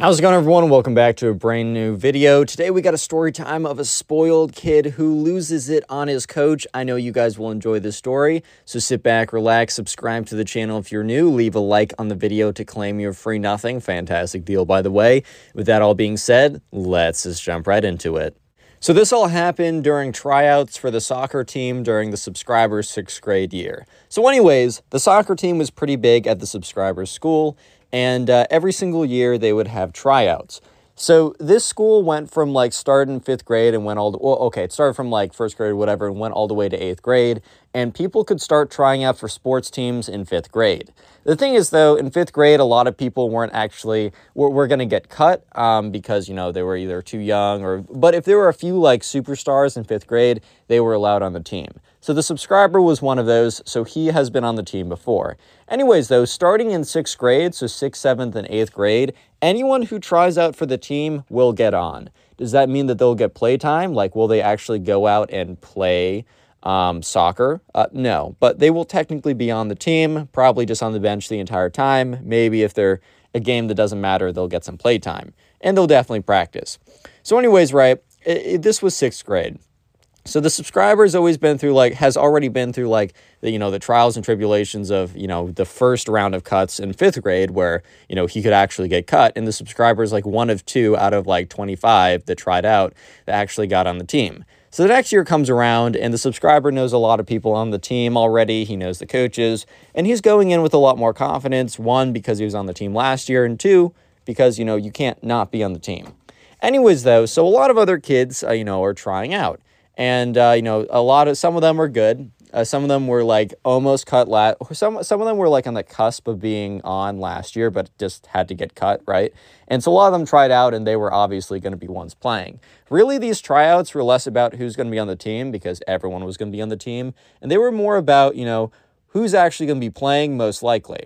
How's it going, everyone? Welcome back to a brand new video. Today, we got a story time of a spoiled kid who loses it on his coach. I know you guys will enjoy this story, so sit back, relax, subscribe to the channel if you're new, leave a like on the video to claim your free nothing. Fantastic deal, by the way. With that all being said, let's just jump right into it. So, this all happened during tryouts for the soccer team during the subscriber's sixth grade year. So, anyways, the soccer team was pretty big at the subscriber's school, and uh, every single year they would have tryouts. So this school went from like start in fifth grade and went all the, well, okay, it started from like first grade whatever and went all the way to eighth grade. And people could start trying out for sports teams in fifth grade. The thing is, though, in fifth grade, a lot of people weren't actually were, were going to get cut um, because you know they were either too young or. But if there were a few like superstars in fifth grade, they were allowed on the team. So the subscriber was one of those, so he has been on the team before. Anyways, though, starting in sixth grade, so sixth, seventh, and eighth grade, anyone who tries out for the team will get on. Does that mean that they'll get playtime? Like, will they actually go out and play um, soccer? Uh, no, but they will technically be on the team, probably just on the bench the entire time. Maybe if they're a game that doesn't matter, they'll get some playtime, and they'll definitely practice. So, anyways, right, it, it, this was sixth grade. So the subscriber's always been through like has already been through like the you know the trials and tribulations of you know the first round of cuts in fifth grade where you know he could actually get cut and the subscriber is like one of two out of like 25 that tried out that actually got on the team. So the next year comes around and the subscriber knows a lot of people on the team already. He knows the coaches and he's going in with a lot more confidence. One because he was on the team last year and two because you know you can't not be on the team. Anyways though, so a lot of other kids uh, you know are trying out and uh, you know a lot of some of them were good. Uh, some of them were like almost cut last some some of them were like on the cusp of being on last year but just had to get cut right? And so a lot of them tried out and they were obviously going to be ones playing. Really these tryouts were less about who's going to be on the team because everyone was going to be on the team. And they were more about you know who's actually going to be playing most likely.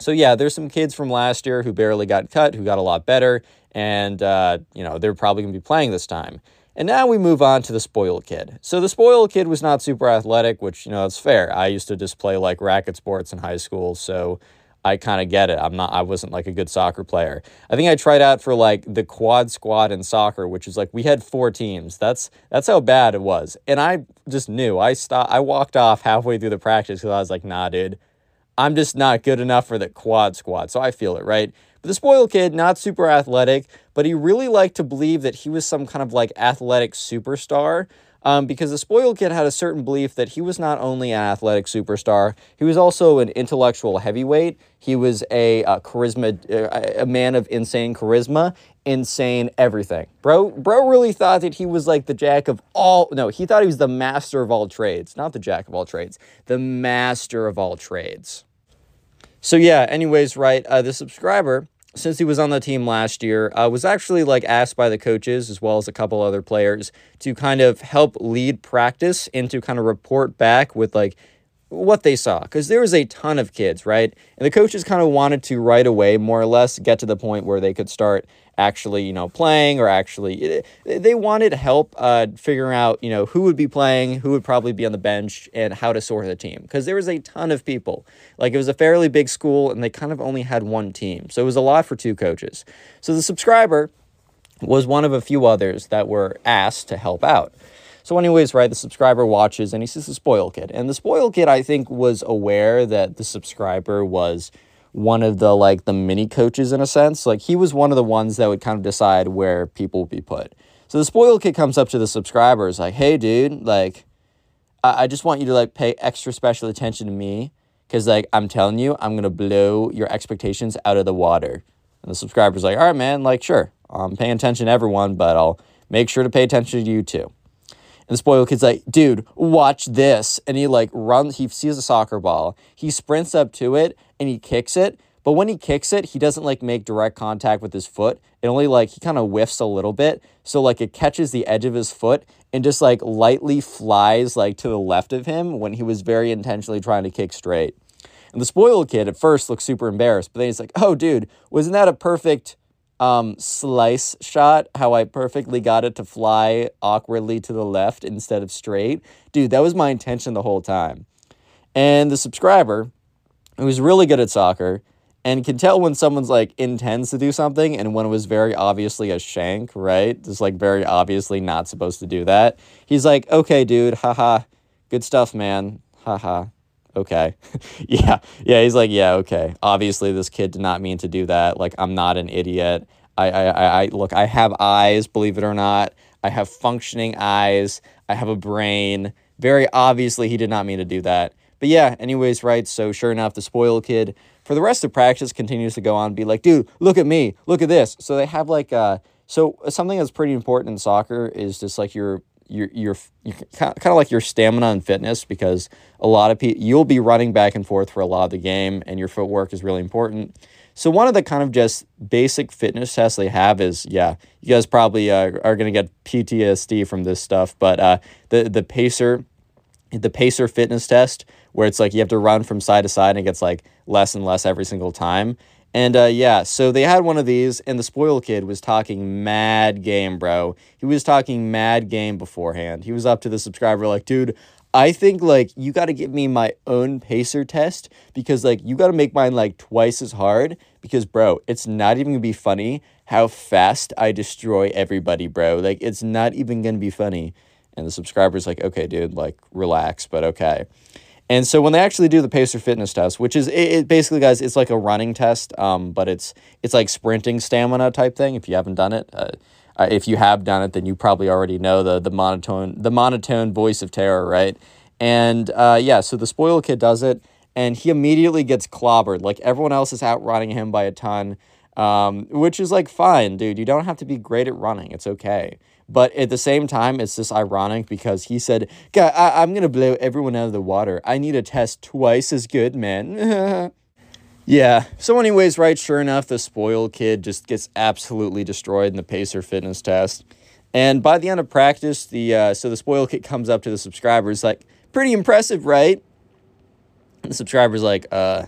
So yeah there's some kids from last year who barely got cut who got a lot better and uh, you know they're probably going to be playing this time and now we move on to the spoiled kid. So the spoiled kid was not super athletic, which, you know, that's fair. I used to just play like racket sports in high school, so I kind of get it. I'm not I wasn't like a good soccer player. I think I tried out for like the quad squad in soccer, which is like we had four teams. That's that's how bad it was. And I just knew. I stopped I walked off halfway through the practice cuz I was like, "Nah, dude. I'm just not good enough for the quad squad." So I feel it, right? The spoiled kid, not super athletic, but he really liked to believe that he was some kind of like athletic superstar. Um, because the spoiled kid had a certain belief that he was not only an athletic superstar, he was also an intellectual heavyweight. He was a, a charisma, a man of insane charisma, insane everything. Bro, bro really thought that he was like the jack of all. No, he thought he was the master of all trades, not the jack of all trades, the master of all trades. So yeah, anyways, right, uh, the subscriber, since he was on the team last year, uh, was actually like asked by the coaches as well as a couple other players to kind of help lead practice and to kind of report back with like what they saw because there was a ton of kids, right? And the coaches kind of wanted to right away, more or less, get to the point where they could start actually, you know, playing or actually eh, they wanted help uh, figuring out, you know, who would be playing, who would probably be on the bench, and how to sort the team because there was a ton of people. Like it was a fairly big school, and they kind of only had one team, so it was a lot for two coaches. So the subscriber was one of a few others that were asked to help out. So, anyways, right, the subscriber watches and he sees the spoil kid. And the spoil kid, I think, was aware that the subscriber was one of the like the mini coaches in a sense. Like he was one of the ones that would kind of decide where people would be put. So the spoil kid comes up to the subscribers like, hey dude, like I, I just want you to like pay extra special attention to me. Cause like I'm telling you, I'm gonna blow your expectations out of the water. And the subscriber's like, all right, man, like sure. I'm paying attention to everyone, but I'll make sure to pay attention to you too. And the spoiled kid's like, dude, watch this. And he like runs, he sees a soccer ball. He sprints up to it and he kicks it. But when he kicks it, he doesn't like make direct contact with his foot. It only like he kind of whiffs a little bit. So like it catches the edge of his foot and just like lightly flies like to the left of him when he was very intentionally trying to kick straight. And the spoiled kid at first looks super embarrassed, but then he's like, "Oh, dude, wasn't that a perfect um, slice shot? How I perfectly got it to fly awkwardly to the left instead of straight, dude. That was my intention the whole time." And the subscriber, who's really good at soccer, and can tell when someone's like intends to do something and when it was very obviously a shank, right? Just like very obviously not supposed to do that. He's like, okay, dude, haha, good stuff, man, haha. Okay. yeah. Yeah. He's like, yeah, okay. Obviously, this kid did not mean to do that. Like, I'm not an idiot. I, I, I, look, I have eyes, believe it or not. I have functioning eyes. I have a brain. Very obviously, he did not mean to do that. But yeah, anyways, right. So, sure enough, the spoiled kid for the rest of practice continues to go on and be like, dude, look at me, look at this. So they have like uh so something that's pretty important in soccer is just like your your your, kind of like your stamina and fitness because a lot of people you'll be running back and forth for a lot of the game and your footwork is really important. So one of the kind of just basic fitness tests they have is yeah, you guys probably uh, are going to get PTSD from this stuff, but uh, the the pacer the pacer fitness test where it's like you have to run from side to side and it gets like less and less every single time. And uh, yeah, so they had one of these, and the spoiled kid was talking mad game, bro. He was talking mad game beforehand. He was up to the subscriber, like, dude, I think like you got to give me my own pacer test because like you got to make mine like twice as hard because, bro, it's not even gonna be funny how fast I destroy everybody, bro. Like, it's not even gonna be funny. And the subscriber's like, okay, dude, like, relax, but okay. And so when they actually do the pacer fitness test, which is it, it basically, guys, it's like a running test, um, but it's it's like sprinting stamina type thing. If you haven't done it, uh, uh, if you have done it, then you probably already know the the monotone the monotone voice of terror, right? And uh, yeah, so the spoiled kid does it, and he immediately gets clobbered. Like everyone else is outrunning him by a ton, um, which is like fine, dude. You don't have to be great at running. It's okay. But at the same time, it's just ironic because he said, God, I- I'm going to blow everyone out of the water. I need a test twice as good, man. yeah. So, anyways, right, sure enough, the spoiled kid just gets absolutely destroyed in the Pacer fitness test. And by the end of practice, the uh, so the spoiled kid comes up to the subscribers like, pretty impressive, right? And the subscriber's like, uh,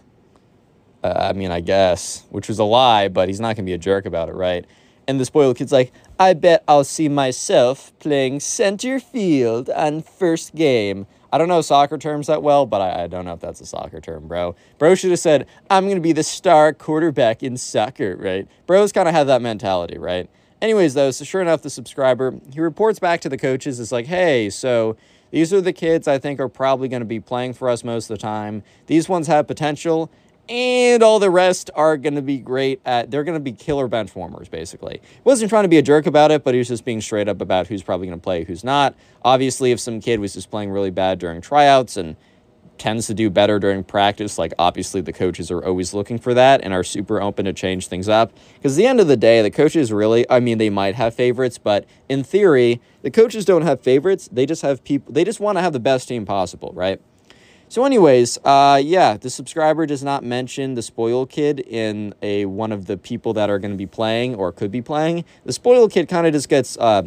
uh, I mean, I guess, which was a lie, but he's not to be a jerk about it, right? And the spoiled kid's like, I bet I'll see myself playing center field on first game. I don't know soccer terms that well, but I, I don't know if that's a soccer term, bro. Bro should have said, I'm going to be the star quarterback in soccer, right? Bros kind of have that mentality, right? Anyways, though, so sure enough, the subscriber, he reports back to the coaches, is like, hey, so these are the kids I think are probably going to be playing for us most of the time. These ones have potential and all the rest are going to be great at they're going to be killer bench warmers basically. Wasn't trying to be a jerk about it but he was just being straight up about who's probably going to play who's not. Obviously if some kid was just playing really bad during tryouts and tends to do better during practice like obviously the coaches are always looking for that and are super open to change things up. Because at the end of the day the coaches really i mean they might have favorites but in theory the coaches don't have favorites. They just have people they just want to have the best team possible right so, anyways, uh, yeah, the subscriber does not mention the spoil kid in a one of the people that are going to be playing or could be playing. The spoil kid kind of just gets uh,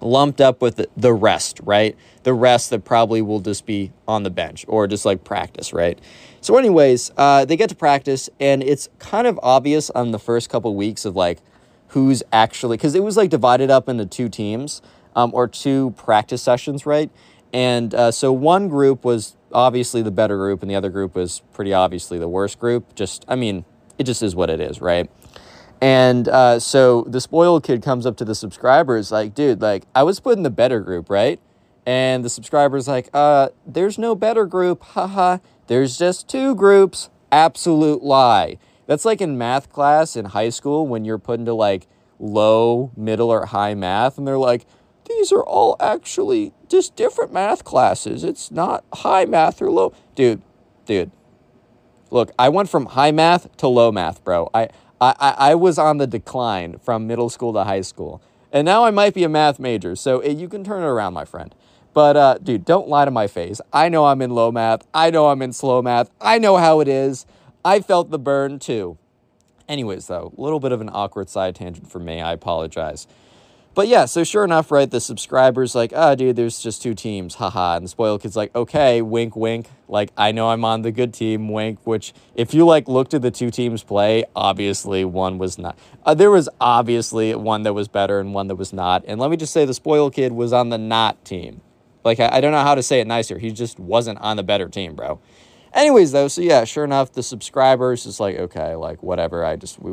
lumped up with the, rest, right? The rest that probably will just be on the bench or just like practice, right? So, anyways, uh, they get to practice, and it's kind of obvious on the first couple weeks of like who's actually because it was like divided up into two teams um, or two practice sessions, right? And uh, so one group was obviously the better group, and the other group was pretty obviously the worst group. Just, I mean, it just is what it is, right? And uh, so the spoiled kid comes up to the subscribers like, dude, like, I was put in the better group, right? And the subscriber's like, uh, there's no better group, haha. There's just two groups. Absolute lie. That's like in math class in high school when you're put into like low, middle, or high math, and they're like, these are all actually just different math classes. It's not high math or low. Dude, dude. Look, I went from high math to low math, bro. I, I, I was on the decline from middle school to high school. And now I might be a math major, so it, you can turn it around, my friend. But, uh, dude, don't lie to my face. I know I'm in low math. I know I'm in slow math. I know how it is. I felt the burn too. Anyways, though, a little bit of an awkward side tangent for me. I apologize. But yeah, so sure enough, right, the subscriber's like, oh, dude, there's just two teams, haha. And the spoiled kid's like, okay, wink, wink. Like, I know I'm on the good team, wink, which if you like looked at the two teams play, obviously one was not. Uh, there was obviously one that was better and one that was not. And let me just say, the spoiled kid was on the not team. Like, I, I don't know how to say it nicer. He just wasn't on the better team, bro. Anyways, though, so yeah, sure enough, the subscribers is like, okay, like whatever. I just we,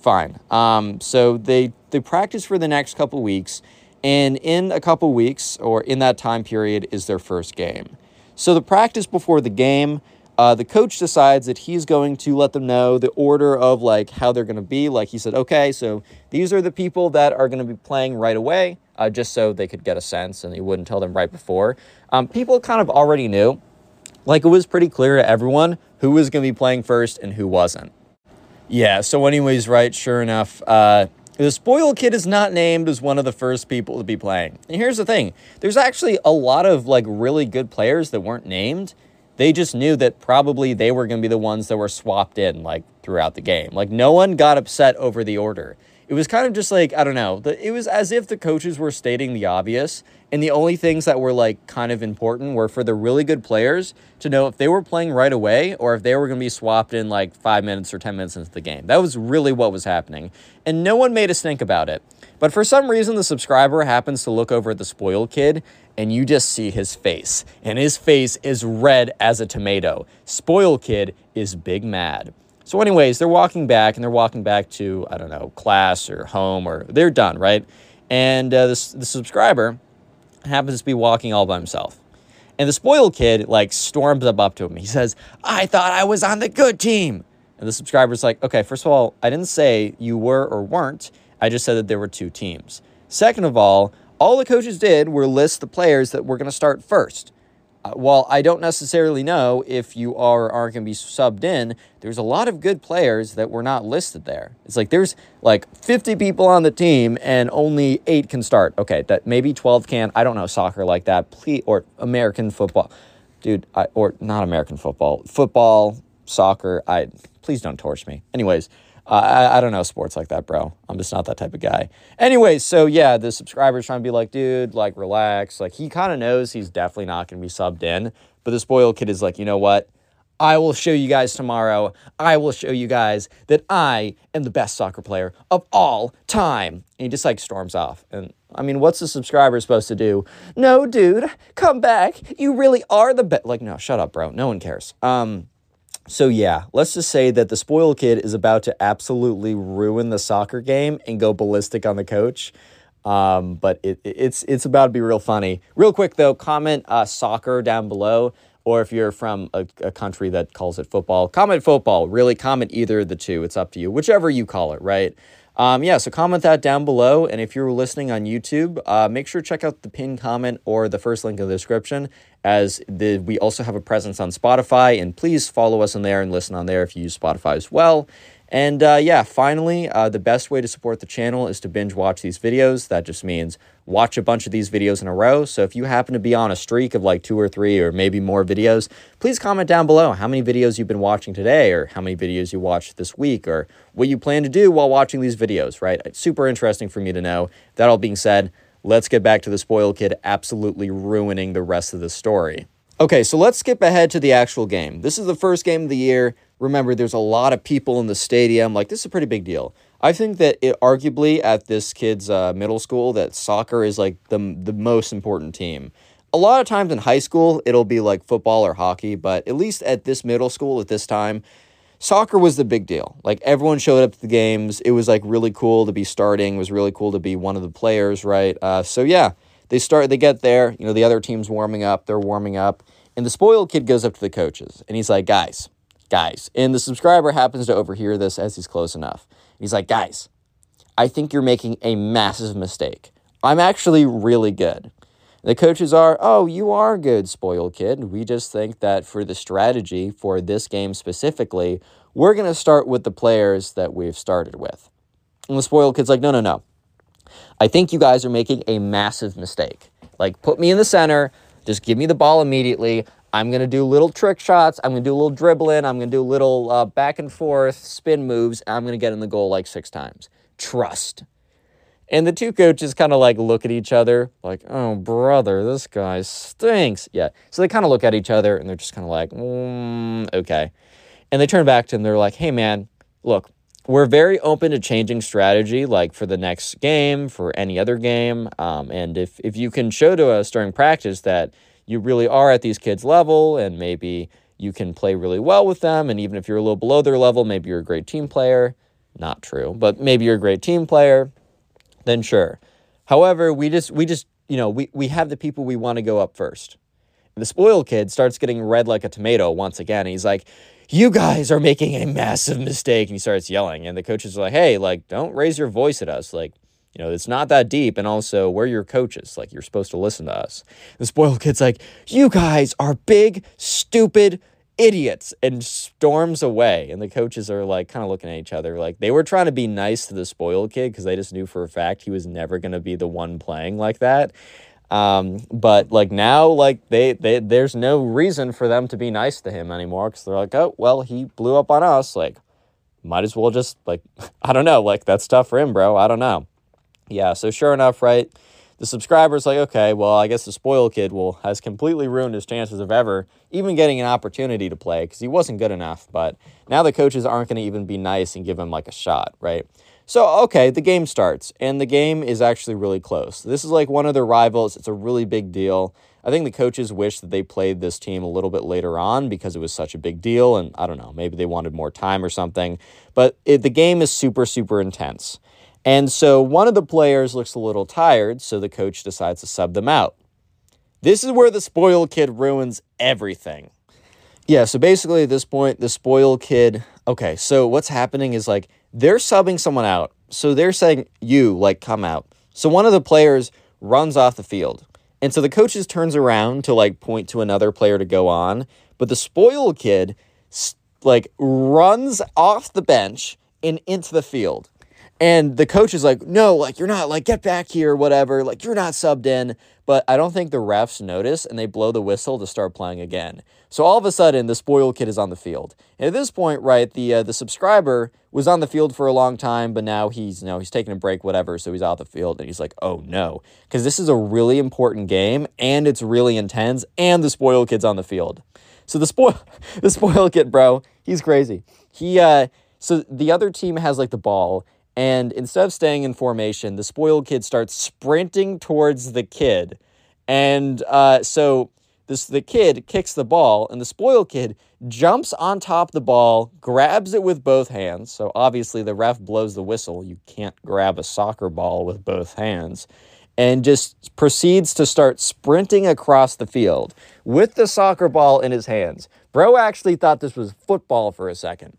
fine. Um, so they they practice for the next couple weeks, and in a couple weeks or in that time period is their first game. So the practice before the game, uh, the coach decides that he's going to let them know the order of like how they're going to be. Like he said, okay, so these are the people that are going to be playing right away, uh, just so they could get a sense, and he wouldn't tell them right before. Um, people kind of already knew like it was pretty clear to everyone who was going to be playing first and who wasn't. Yeah, so, anyways, right, sure enough, uh, the spoiled kid is not named as one of the first people to be playing. And here's the thing there's actually a lot of like really good players that weren't named. They just knew that probably they were going to be the ones that were swapped in like throughout the game. Like no one got upset over the order it was kind of just like I don't know. it was as if the coaches were stating the obvious, and the only things that were like kind of important were for the really good players to know if they were playing right away or if they were going to be swapped in like five minutes or ten minutes into the game. That was really what was happening, and no one made a stink about it. But for some reason, the subscriber happens to look over at the spoiled kid, and you just see his face, and his face is red as a tomato. Spoiled kid is big mad. So, anyways, they're walking back and they're walking back to, I don't know, class or home or they're done, right? And uh, this, the subscriber happens to be walking all by himself. And the spoiled kid, like, storms up, up to him. He says, I thought I was on the good team. And the subscriber's like, okay, first of all, I didn't say you were or weren't. I just said that there were two teams. Second of all, all the coaches did were list the players that were going to start first. Uh, while I don't necessarily know if you are or aren't going to be subbed in, there's a lot of good players that were not listed there. It's like there's like 50 people on the team and only eight can start. Okay, that maybe 12 can. I don't know soccer like that. Please, or American football, dude, I, or not American football, football, soccer. I please don't torch me. Anyways. I, I don't know sports like that, bro. I'm just not that type of guy. Anyways, so yeah, the subscriber's trying to be like, dude, like, relax. Like, he kind of knows he's definitely not going to be subbed in. But the spoiled kid is like, you know what? I will show you guys tomorrow. I will show you guys that I am the best soccer player of all time. And he just like storms off. And I mean, what's the subscriber supposed to do? No, dude, come back. You really are the best. Like, no, shut up, bro. No one cares. Um, so, yeah, let's just say that the spoiled kid is about to absolutely ruin the soccer game and go ballistic on the coach. Um, but it, it's it's about to be real funny. Real quick though, comment uh, soccer down below, or if you're from a, a country that calls it football, comment football. Really, comment either of the two. It's up to you, whichever you call it, right? Um, yeah, so comment that down below. And if you're listening on YouTube, uh, make sure to check out the pinned comment or the first link in the description, as the, we also have a presence on Spotify. And please follow us on there and listen on there if you use Spotify as well. And uh, yeah, finally, uh, the best way to support the channel is to binge watch these videos. That just means watch a bunch of these videos in a row. So if you happen to be on a streak of like two or three or maybe more videos, please comment down below how many videos you've been watching today or how many videos you watched this week or what you plan to do while watching these videos, right? It's super interesting for me to know. That all being said, let's get back to the spoiled kid absolutely ruining the rest of the story. Okay, so let's skip ahead to the actual game. This is the first game of the year. Remember, there's a lot of people in the stadium. Like, this is a pretty big deal. I think that it arguably at this kid's uh, middle school that soccer is like the the most important team. A lot of times in high school it'll be like football or hockey, but at least at this middle school at this time, soccer was the big deal. Like everyone showed up to the games. It was like really cool to be starting. It was really cool to be one of the players, right? Uh, so yeah, they start. They get there. You know, the other team's warming up. They're warming up, and the spoiled kid goes up to the coaches and he's like, "Guys, guys." And the subscriber happens to overhear this as he's close enough. He's like, "Guys, I think you're making a massive mistake. I'm actually really good." The coaches are, oh, you are good, spoiled kid. We just think that for the strategy for this game specifically, we're going to start with the players that we've started with. And the spoiled kid's like, no, no, no. I think you guys are making a massive mistake. Like, put me in the center, just give me the ball immediately. I'm going to do little trick shots. I'm going to do a little dribbling. I'm going to do little uh, back and forth spin moves. I'm going to get in the goal like six times. Trust. And the two coaches kind of like look at each other, like, oh, brother, this guy stinks. Yeah. So they kind of look at each other and they're just kind of like, mm, okay. And they turn back to him. They're like, hey, man, look, we're very open to changing strategy, like for the next game, for any other game. Um, and if, if you can show to us during practice that you really are at these kids' level and maybe you can play really well with them, and even if you're a little below their level, maybe you're a great team player. Not true, but maybe you're a great team player then sure. However, we just we just you know we we have the people we want to go up first. And the spoiled kid starts getting red like a tomato once again. he's like, "You guys are making a massive mistake," and he starts yelling. And the coaches are like, "Hey, like, don't raise your voice at us. Like, you know, it's not that deep. And also, we're your coaches. Like, you're supposed to listen to us." The spoiled kid's like, "You guys are big, stupid." idiots and storms away. And the coaches are like kind of looking at each other like they were trying to be nice to the spoiled kid because they just knew for a fact he was never going to be the one playing like that. Um, but like now, like they, they, there's no reason for them to be nice to him anymore because they're like, oh, well, he blew up on us. Like, might as well just like, I don't know, like that's tough for him, bro. I don't know. Yeah. So sure enough, right the subscriber's like, okay, well, I guess the spoiled kid will has completely ruined his chances of ever even getting an opportunity to play because he wasn't good enough. But now the coaches aren't going to even be nice and give him like a shot, right? So, okay, the game starts, and the game is actually really close. This is like one of their rivals. It's a really big deal. I think the coaches wish that they played this team a little bit later on because it was such a big deal. And I don't know, maybe they wanted more time or something. But it, the game is super, super intense. And so one of the players looks a little tired, so the coach decides to sub them out. This is where the spoiled kid ruins everything. Yeah, so basically at this point, the spoiled kid, okay, so what's happening is like they're subbing someone out. So they're saying, you, like, come out. So one of the players runs off the field. And so the coaches turns around to like point to another player to go on, but the spoiled kid like runs off the bench and into the field. And the coach is like, no, like, you're not, like, get back here, whatever. Like, you're not subbed in. But I don't think the refs notice and they blow the whistle to start playing again. So all of a sudden, the spoiled kid is on the field. And at this point, right, the uh, the subscriber was on the field for a long time, but now he's, you know, he's taking a break, whatever. So he's out the field and he's like, oh no. Because this is a really important game and it's really intense and the spoiled kid's on the field. So the spoil the spoiled kid, bro, he's crazy. He, uh, so the other team has like the ball and instead of staying in formation, the spoiled kid starts sprinting towards the kid. And uh, so this the kid kicks the ball, and the spoiled kid jumps on top of the ball, grabs it with both hands. So obviously the ref blows the whistle. You can't grab a soccer ball with both hands. And just proceeds to start sprinting across the field with the soccer ball in his hands. Bro actually thought this was football for a second.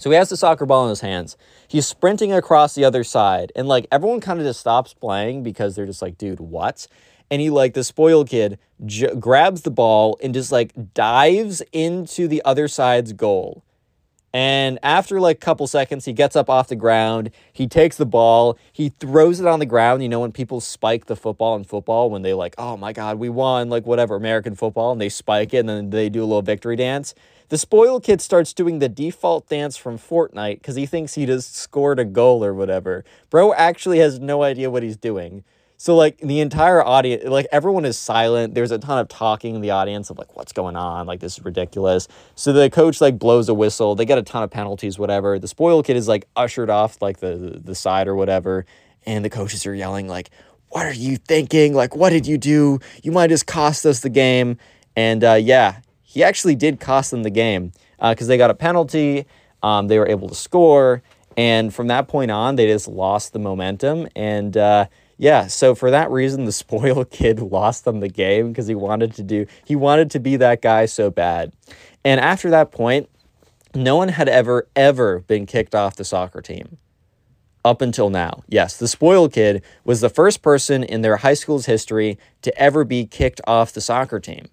So he has the soccer ball in his hands. He's sprinting across the other side. And like everyone kind of just stops playing because they're just like, dude, what? And he, like, the spoiled kid j- grabs the ball and just like dives into the other side's goal. And after like a couple seconds, he gets up off the ground. He takes the ball. He throws it on the ground. You know, when people spike the football in football, when they like, oh my God, we won, like whatever, American football, and they spike it and then they do a little victory dance. The spoiled kid starts doing the default dance from Fortnite because he thinks he just scored a goal or whatever. Bro actually has no idea what he's doing. So like the entire audience, like everyone is silent. There's a ton of talking in the audience of like what's going on, like this is ridiculous. So the coach like blows a whistle. They get a ton of penalties, whatever. The spoiled kid is like ushered off like the the side or whatever, and the coaches are yelling like, "What are you thinking? Like what did you do? You might just cost us the game." And uh, yeah, he actually did cost them the game because uh, they got a penalty. Um, they were able to score. And from that point on, they just lost the momentum. And uh, yeah, so for that reason, the spoiled kid lost them the game because he wanted to do, he wanted to be that guy so bad. And after that point, no one had ever, ever been kicked off the soccer team up until now. Yes, the spoiled kid was the first person in their high school's history to ever be kicked off the soccer team.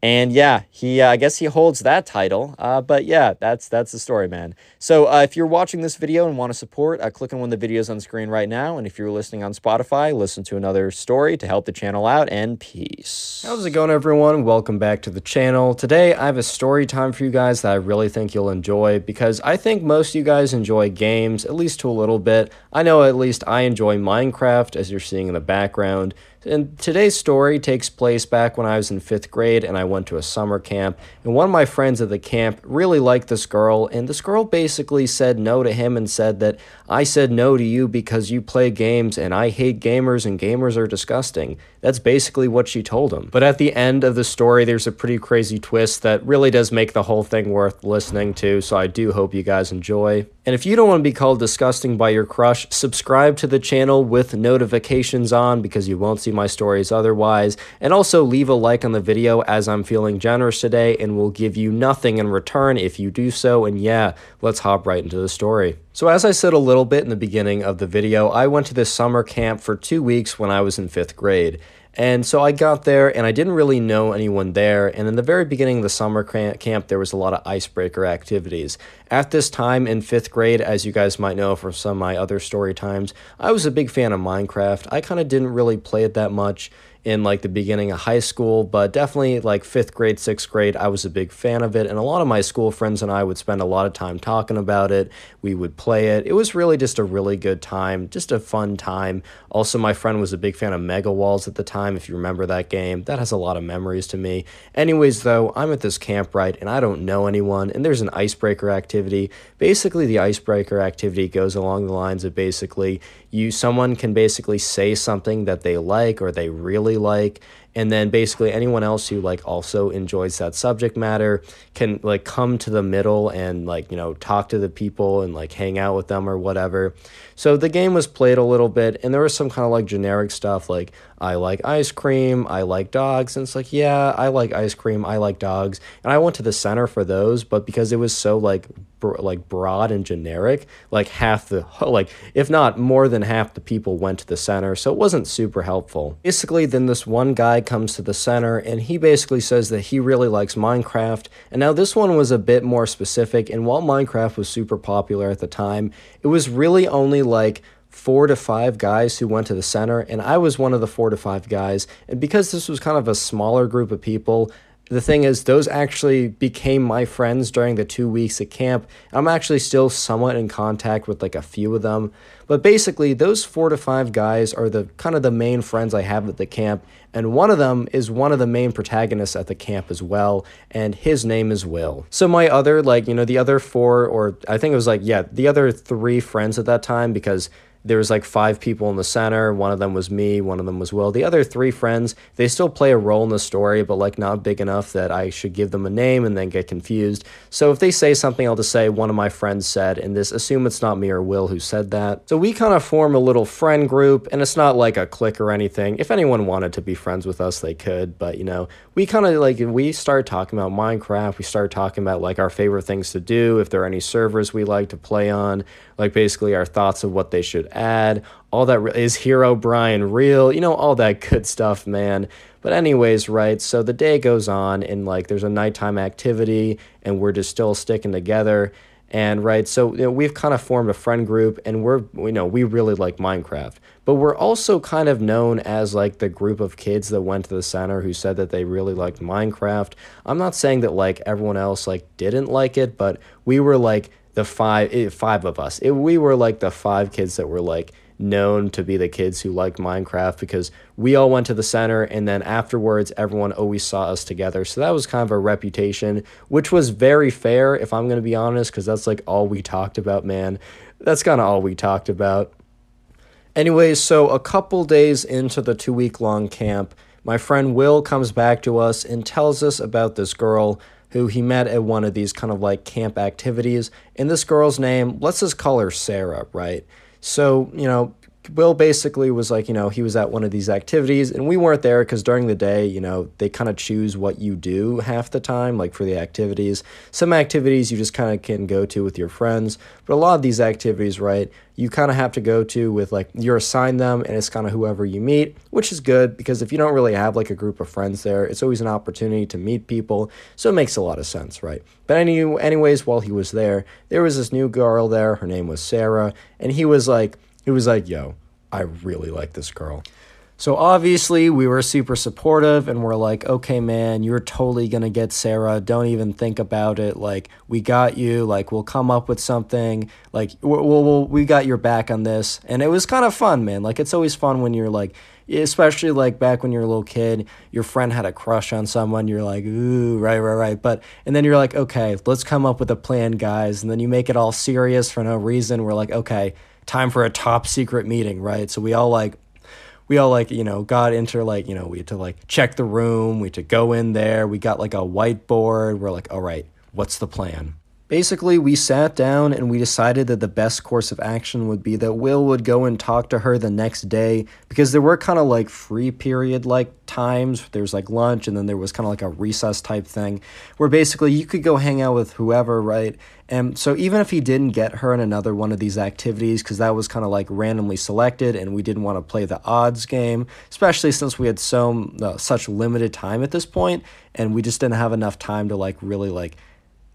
And yeah, he uh, I guess he holds that title. Uh, but yeah, that's that's the story, man. So uh, if you're watching this video and want to support, uh, click on one of the videos on screen right now. And if you're listening on Spotify, listen to another story to help the channel out. And peace. How's it going, everyone? Welcome back to the channel. Today I have a story time for you guys that I really think you'll enjoy because I think most of you guys enjoy games at least to a little bit. I know at least I enjoy Minecraft, as you're seeing in the background. And today's story takes place back when I was in fifth grade and I went to a summer camp. And one of my friends at the camp really liked this girl, and this girl basically said no to him and said that I said no to you because you play games and I hate gamers and gamers are disgusting. That's basically what she told him. But at the end of the story, there's a pretty crazy twist that really does make the whole thing worth listening to, so I do hope you guys enjoy. And if you don't want to be called disgusting by your crush, subscribe to the channel with notifications on because you won't see my stories otherwise. And also leave a like on the video as I'm feeling generous today and will give you nothing in return if you do so. And yeah, let's hop right into the story. So as I said a little bit in the beginning of the video, I went to this summer camp for two weeks when I was in fifth grade. And so I got there and I didn't really know anyone there. And in the very beginning of the summer camp, there was a lot of icebreaker activities. At this time in fifth grade, as you guys might know from some of my other story times, I was a big fan of Minecraft. I kind of didn't really play it that much in like the beginning of high school, but definitely like fifth grade, sixth grade, I was a big fan of it. And a lot of my school friends and I would spend a lot of time talking about it. We would play it. It was really just a really good time, just a fun time. Also, my friend was a big fan of Mega Walls at the time, if you remember that game. That has a lot of memories to me. Anyways, though, I'm at this camp, right, and I don't know anyone, and there's an icebreaker activity. Basically, the icebreaker activity goes along the lines of basically you someone can basically say something that they like or they really like and then basically anyone else who like also enjoys that subject matter can like come to the middle and like you know talk to the people and like hang out with them or whatever so the game was played a little bit and there was some kind of like generic stuff like i like ice cream i like dogs and it's like yeah i like ice cream i like dogs and i went to the center for those but because it was so like like broad and generic like half the like if not more than half the people went to the center so it wasn't super helpful. Basically then this one guy comes to the center and he basically says that he really likes minecraft and now this one was a bit more specific and while minecraft was super popular at the time it was really only like four to five guys who went to the center, and I was one of the four to five guys. And because this was kind of a smaller group of people, the thing is, those actually became my friends during the two weeks at camp. I'm actually still somewhat in contact with like a few of them. But basically, those four to five guys are the kind of the main friends I have at the camp. And one of them is one of the main protagonists at the camp as well. And his name is Will. So, my other, like, you know, the other four, or I think it was like, yeah, the other three friends at that time, because there was like five people in the center. One of them was me, one of them was Will. The other three friends, they still play a role in the story, but like not big enough that I should give them a name and then get confused. So if they say something, I'll just say one of my friends said, and this assume it's not me or Will who said that. So we kind of form a little friend group, and it's not like a clique or anything. If anyone wanted to be friends with us, they could, but you know, we kind of like we start talking about Minecraft. We start talking about like our favorite things to do, if there are any servers we like to play on, like basically our thoughts of what they should add. All that re- is Herobrine real, you know, all that good stuff, man. But anyways, right? So the day goes on, and like there's a nighttime activity, and we're just still sticking together. And right, so you know, we've kind of formed a friend group, and we're you know we really like Minecraft, but we're also kind of known as like the group of kids that went to the center who said that they really liked Minecraft. I'm not saying that like everyone else like didn't like it, but we were like the five eh, five of us. It, we were like the five kids that were like known to be the kids who liked Minecraft because we all went to the center and then afterwards everyone always saw us together. So that was kind of a reputation, which was very fair if I'm going to be honest because that's like all we talked about, man. That's kind of all we talked about. Anyways, so a couple days into the 2 week long camp, my friend Will comes back to us and tells us about this girl who he met at one of these kind of like camp activities. And this girl's name, let's just call her Sarah, right? So, you know, Will basically was like, you know, he was at one of these activities and we weren't there because during the day, you know, they kind of choose what you do half the time, like for the activities. Some activities you just kind of can go to with your friends, but a lot of these activities, right, you kind of have to go to with like you're assigned them and it's kind of whoever you meet, which is good because if you don't really have like a group of friends there, it's always an opportunity to meet people. So it makes a lot of sense, right? But any, anyways, while he was there, there was this new girl there. Her name was Sarah, and he was like, he was like, yo, I really like this girl. So obviously, we were super supportive and we're like, okay, man, you're totally going to get Sarah. Don't even think about it. Like, we got you. Like, we'll come up with something. Like, we'll, we'll, we got your back on this. And it was kind of fun, man. Like, it's always fun when you're like, especially like back when you're a little kid, your friend had a crush on someone. You're like, ooh, right, right, right. But, and then you're like, okay, let's come up with a plan, guys. And then you make it all serious for no reason. We're like, okay, time for a top secret meeting, right? So we all like we all like you know got into like you know we had to like check the room we had to go in there we got like a whiteboard we're like all right what's the plan Basically, we sat down and we decided that the best course of action would be that Will would go and talk to her the next day because there were kind of like free period like times. There's like lunch and then there was kind of like a recess type thing where basically you could go hang out with whoever, right? And so even if he didn't get her in another one of these activities because that was kind of like randomly selected and we didn't want to play the odds game, especially since we had so uh, such limited time at this point and we just didn't have enough time to like really like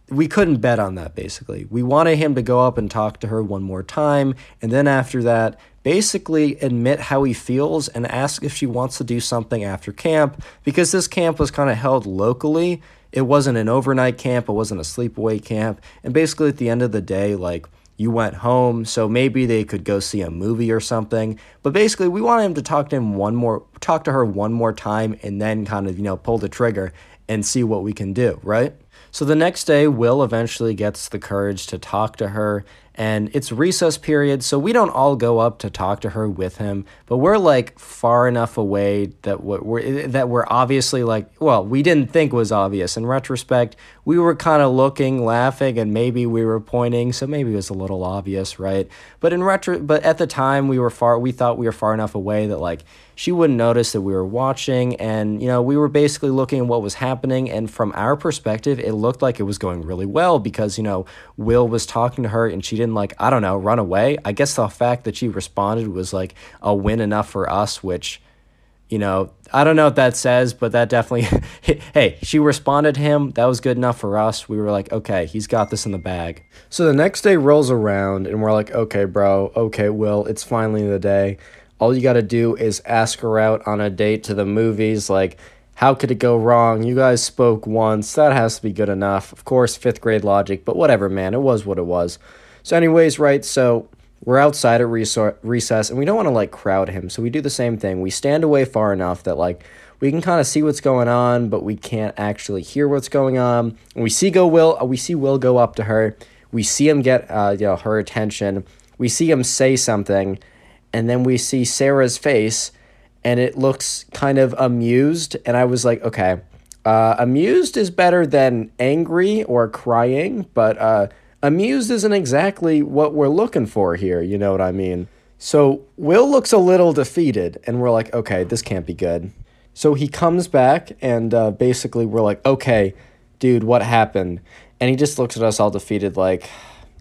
we couldn't bet on that basically. We wanted him to go up and talk to her one more time, and then after that, basically admit how he feels and ask if she wants to do something after camp because this camp was kind of held locally. It wasn't an overnight camp, it wasn't a sleepaway camp, and basically at the end of the day, like you went home, so maybe they could go see a movie or something. But basically, we wanted him to talk to him one more, talk to her one more time, and then kind of you know pull the trigger and see what we can do, right? So the next day, Will eventually gets the courage to talk to her, and it's recess period, so we don't all go up to talk to her with him, but we're like far enough away that we're that we're obviously like, well, we didn't think was obvious. In retrospect, we were kind of looking, laughing, and maybe we were pointing, so maybe it was a little obvious, right? But in retro, but at the time, we were far, we thought we were far enough away that like she wouldn't notice that we were watching and you know we were basically looking at what was happening and from our perspective it looked like it was going really well because you know will was talking to her and she didn't like i don't know run away i guess the fact that she responded was like a win enough for us which you know i don't know what that says but that definitely hey she responded to him that was good enough for us we were like okay he's got this in the bag so the next day rolls around and we're like okay bro okay will it's finally the day all you got to do is ask her out on a date to the movies. Like, how could it go wrong? You guys spoke once. That has to be good enough. Of course, fifth grade logic, but whatever, man. It was what it was. So, anyways, right? So, we're outside at recess and we don't want to like crowd him. So, we do the same thing. We stand away far enough that, like, we can kind of see what's going on, but we can't actually hear what's going on. And we see go Will, we see Will go up to her. We see him get uh, you know her attention. We see him say something, and then we see Sarah's face and it looks kind of amused and I was like, okay, uh, amused is better than angry or crying, but uh, amused isn't exactly what we're looking for here, you know what I mean? So Will looks a little defeated and we're like, okay, this can't be good. So he comes back and uh, basically we're like, okay, dude, what happened? And he just looks at us all defeated like,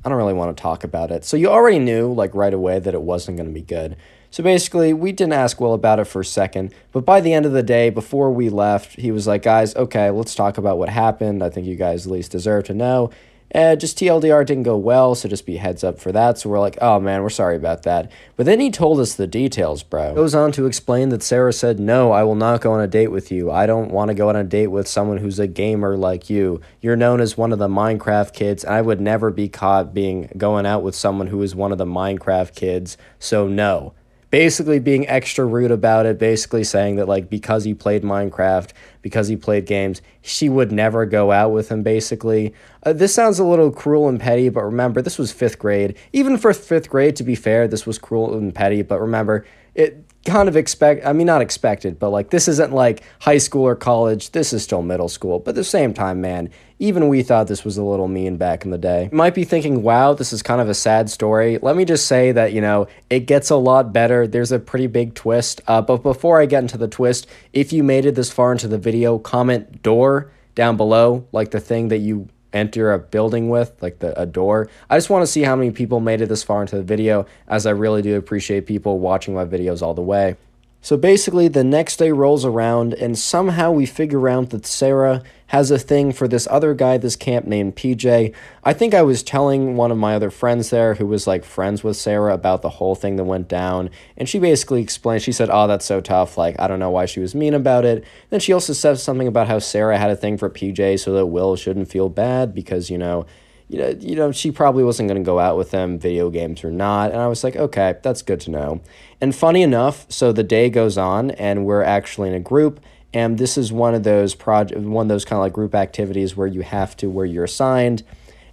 I don't really want to talk about it. So you already knew, like, right away that it wasn't going to be good. So basically, we didn't ask Will about it for a second, but by the end of the day, before we left, he was like, guys, okay, let's talk about what happened. I think you guys at least deserve to know. Uh, just TLDR didn't go well, so just be heads up for that. So we're like, oh man, we're sorry about that. But then he told us the details, bro. Goes on to explain that Sarah said, no, I will not go on a date with you. I don't want to go on a date with someone who's a gamer like you. You're known as one of the Minecraft kids, and I would never be caught being going out with someone who is one of the Minecraft kids. So no basically being extra rude about it, basically saying that like because he played Minecraft, because he played games, she would never go out with him. Basically, uh, this sounds a little cruel and petty, but remember this was fifth grade. Even for fifth grade, to be fair, this was cruel and petty. But remember, it kind of expect I mean not expected, but like this isn't like high school or college. This is still middle school. But at the same time, man, even we thought this was a little mean back in the day. You might be thinking, "Wow, this is kind of a sad story." Let me just say that, you know, it gets a lot better. There's a pretty big twist. Uh, but before I get into the twist, if you made it this far into the video, comment door down below, like the thing that you enter a building with, like the a door. I just want to see how many people made it this far into the video, as I really do appreciate people watching my videos all the way. So basically, the next day rolls around, and somehow we figure out that Sarah has a thing for this other guy this camp named PJ. I think I was telling one of my other friends there who was like friends with Sarah about the whole thing that went down, and she basically explained, she said, Oh, that's so tough. Like, I don't know why she was mean about it. Then she also said something about how Sarah had a thing for PJ so that Will shouldn't feel bad because, you know, you know, you know, she probably wasn't going to go out with them, video games or not. And I was like, okay, that's good to know. And funny enough, so the day goes on, and we're actually in a group, and this is one of those project, one of those kind of like group activities where you have to, where you're assigned,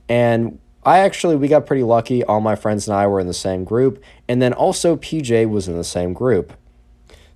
and I actually we got pretty lucky. All my friends and I were in the same group, and then also PJ was in the same group.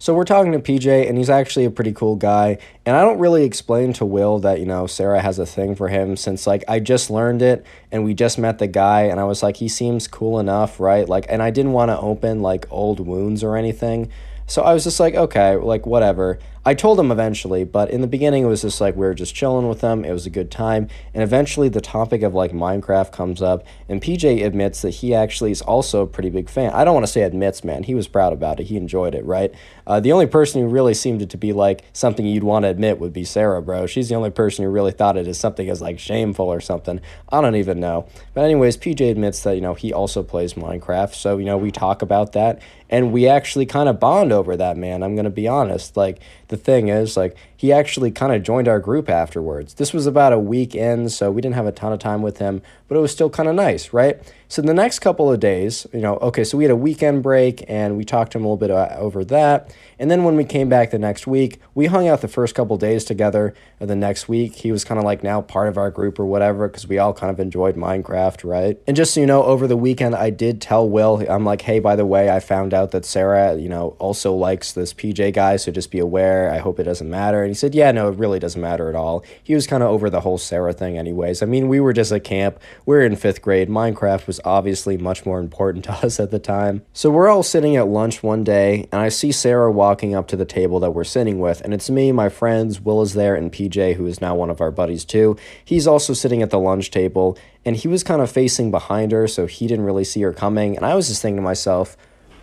So we're talking to PJ, and he's actually a pretty cool guy. And I don't really explain to Will that, you know, Sarah has a thing for him since, like, I just learned it and we just met the guy, and I was like, he seems cool enough, right? Like, and I didn't want to open, like, old wounds or anything. So I was just like, okay, like, whatever. I told him eventually, but in the beginning, it was just like we were just chilling with them. It was a good time. And eventually, the topic of like Minecraft comes up, and PJ admits that he actually is also a pretty big fan. I don't want to say admits, man. He was proud about it. He enjoyed it, right? Uh, the only person who really seemed it to be like something you'd want to admit would be Sarah, bro. She's the only person who really thought it as something as like shameful or something. I don't even know. But, anyways, PJ admits that, you know, he also plays Minecraft. So, you know, we talk about that, and we actually kind of bond over that, man. I'm going to be honest. Like, the thing is, like, he actually kind of joined our group afterwards. This was about a week in, so we didn't have a ton of time with him, but it was still kind of nice, right? So the next couple of days, you know, okay, so we had a weekend break and we talked to him a little bit uh, over that. And then when we came back the next week, we hung out the first couple days together. The next week, he was kind of like now part of our group or whatever because we all kind of enjoyed Minecraft, right? And just so you know, over the weekend, I did tell Will, I'm like, hey, by the way, I found out that Sarah, you know, also likes this PJ guy, so just be aware. I hope it doesn't matter. And he said, yeah, no, it really doesn't matter at all. He was kind of over the whole Sarah thing, anyways. I mean, we were just at camp. We are in fifth grade. Minecraft was obviously much more important to us at the time. So we're all sitting at lunch one day, and I see Sarah walking up to the table that we're sitting with, and it's me, my friends, Will is there, and PJ, who is now one of our buddies too. He's also sitting at the lunch table, and he was kind of facing behind her, so he didn't really see her coming. And I was just thinking to myself,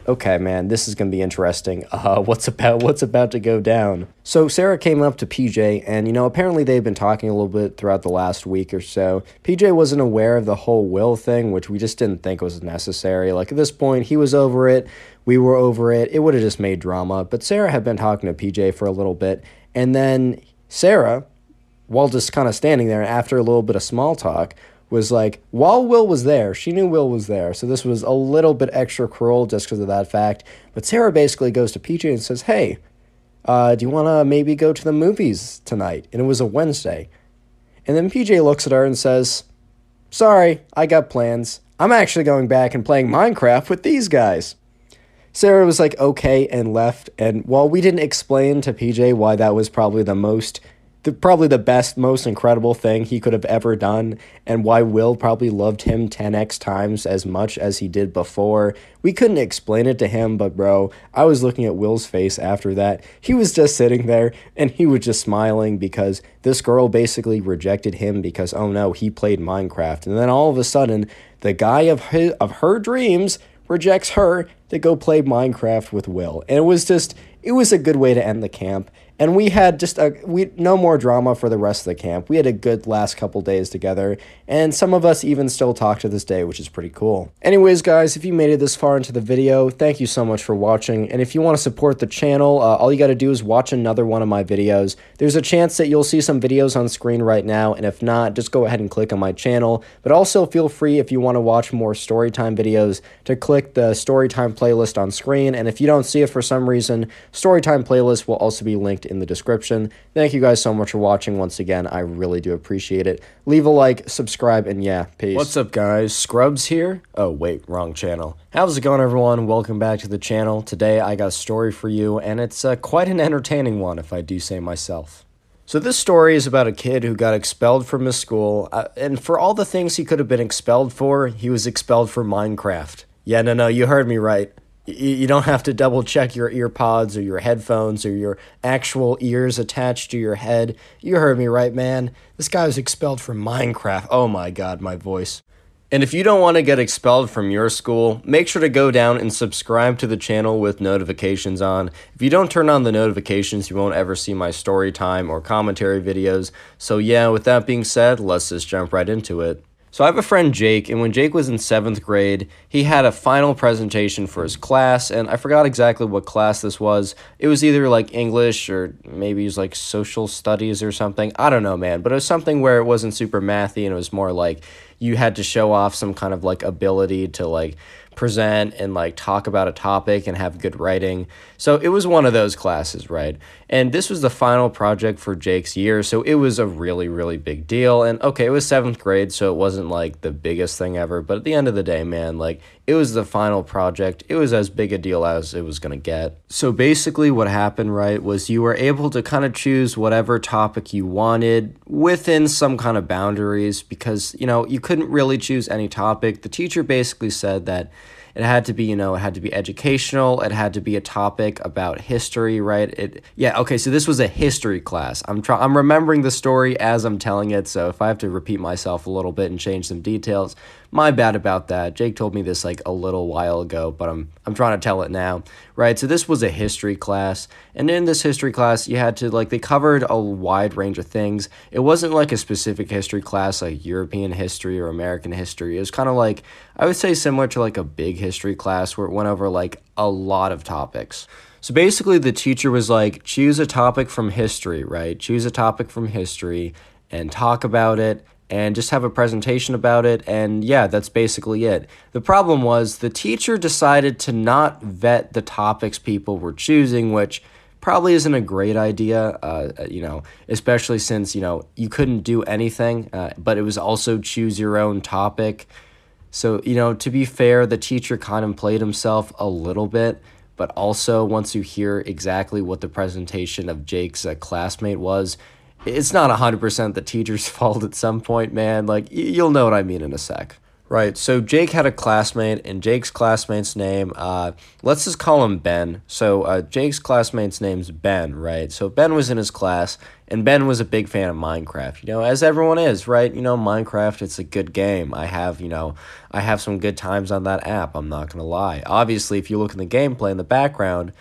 okay, man, this is going to be interesting. Uh, what's about what's about to go down? So Sarah came up to PJ, and you know, apparently they've been talking a little bit throughout the last week or so. PJ wasn't aware of the whole will thing, which we just didn't think was necessary. Like at this point, he was over it. We were over it. It would have just made drama. But Sarah had been talking to PJ for a little bit, and then Sarah, while just kind of standing there, after a little bit of small talk, was like, while Will was there, she knew Will was there. So this was a little bit extra cruel just because of that fact. But Sarah basically goes to PJ and says, hey, uh, do you want to maybe go to the movies tonight? And it was a Wednesday. And then PJ looks at her and says, sorry, I got plans. I'm actually going back and playing Minecraft with these guys. Sarah was like, okay, and left. And while we didn't explain to PJ why that was probably the most the, probably the best, most incredible thing he could have ever done, and why Will probably loved him 10x times as much as he did before. We couldn't explain it to him, but bro, I was looking at Will's face after that. He was just sitting there and he was just smiling because this girl basically rejected him because, oh no, he played Minecraft. And then all of a sudden, the guy of, his, of her dreams rejects her to go play Minecraft with Will. And it was just, it was a good way to end the camp and we had just a we no more drama for the rest of the camp. We had a good last couple days together, and some of us even still talk to this day, which is pretty cool. Anyways, guys, if you made it this far into the video, thank you so much for watching. And if you want to support the channel, uh, all you got to do is watch another one of my videos. There's a chance that you'll see some videos on screen right now, and if not, just go ahead and click on my channel. But also feel free if you want to watch more storytime videos to click the storytime playlist on screen. And if you don't see it for some reason, Storytime playlist will also be linked in the description. Thank you guys so much for watching once again. I really do appreciate it. Leave a like, subscribe, and yeah, peace. What's up, guys? Scrubs here. Oh, wait, wrong channel. How's it going, everyone? Welcome back to the channel. Today, I got a story for you, and it's uh, quite an entertaining one, if I do say myself. So, this story is about a kid who got expelled from his school, uh, and for all the things he could have been expelled for, he was expelled for Minecraft. Yeah, no, no, you heard me right. You don't have to double check your ear pods or your headphones or your actual ears attached to your head. You heard me right, man. This guy was expelled from Minecraft. Oh my god, my voice. And if you don't want to get expelled from your school, make sure to go down and subscribe to the channel with notifications on. If you don't turn on the notifications, you won't ever see my story time or commentary videos. So, yeah, with that being said, let's just jump right into it. So I have a friend Jake, and when Jake was in seventh grade, he had a final presentation for his class, and I forgot exactly what class this was. It was either like English or maybe it was like social studies or something. I don't know, man, but it was something where it wasn't super mathy and it was more like you had to show off some kind of like ability to like present and like talk about a topic and have good writing. So it was one of those classes, right? And this was the final project for Jake's year, so it was a really really big deal. And okay, it was 7th grade, so it wasn't like the biggest thing ever, but at the end of the day, man, like it was the final project. It was as big a deal as it was going to get. So basically what happened, right, was you were able to kind of choose whatever topic you wanted within some kind of boundaries because, you know, you couldn't really choose any topic. The teacher basically said that it had to be, you know, it had to be educational. It had to be a topic about history, right? It, yeah, okay. So this was a history class. I'm trying. I'm remembering the story as I'm telling it. So if I have to repeat myself a little bit and change some details, my bad about that. Jake told me this like a little while ago, but I'm I'm trying to tell it now, right? So this was a history class, and in this history class, you had to like they covered a wide range of things. It wasn't like a specific history class like European history or American history. It was kind of like I would say similar to like a big history class where it went over like a lot of topics. So basically, the teacher was like, choose a topic from history, right? Choose a topic from history and talk about it and just have a presentation about it. And yeah, that's basically it. The problem was the teacher decided to not vet the topics people were choosing, which probably isn't a great idea, uh, you know, especially since, you know, you couldn't do anything, uh, but it was also choose your own topic. So, you know, to be fair, the teacher kind of played himself a little bit, but also once you hear exactly what the presentation of Jake's uh, classmate was, it's not 100% the teacher's fault at some point, man. Like, you'll know what I mean in a sec. Right, so Jake had a classmate, and Jake's classmate's name, uh, let's just call him Ben. So uh, Jake's classmate's name's Ben, right? So Ben was in his class, and Ben was a big fan of Minecraft, you know, as everyone is, right? You know, Minecraft, it's a good game. I have, you know, I have some good times on that app, I'm not gonna lie. Obviously, if you look in the gameplay in the background,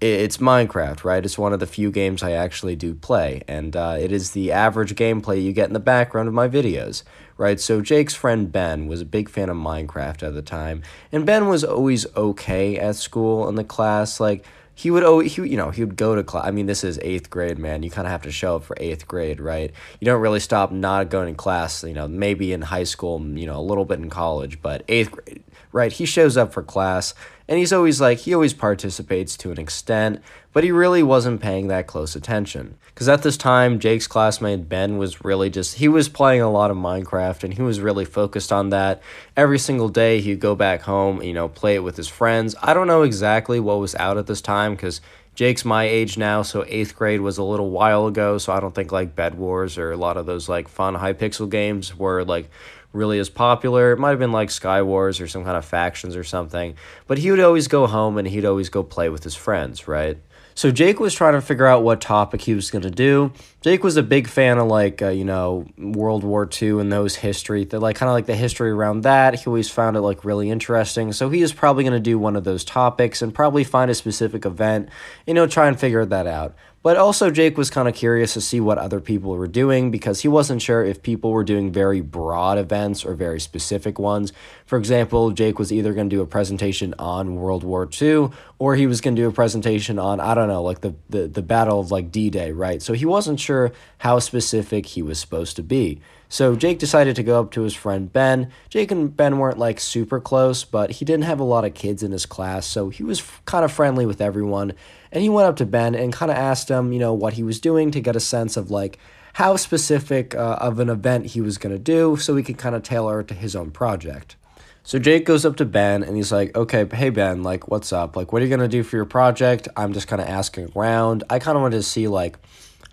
it's Minecraft, right? It's one of the few games I actually do play, and uh, it is the average gameplay you get in the background of my videos, right? So Jake's friend Ben was a big fan of Minecraft at the time, and Ben was always okay at school in the class, like he would always, he, you know, he would go to class. I mean, this is eighth grade, man. You kind of have to show up for eighth grade, right? You don't really stop not going to class, you know, maybe in high school, you know, a little bit in college, but eighth grade, right? He shows up for class and he's always like, he always participates to an extent, but he really wasn't paying that close attention. Because at this time, Jake's classmate Ben was really just, he was playing a lot of Minecraft and he was really focused on that. Every single day, he'd go back home, you know, play it with his friends. I don't know exactly what was out at this time because Jake's my age now, so eighth grade was a little while ago, so I don't think like Bed Wars or a lot of those like fun Hypixel games were like really as popular. It might have been like Sky Wars or some kind of factions or something. But he would always go home and he'd always go play with his friends, right? So Jake was trying to figure out what topic he was going to do. Jake was a big fan of like uh, you know World War II and those history, the, like kind of like the history around that. He always found it like really interesting. So he is probably going to do one of those topics and probably find a specific event, you know, try and figure that out. But also, Jake was kind of curious to see what other people were doing because he wasn't sure if people were doing very broad events or very specific ones. For example, Jake was either going to do a presentation on World War II or he was going to do a presentation on, I don't know, like the, the, the Battle of like D Day, right? So he wasn't sure how specific he was supposed to be. So Jake decided to go up to his friend Ben. Jake and Ben weren't like super close, but he didn't have a lot of kids in his class, so he was kind of friendly with everyone. And he went up to Ben and kind of asked him, you know, what he was doing to get a sense of like how specific uh, of an event he was going to do so he could kind of tailor it to his own project. So Jake goes up to Ben and he's like, okay, hey Ben, like, what's up? Like, what are you going to do for your project? I'm just kind of asking around. I kind of wanted to see, like,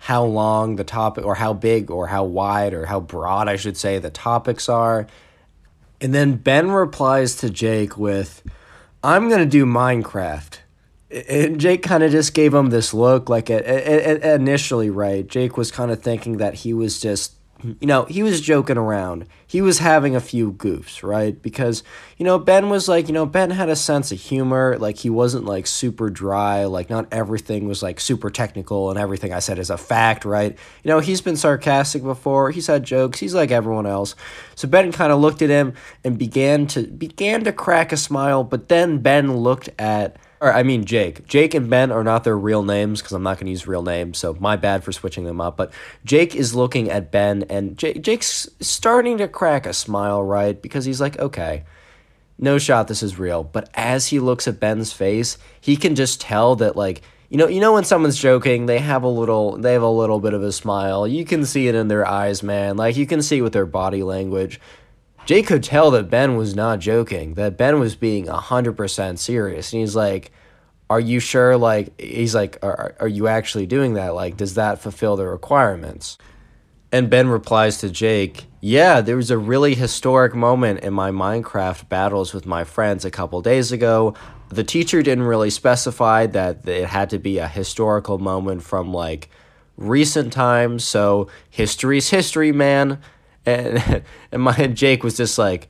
how long the topic or how big or how wide or how broad I should say the topics are. And then Ben replies to Jake with, I'm going to do Minecraft. And Jake kind of just gave him this look like it, it, it initially, right? Jake was kind of thinking that he was just you know, he was joking around. He was having a few goofs, right? Because, you know, Ben was like, you know, Ben had a sense of humor. Like, he wasn't like super dry. Like, not everything was like super technical and everything I said is a fact, right? You know, he's been sarcastic before. He's had jokes. He's like everyone else. So Ben kind of looked at him and began to began to crack a smile, but then Ben looked at or I mean Jake. Jake and Ben are not their real names because I'm not going to use real names, so my bad for switching them up. But Jake is looking at Ben, and J- Jake's starting to crack a smile, right? Because he's like, okay, no shot, this is real. But as he looks at Ben's face, he can just tell that like. You know, you know when someone's joking, they have a little, they have a little bit of a smile. You can see it in their eyes, man. Like you can see with their body language. Jake could tell that Ben was not joking, that Ben was being 100% serious. And he's like, Are you sure? Like, he's like, Are, are you actually doing that? Like, does that fulfill the requirements? And Ben replies to Jake, Yeah, there was a really historic moment in my Minecraft battles with my friends a couple days ago. The teacher didn't really specify that it had to be a historical moment from like recent times. So, history's history, man and and my Jake was just like,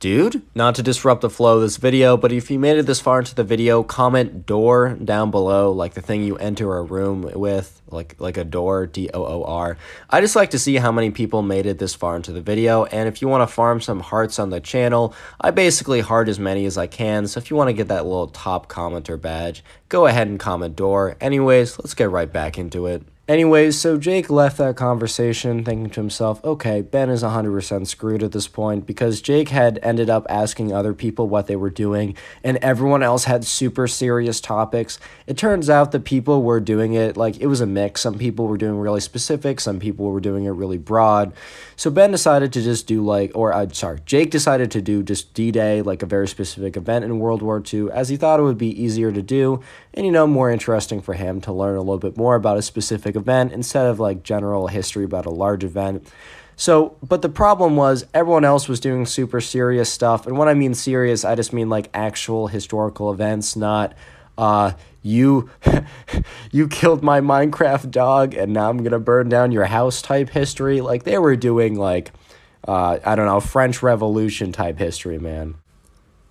dude, not to disrupt the flow of this video, but if you made it this far into the video, comment door down below, like the thing you enter a room with, like like a door, D O O R. I just like to see how many people made it this far into the video, and if you want to farm some hearts on the channel, I basically heart as many as I can. So if you want to get that little top commenter badge, go ahead and comment door. Anyways, let's get right back into it. Anyways, so Jake left that conversation thinking to himself, okay, Ben is 100% screwed at this point because Jake had ended up asking other people what they were doing and everyone else had super serious topics. It turns out that people were doing it like it was a mix. Some people were doing really specific, some people were doing it really broad. So Ben decided to just do like, or I'm uh, sorry, Jake decided to do just D Day, like a very specific event in World War II, as he thought it would be easier to do and, you know, more interesting for him to learn a little bit more about a specific event instead of like general history about a large event. So, but the problem was everyone else was doing super serious stuff. And when I mean serious, I just mean like actual historical events, not uh you you killed my Minecraft dog and now I'm going to burn down your house type history. Like they were doing like uh I don't know, French Revolution type history, man.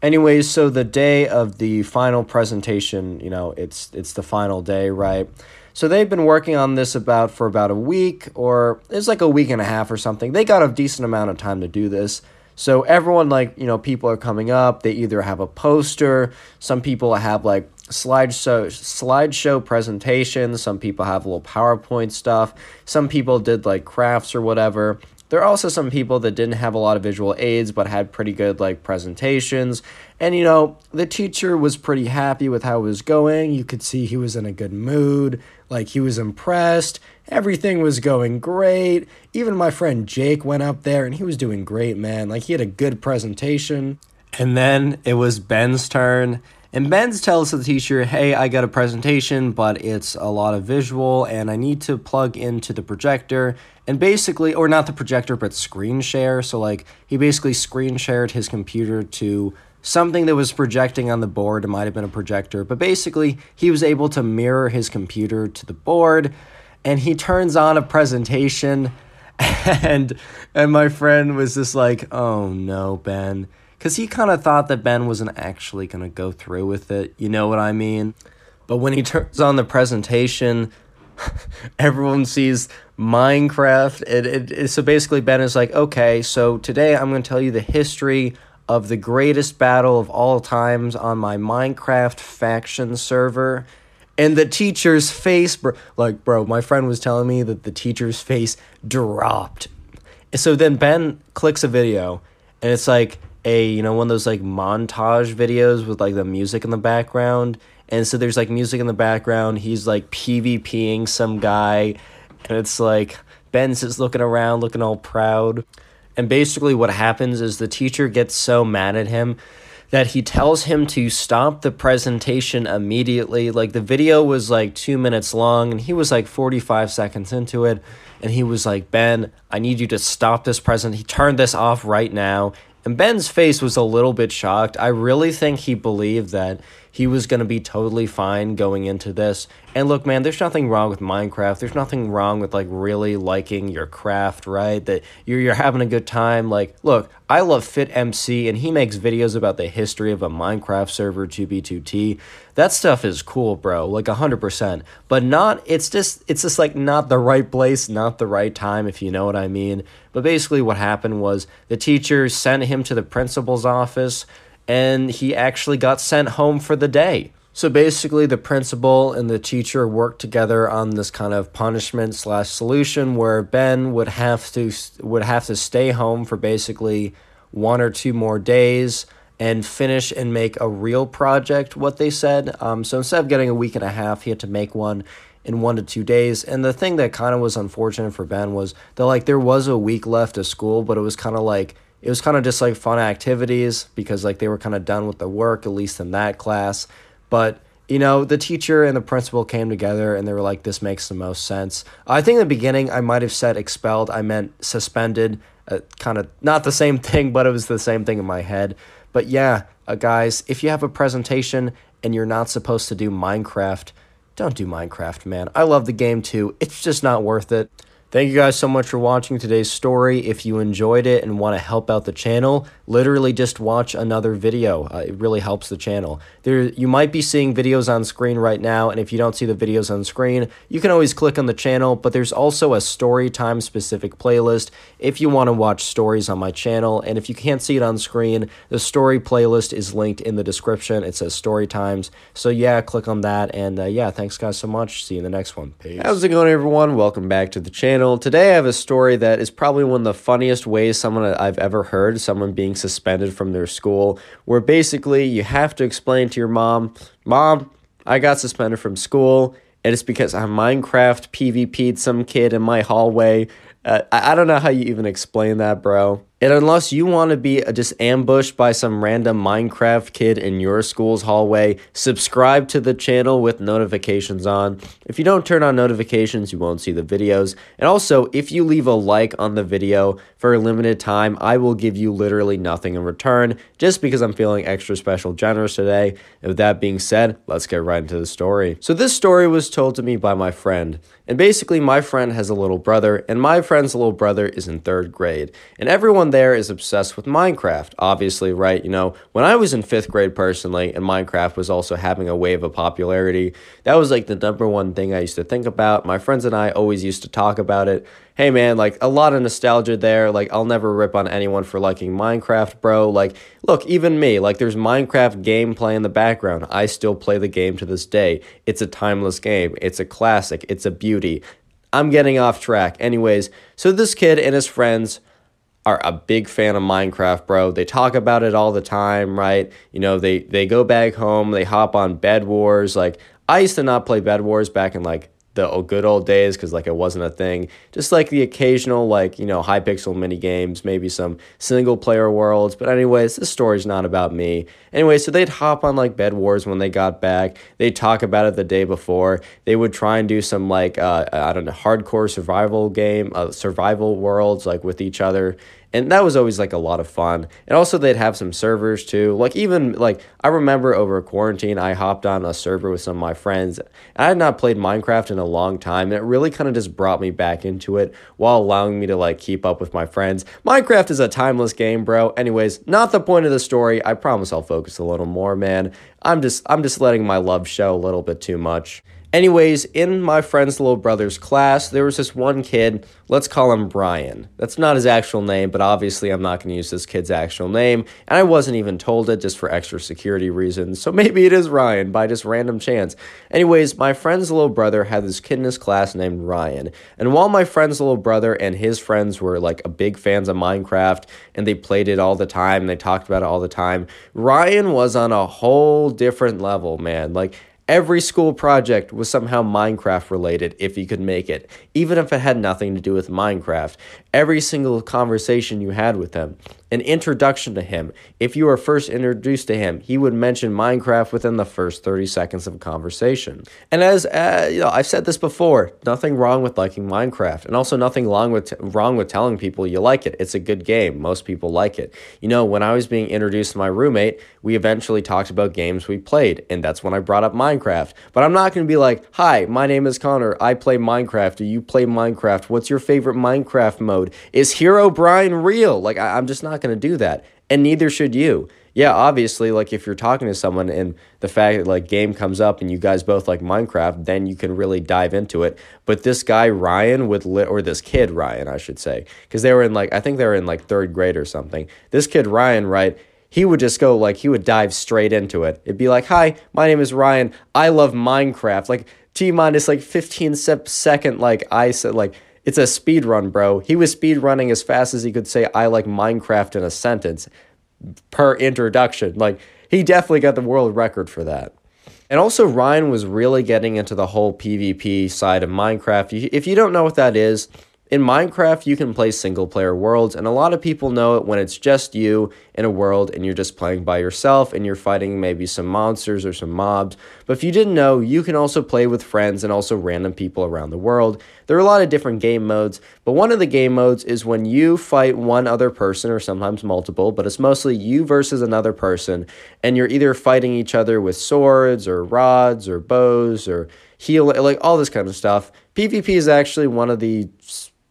Anyways, so the day of the final presentation, you know, it's it's the final day, right? So they've been working on this about for about a week or it's like a week and a half or something. They got a decent amount of time to do this. So everyone like, you know, people are coming up, they either have a poster, some people have like slideshow slideshow presentations, some people have little PowerPoint stuff, some people did like crafts or whatever. There are also some people that didn't have a lot of visual aids but had pretty good like presentations. And you know, the teacher was pretty happy with how it was going. You could see he was in a good mood, like he was impressed. Everything was going great. Even my friend Jake went up there and he was doing great, man. Like he had a good presentation. And then it was Ben's turn. And Ben's tells the teacher, hey, I got a presentation, but it's a lot of visual and I need to plug into the projector. And basically, or not the projector, but screen share. So, like, he basically screen shared his computer to something that was projecting on the board. It might have been a projector, but basically, he was able to mirror his computer to the board. And he turns on a presentation. And, and my friend was just like, oh no, Ben because he kind of thought that Ben wasn't actually going to go through with it. You know what I mean? But when he turns on the presentation, everyone sees Minecraft. It, it, it, so basically, Ben is like, okay, so today I'm going to tell you the history of the greatest battle of all times on my Minecraft faction server. And the teacher's face, bro, like, bro, my friend was telling me that the teacher's face dropped so then Ben clicks a video, and it's like a you know one of those like montage videos with like the music in the background. And so there's like music in the background. He's like PvPing some guy, and it's like Ben's just looking around, looking all proud. And basically, what happens is the teacher gets so mad at him that he tells him to stop the presentation immediately. Like the video was like two minutes long, and he was like 45 seconds into it. And he was like, Ben, I need you to stop this present. He turned this off right now. And Ben's face was a little bit shocked. I really think he believed that he was going to be totally fine going into this. And look, man, there's nothing wrong with Minecraft. There's nothing wrong with like really liking your craft, right? That you're you're having a good time. Like, look, I love FitMC and he makes videos about the history of a Minecraft server 2B2T. That stuff is cool, bro. Like 100%. But not it's just it's just like not the right place, not the right time if you know what I mean. But basically what happened was the teacher sent him to the principal's office and he actually got sent home for the day. So basically, the principal and the teacher worked together on this kind of punishment slash solution where Ben would have to would have to stay home for basically one or two more days and finish and make a real project. What they said. Um, so instead of getting a week and a half, he had to make one in one to two days. And the thing that kind of was unfortunate for Ben was that like there was a week left of school, but it was kind of like it was kind of just like fun activities because like they were kind of done with the work at least in that class. But you know the teacher and the principal came together and they were like this makes the most sense. I think in the beginning i might have said expelled. I meant suspended. Uh, kind of not the same thing but it was the same thing in my head. But yeah uh, guys if you have a presentation and you're not supposed to do minecraft don't do minecraft man. I love the game too. It's just not worth it Thank you guys so much for watching today's story. If you enjoyed it and want to help out the channel, literally just watch another video. Uh, it really helps the channel. There, you might be seeing videos on screen right now, and if you don't see the videos on screen, you can always click on the channel, but there's also a story time specific playlist if you want to watch stories on my channel, and if you can't see it on screen, the story playlist is linked in the description. It says story times, so yeah, click on that, and uh, yeah, thanks guys so much. See you in the next one. Peace. How's it going, everyone? Welcome back to the channel. Today I have a story that is probably one of the funniest ways someone I've ever heard someone being suspended from their school, where basically you have to explain to your mom, Mom, I got suspended from school, and it's because I Minecraft PvP'd some kid in my hallway. Uh, I, I don't know how you even explain that, bro. And unless you want to be uh, just ambushed by some random Minecraft kid in your school's hallway, subscribe to the channel with notifications on. If you don't turn on notifications, you won't see the videos. And also, if you leave a like on the video for a limited time, I will give you literally nothing in return just because I'm feeling extra special generous today. And with that being said, let's get right into the story. So, this story was told to me by my friend. And basically, my friend has a little brother, and my friend's little brother is in third grade. And everyone everyone there is obsessed with Minecraft, obviously, right? You know, when I was in fifth grade personally, and Minecraft was also having a wave of popularity, that was like the number one thing I used to think about. My friends and I always used to talk about it. Hey man, like a lot of nostalgia there. Like, I'll never rip on anyone for liking Minecraft, bro. Like, look, even me, like, there's Minecraft gameplay in the background. I still play the game to this day. It's a timeless game, it's a classic, it's a beauty. I'm getting off track. Anyways, so this kid and his friends are a big fan of Minecraft, bro. They talk about it all the time, right? You know, they they go back home, they hop on Bed Wars. Like I used to not play Bed Wars back in like the good old days because like it wasn't a thing. Just like the occasional like you know Hypixel mini games, maybe some single player worlds. But anyways, this story's not about me. Anyway, so they'd hop on like Bed Wars when they got back. They'd talk about it the day before. They would try and do some like uh, I don't know hardcore survival game, uh, survival worlds like with each other and that was always like a lot of fun. And also they'd have some servers too. Like even like i remember over quarantine i hopped on a server with some of my friends. And i had not played minecraft in a long time and it really kind of just brought me back into it while allowing me to like keep up with my friends. Minecraft is a timeless game bro. Anyways not the point of the story. I promise i'll focus a little more man. I'm just I'm just letting my love show a little bit too much. Anyways, in my friend's little brother's class, there was this one kid, let's call him Brian. That's not his actual name, but obviously I'm not going to use this kid's actual name, and I wasn't even told it just for extra security reasons, so maybe it is Ryan by just random chance. Anyways, my friend's little brother had this kid in his class named Ryan, and while my friend's little brother and his friends were like a big fans of Minecraft and they played it all the time, they talked about it all the time, Ryan was on a whole different level, man. Like Every school project was somehow Minecraft related if you could make it, even if it had nothing to do with Minecraft. Every single conversation you had with him, an introduction to him, if you were first introduced to him, he would mention Minecraft within the first 30 seconds of a conversation. And as uh, you know, I've said this before, nothing wrong with liking Minecraft, and also nothing wrong with wrong with telling people you like it. It's a good game. Most people like it. You know, when I was being introduced to my roommate, we eventually talked about games we played, and that's when I brought up Minecraft Minecraft. But I'm not going to be like, hi, my name is Connor. I play Minecraft. Do you play Minecraft? What's your favorite Minecraft mode? Is Herobrine real? Like, I- I'm just not going to do that. And neither should you. Yeah, obviously, like if you're talking to someone and the fact that like game comes up and you guys both like Minecraft, then you can really dive into it. But this guy Ryan with lit or this kid Ryan, I should say, because they were in like I think they were in like third grade or something. This kid Ryan, right? he would just go like he would dive straight into it. It'd be like, "Hi, my name is Ryan. I love Minecraft." Like T minus like 15 second like I said like it's a speed run, bro. He was speed running as fast as he could say I like Minecraft in a sentence per introduction. Like he definitely got the world record for that. And also Ryan was really getting into the whole PvP side of Minecraft. If you don't know what that is, in Minecraft, you can play single player worlds, and a lot of people know it when it's just you in a world and you're just playing by yourself and you're fighting maybe some monsters or some mobs. But if you didn't know, you can also play with friends and also random people around the world. There are a lot of different game modes, but one of the game modes is when you fight one other person or sometimes multiple, but it's mostly you versus another person, and you're either fighting each other with swords or rods or bows or heal, like all this kind of stuff. PvP is actually one of the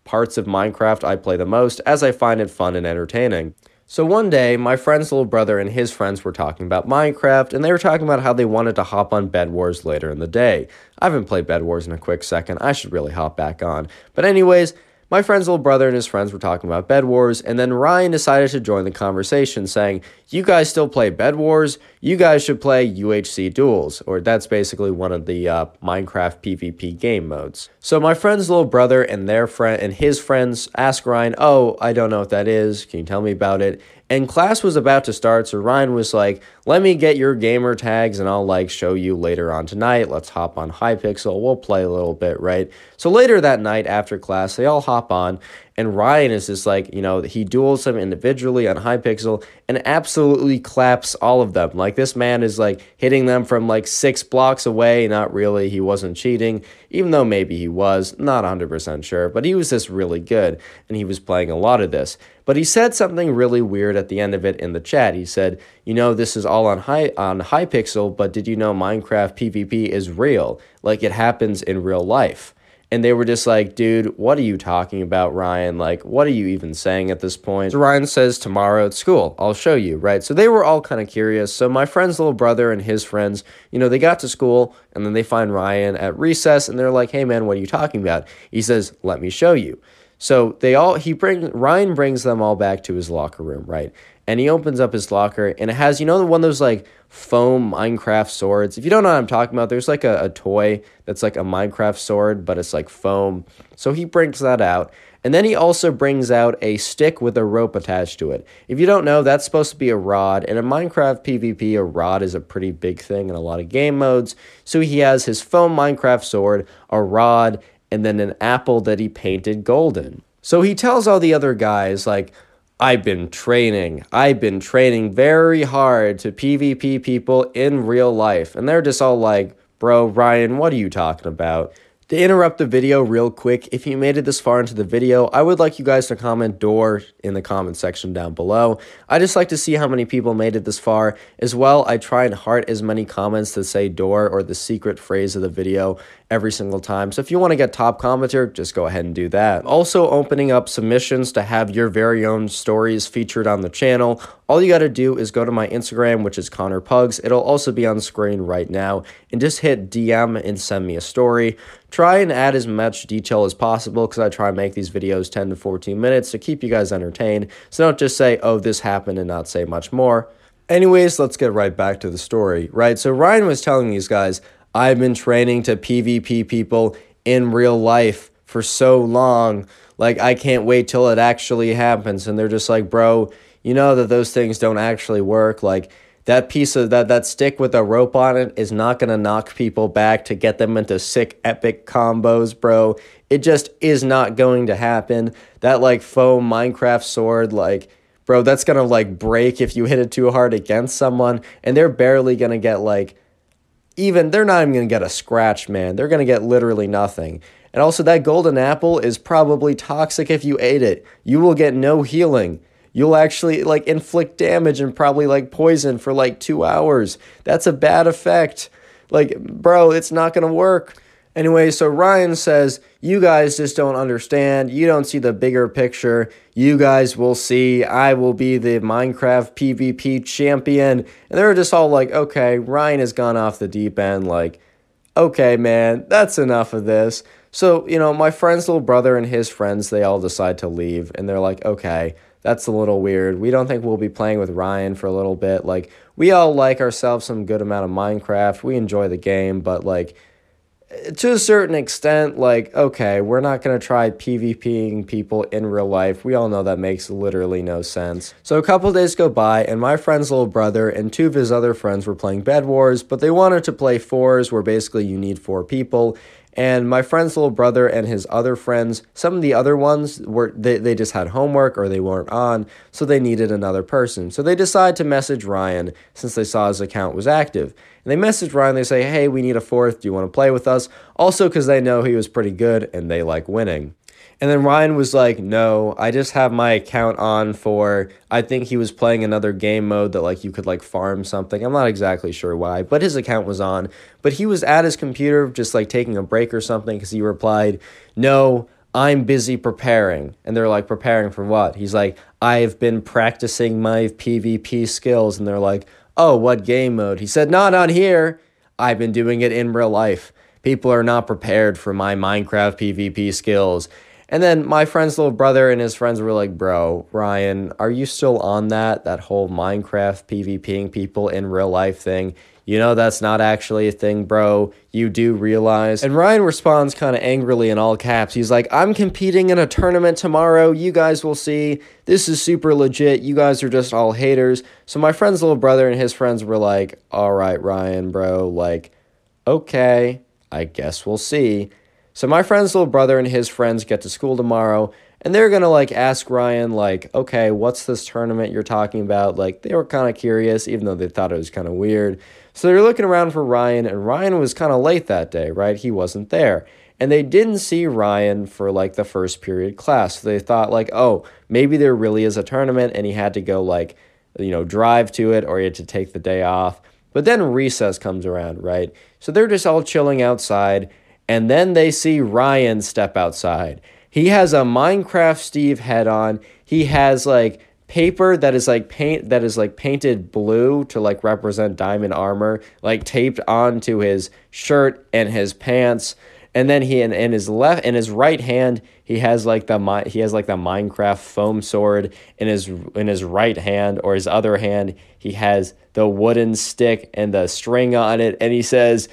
parts of Minecraft I play the most, as I find it fun and entertaining. So one day, my friend's little brother and his friends were talking about Minecraft, and they were talking about how they wanted to hop on Bed Wars later in the day. I haven't played Bed Wars in a quick second, I should really hop back on. But anyways, my friend's little brother and his friends were talking about Bed Wars, and then Ryan decided to join the conversation, saying, You guys still play Bed Wars? You guys should play UHC Duels, or that's basically one of the uh, Minecraft PvP game modes. So my friend's little brother and their friend and his friends asked Ryan, Oh, I don't know what that is. Can you tell me about it? And class was about to start, so Ryan was like, Let me get your gamer tags and I'll like show you later on tonight. Let's hop on Hypixel. We'll play a little bit, right? So later that night after class, they all hop on and Ryan is just like, you know, he duels them individually on Hypixel and absolutely claps all of them. Like this man is like hitting them from like six blocks away. Not really. He wasn't cheating, even though maybe he was. Not 100% sure. But he was just really good and he was playing a lot of this. But he said something really weird at the end of it in the chat. He said, you know, this is all on high on Hypixel, but did you know Minecraft PvP is real? Like it happens in real life and they were just like, dude, what are you talking about, Ryan? Like, what are you even saying at this point? So Ryan says, tomorrow at school, I'll show you, right? So they were all kind of curious. So my friend's little brother and his friends, you know, they got to school and then they find Ryan at recess and they're like, hey, man, what are you talking about? He says, let me show you. So they all, he brings, Ryan brings them all back to his locker room, right? And he opens up his locker and it has, you know, the one of those like foam Minecraft swords. If you don't know what I'm talking about, there's like a, a toy that's like a Minecraft sword, but it's like foam. So he brings that out. And then he also brings out a stick with a rope attached to it. If you don't know, that's supposed to be a rod. And in Minecraft PvP, a rod is a pretty big thing in a lot of game modes. So he has his foam Minecraft sword, a rod, and then an apple that he painted golden. So he tells all the other guys, like, I've been training. I've been training very hard to PvP people in real life. And they're just all like, bro, Ryan, what are you talking about? To interrupt the video real quick, if you made it this far into the video, I would like you guys to comment door in the comment section down below. I just like to see how many people made it this far. As well, I try and heart as many comments that say door or the secret phrase of the video every single time. So if you want to get top commenter, just go ahead and do that. Also opening up submissions to have your very own stories featured on the channel. All you got to do is go to my Instagram, which is Connor Pugs. It'll also be on screen right now, and just hit DM and send me a story. Try and add as much detail as possible because I try and make these videos 10 to 14 minutes to keep you guys entertained. So don't just say, oh, this happened and not say much more. Anyways, let's get right back to the story, right? So Ryan was telling these guys, I've been training to PvP people in real life for so long. Like, I can't wait till it actually happens. And they're just like, bro, you know that those things don't actually work. Like, that piece of that that stick with a rope on it is not going to knock people back to get them into sick epic combos bro it just is not going to happen that like foam minecraft sword like bro, that's gonna like break if you hit it too hard against someone, and they're barely gonna get like even they're not even gonna get a scratch, man. They're gonna get literally nothing. And also that golden apple is probably toxic if you ate it. You will get no healing. You'll actually like inflict damage and probably like poison for like 2 hours. That's a bad effect. Like, bro, it's not gonna work. Anyway, so Ryan says, You guys just don't understand. You don't see the bigger picture. You guys will see. I will be the Minecraft PvP champion. And they're just all like, Okay, Ryan has gone off the deep end. Like, okay, man, that's enough of this. So, you know, my friend's little brother and his friends, they all decide to leave. And they're like, Okay, that's a little weird. We don't think we'll be playing with Ryan for a little bit. Like, we all like ourselves some good amount of Minecraft. We enjoy the game, but like, to a certain extent, like, okay, we're not going to try PvPing people in real life. We all know that makes literally no sense. So a couple days go by, and my friend's little brother and two of his other friends were playing Bed Wars, but they wanted to play fours, where basically you need four people. And my friend's little brother and his other friends, some of the other ones were they, they just had homework or they weren't on, so they needed another person. So they decide to message Ryan since they saw his account was active. And they message Ryan, they say, Hey, we need a fourth. Do you want to play with us? Also, because they know he was pretty good and they like winning. And then Ryan was like, "No, I just have my account on for I think he was playing another game mode that like you could like farm something. I'm not exactly sure why, but his account was on. But he was at his computer just like taking a break or something cuz he replied, "No, I'm busy preparing." And they're like, "Preparing for what?" He's like, "I've been practicing my PvP skills." And they're like, "Oh, what game mode?" He said, "Not on here. I've been doing it in real life." People are not prepared for my Minecraft PvP skills. And then my friend's little brother and his friends were like, Bro, Ryan, are you still on that? That whole Minecraft PvPing people in real life thing? You know, that's not actually a thing, bro. You do realize. And Ryan responds kind of angrily in all caps. He's like, I'm competing in a tournament tomorrow. You guys will see. This is super legit. You guys are just all haters. So my friend's little brother and his friends were like, All right, Ryan, bro. Like, okay, I guess we'll see. So my friend's little brother and his friends get to school tomorrow and they're going to like ask Ryan like, "Okay, what's this tournament you're talking about?" Like they were kind of curious even though they thought it was kind of weird. So they're looking around for Ryan and Ryan was kind of late that day, right? He wasn't there. And they didn't see Ryan for like the first period class. So they thought like, "Oh, maybe there really is a tournament and he had to go like, you know, drive to it or he had to take the day off." But then recess comes around, right? So they're just all chilling outside and then they see Ryan step outside. He has a Minecraft Steve head on. He has like paper that is like paint that is like painted blue to like represent diamond armor, like taped onto his shirt and his pants. And then he in, in his left in his right hand he has like the he has like the Minecraft foam sword in his in his right hand or his other hand he has the wooden stick and the string on it and he says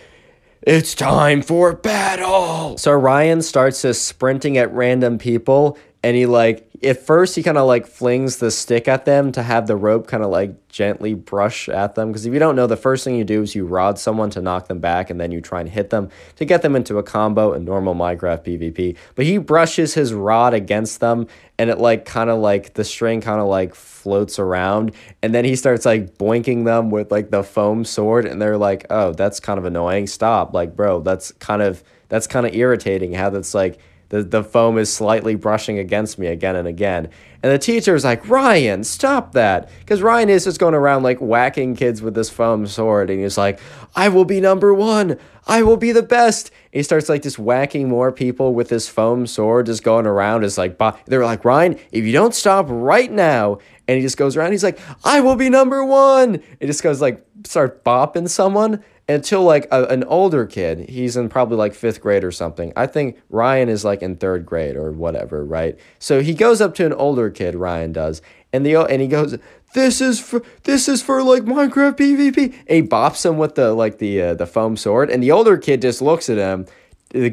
it's time for battle. So Ryan starts just sprinting at random people and he like at first he kind of like flings the stick at them to have the rope kind of like gently brush at them. Because if you don't know the first thing you do is you rod someone to knock them back and then you try and hit them to get them into a combo in normal minecraft pvp. But he brushes his rod against them and it like kind of like the string kind of like floats around. And then he starts like boinking them with like the foam sword and they're like oh that's kind of annoying. Stop. Like bro that's kind of that's kind of irritating how that's like the, the foam is slightly brushing against me again and again. And the teacher is like, Ryan, stop that. Because Ryan is just going around like whacking kids with this foam sword. And he's like, I will be number one. I will be the best. And he starts like just whacking more people with this foam sword, just going around. Is like, they're like, Ryan, if you don't stop right now. And he just goes around. He's like, I will be number one. It just goes like, start bopping someone until like a, an older kid he's in probably like fifth grade or something i think ryan is like in third grade or whatever right so he goes up to an older kid ryan does and the and he goes this is for this is for like minecraft pvp and he bops him with the like the uh, the foam sword and the older kid just looks at him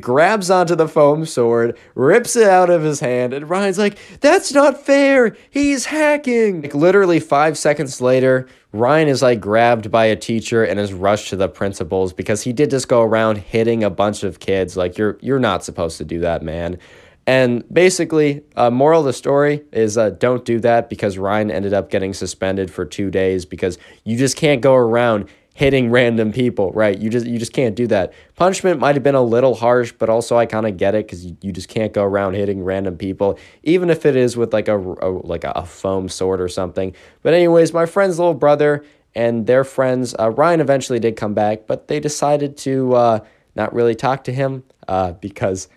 grabs onto the foam sword, rips it out of his hand, and Ryan's like, That's not fair! He's hacking! Like, literally five seconds later, Ryan is like grabbed by a teacher and is rushed to the principal's because he did just go around hitting a bunch of kids. Like you're you're not supposed to do that, man. And basically, uh, moral of the story is uh, don't do that because Ryan ended up getting suspended for two days because you just can't go around hitting random people, right? You just you just can't do that. Punishment might have been a little harsh, but also I kind of get it because you, you just can't go around hitting random people, even if it is with like a, a like a foam sword or something. But anyways, my friend's little brother and their friends, uh, Ryan eventually did come back, but they decided to uh, not really talk to him uh, because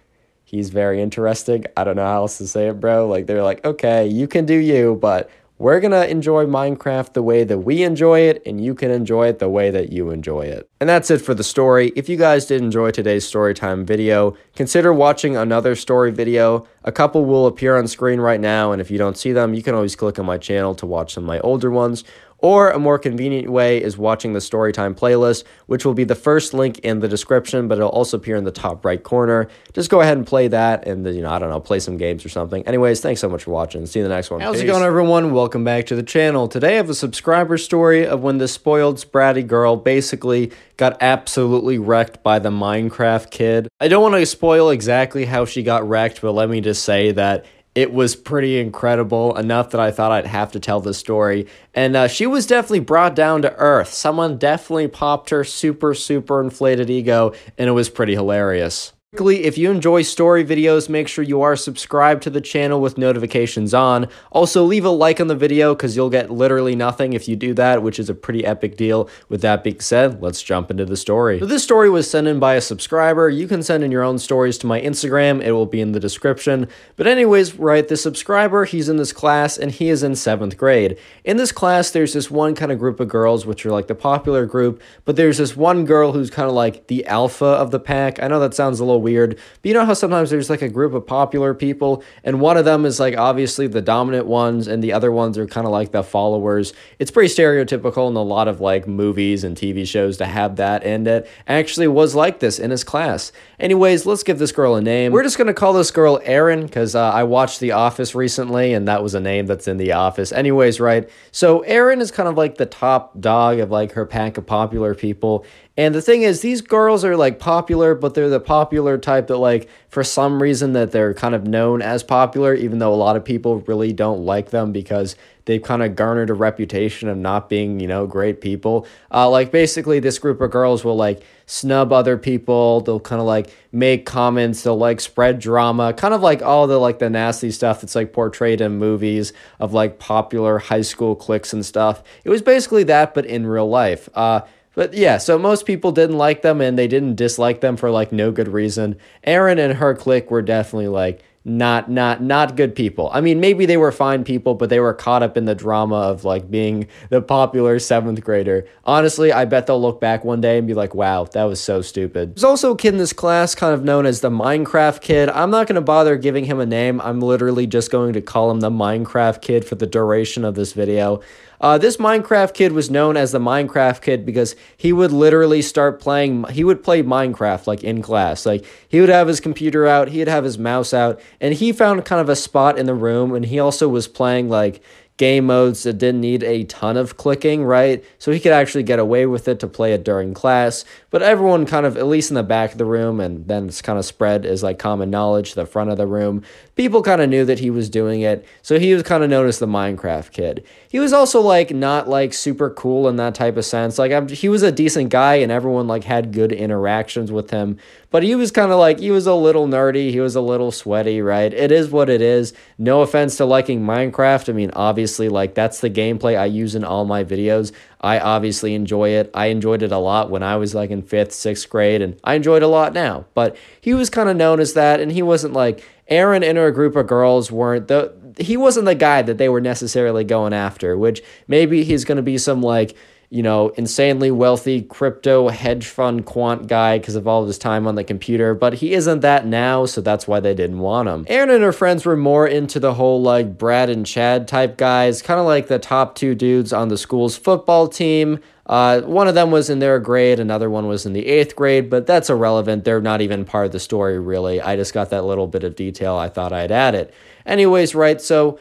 he's very interesting. I don't know how else to say it, bro. Like they're like, okay, you can do you, but we're going to enjoy Minecraft the way that we enjoy it, and you can enjoy it the way that you enjoy it. And that's it for the story. If you guys did enjoy today's storytime video, consider watching another story video. A couple will appear on screen right now, and if you don't see them, you can always click on my channel to watch some of my older ones. Or a more convenient way is watching the Storytime playlist, which will be the first link in the description, but it'll also appear in the top right corner. Just go ahead and play that and, you know, I don't know, play some games or something. Anyways, thanks so much for watching. See you in the next one. How's Peace. it going, everyone? Welcome back to the channel. Today I have a subscriber story of when this spoiled, spratty girl basically got absolutely wrecked by the Minecraft kid. I don't want to spoil exactly how she got wrecked, but let me just say that it was pretty incredible enough that I thought I'd have to tell the story. And uh, she was definitely brought down to earth. Someone definitely popped her super, super inflated ego, and it was pretty hilarious. Quickly, if you enjoy story videos, make sure you are subscribed to the channel with notifications on. Also, leave a like on the video because you'll get literally nothing if you do that, which is a pretty epic deal. With that being said, let's jump into the story. So this story was sent in by a subscriber. You can send in your own stories to my Instagram. It will be in the description. But anyways, right, the subscriber, he's in this class and he is in 7th grade. In this class, there's this one kind of group of girls, which are like the popular group, but there's this one girl who's kind of like the alpha of the pack. I know that sounds a little weird. But you know how sometimes there's like a group of popular people, and one of them is like obviously the dominant ones, and the other ones are kind of like the followers. It's pretty stereotypical in a lot of like movies and TV shows to have that, and it actually was like this in his class. Anyways, let's give this girl a name. We're just gonna call this girl Erin because uh, I watched The Office recently, and that was a name that's in The Office. Anyways, right? So Erin is kind of like the top dog of like her pack of popular people, and the thing is, these girls are like popular, but they're the popular type that, like, for some reason, that they're kind of known as popular, even though a lot of people really don't like them because they've kind of garnered a reputation of not being, you know, great people. Uh, like, basically, this group of girls will like snub other people. They'll kind of like make comments. They'll like spread drama, kind of like all the like the nasty stuff that's like portrayed in movies of like popular high school cliques and stuff. It was basically that, but in real life. Uh, but yeah, so most people didn't like them and they didn't dislike them for like no good reason. Erin and her clique were definitely like not not not good people. I mean, maybe they were fine people, but they were caught up in the drama of like being the popular 7th grader. Honestly, I bet they'll look back one day and be like, "Wow, that was so stupid." There's also a kid in this class kind of known as the Minecraft kid. I'm not going to bother giving him a name. I'm literally just going to call him the Minecraft kid for the duration of this video. Uh, this Minecraft kid was known as the Minecraft kid because he would literally start playing, he would play Minecraft like in class. Like he would have his computer out, he'd have his mouse out, and he found kind of a spot in the room. And he also was playing like game modes that didn't need a ton of clicking, right? So he could actually get away with it to play it during class. But everyone kind of, at least in the back of the room, and then it's kind of spread as like common knowledge the front of the room, people kind of knew that he was doing it. So he was kind of known as the Minecraft kid. He was also like not like super cool in that type of sense. Like I'm, he was a decent guy and everyone like had good interactions with him. but he was kind of like, he was a little nerdy. He was a little sweaty, right? It is what it is. No offense to liking Minecraft. I mean, obviously, like, that's the gameplay I use in all my videos. I obviously enjoy it. I enjoyed it a lot when I was like in fifth, sixth grade, and I enjoyed a lot now. But he was kind of known as that, and he wasn't like, Erin and a group of girls weren't the he wasn't the guy that they were necessarily going after, which maybe he's going to be some like you know, insanely wealthy crypto hedge fund quant guy because of all of his time on the computer, but he isn't that now, so that's why they didn't want him. Erin and her friends were more into the whole like Brad and Chad type guys, kind of like the top two dudes on the school's football team. Uh, one of them was in their grade, another one was in the eighth grade, but that's irrelevant. They're not even part of the story, really. I just got that little bit of detail I thought I'd add it. Anyways, right, so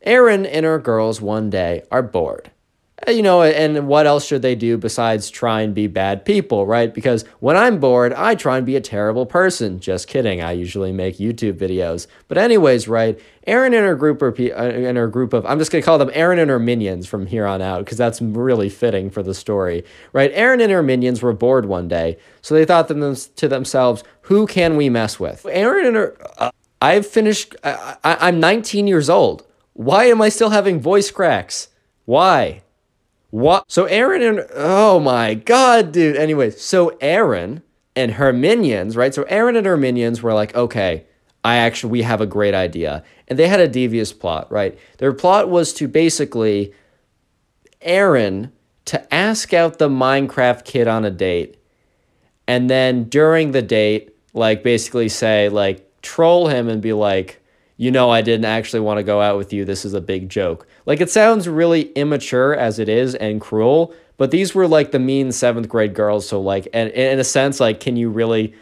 Erin and her girls one day are bored. Uh, you know, and what else should they do besides try and be bad people, right? Because when I'm bored, I try and be a terrible person. Just kidding. I usually make YouTube videos. But anyways, right? Erin and her group in uh, her group of I'm just gonna call them Erin and her minions from here on out because that's really fitting for the story, right? Erin and her minions were bored one day, so they thought them to themselves, "Who can we mess with?" Erin and her. Uh, I've finished. I, I, I'm 19 years old. Why am I still having voice cracks? Why? What? So Erin and oh my god, dude. Anyway, so Erin and her minions, right? So Erin and her minions were like, okay, I actually we have a great idea, and they had a devious plot, right? Their plot was to basically Erin to ask out the Minecraft kid on a date, and then during the date, like basically say like troll him and be like, you know, I didn't actually want to go out with you. This is a big joke. Like, it sounds really immature as it is and cruel, but these were like the mean seventh grade girls. So, like, and in a sense, like, can you really,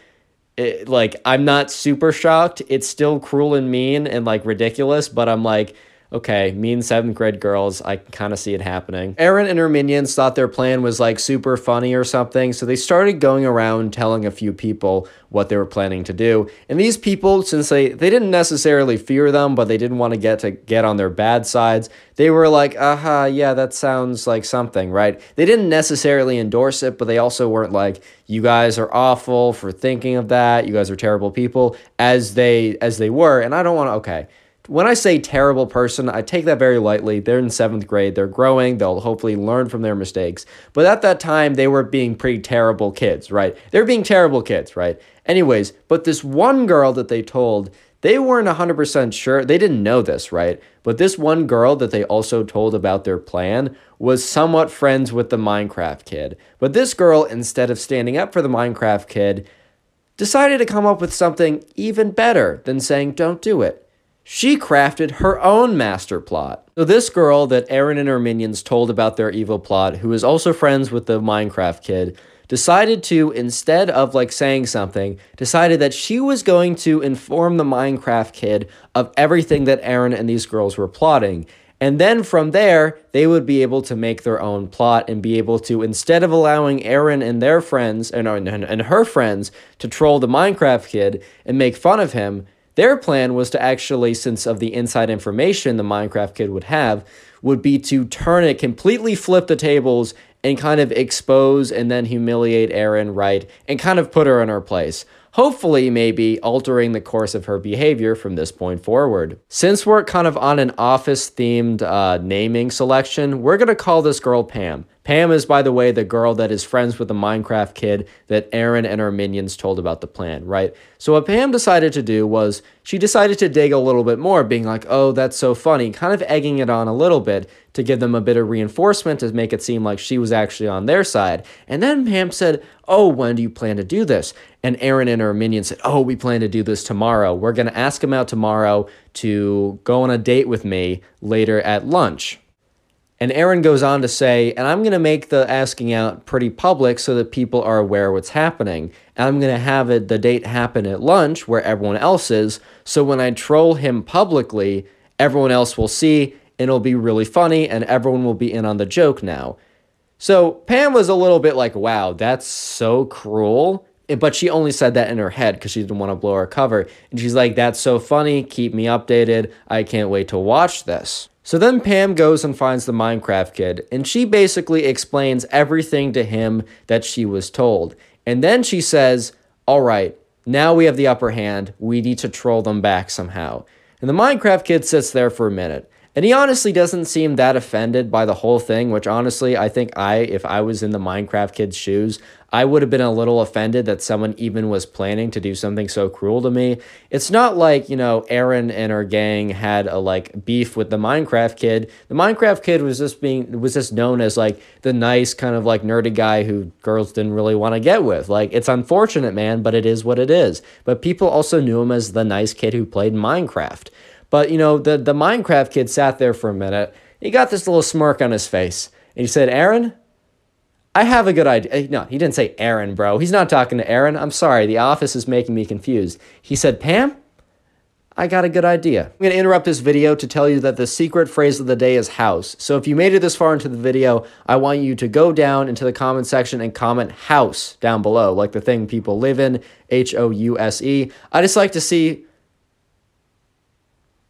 it, eh, like, I'm not super shocked. It's still cruel and mean and like ridiculous, but I'm like, okay, mean seventh grade girls, I can kind of see it happening. Erin and her minions thought their plan was like super funny or something, so they started going around telling a few people what they were planning to do. And these people, since they, they didn't necessarily fear them, but they didn't want to get to get on their bad sides, they were like, aha, yeah, that sounds like something, right? They didn't necessarily endorse it, but they also weren't like, you guys are awful for thinking of that, you guys are terrible people, as they as they were. And I don't want to okay when I say terrible person, I take that very lightly. They're in seventh grade, they're growing, they'll hopefully learn from their mistakes. But at that time, they were being pretty terrible kids, right? They're being terrible kids, right? Anyways, but this one girl that they told, they weren't 100% sure. They didn't know this, right? But this one girl that they also told about their plan was somewhat friends with the Minecraft kid. But this girl, instead of standing up for the Minecraft kid, decided to come up with something even better than saying, don't do it she crafted her own master plot. So, this girl that Erin and her minions told about their evil plot, who is also friends with the Minecraft kid, decided to, instead of like saying something, decided that she was going to inform the Minecraft kid of everything that Erin and these girls were plotting. And then from there, they would be able to make their own plot and be able to, instead of allowing Erin and their friends and, and, and her friends to troll the Minecraft kid and make fun of him, their plan was to actually, since of the inside information the Minecraft kid would have, would be to turn it, completely flip the tables, and kind of expose and then humiliate Erin, right? And kind of put her in her place hopefully maybe altering the course of her behavior from this point forward. Since we're kind of on an office themed uh, naming selection, we're going to call this girl Pam. Pam is, by the way, the girl that is friends with the Minecraft kid that Erin and her minions told about the plan, right? So, what Pam decided to do was she decided to dig a little bit more, being like, oh, that's so funny, kind of egging it on a little bit to give them a bit of reinforcement to make it seem like she was actually on their side. And then Pam said, oh, when do you plan to do this? And Erin and her minions said, oh, we plan to do this tomorrow. We're going to ask him out tomorrow to go on a date with me later at lunch. And Erin goes on to say, and I'm going to make the asking out pretty public so that people are aware what's happening. And I'm going to have it, the date happen at lunch where everyone else is. So when I troll him publicly, everyone else will see and it'll be really funny and everyone will be in on the joke now. So Pam was a little bit like, wow, that's so cruel. But she only said that in her head because she didn't want to blow her cover. And she's like, that's so funny. Keep me updated. I can't wait to watch this. So then Pam goes and finds the Minecraft kid, and she basically explains everything to him that she was told. And then she says, all right, now we have the upper hand. We need to troll them back somehow. And the Minecraft kid sits there for a minute. And he honestly doesn't seem that offended by the whole thing, which honestly, I think I, if I was in the Minecraft kid's shoes, I would have been a little offended that someone even was planning to do something so cruel to me. It's not like, you know, Erin and her gang had a like beef with the Minecraft kid. The Minecraft kid was just being was just known as like the nice kind of like nerdy guy who girls didn't really want to get with. Like it's unfortunate, man, but it is what it is. But people also knew him as the nice kid who played Minecraft. But you know, the the Minecraft kid sat there for a minute. He got this little smirk on his face, and he said, "Erin, I have a good idea." No, he didn't say Erin, bro. He's not talking to Erin. I'm sorry, the office is making me confused. He said, "Pam." I got a good idea. I'm going to interrupt this video to tell you that the secret phrase of the day is house. So if you made it this far into the video, I want you to go down into the comment section and comment house down below, like the thing people live in, H O U S E. I just like to see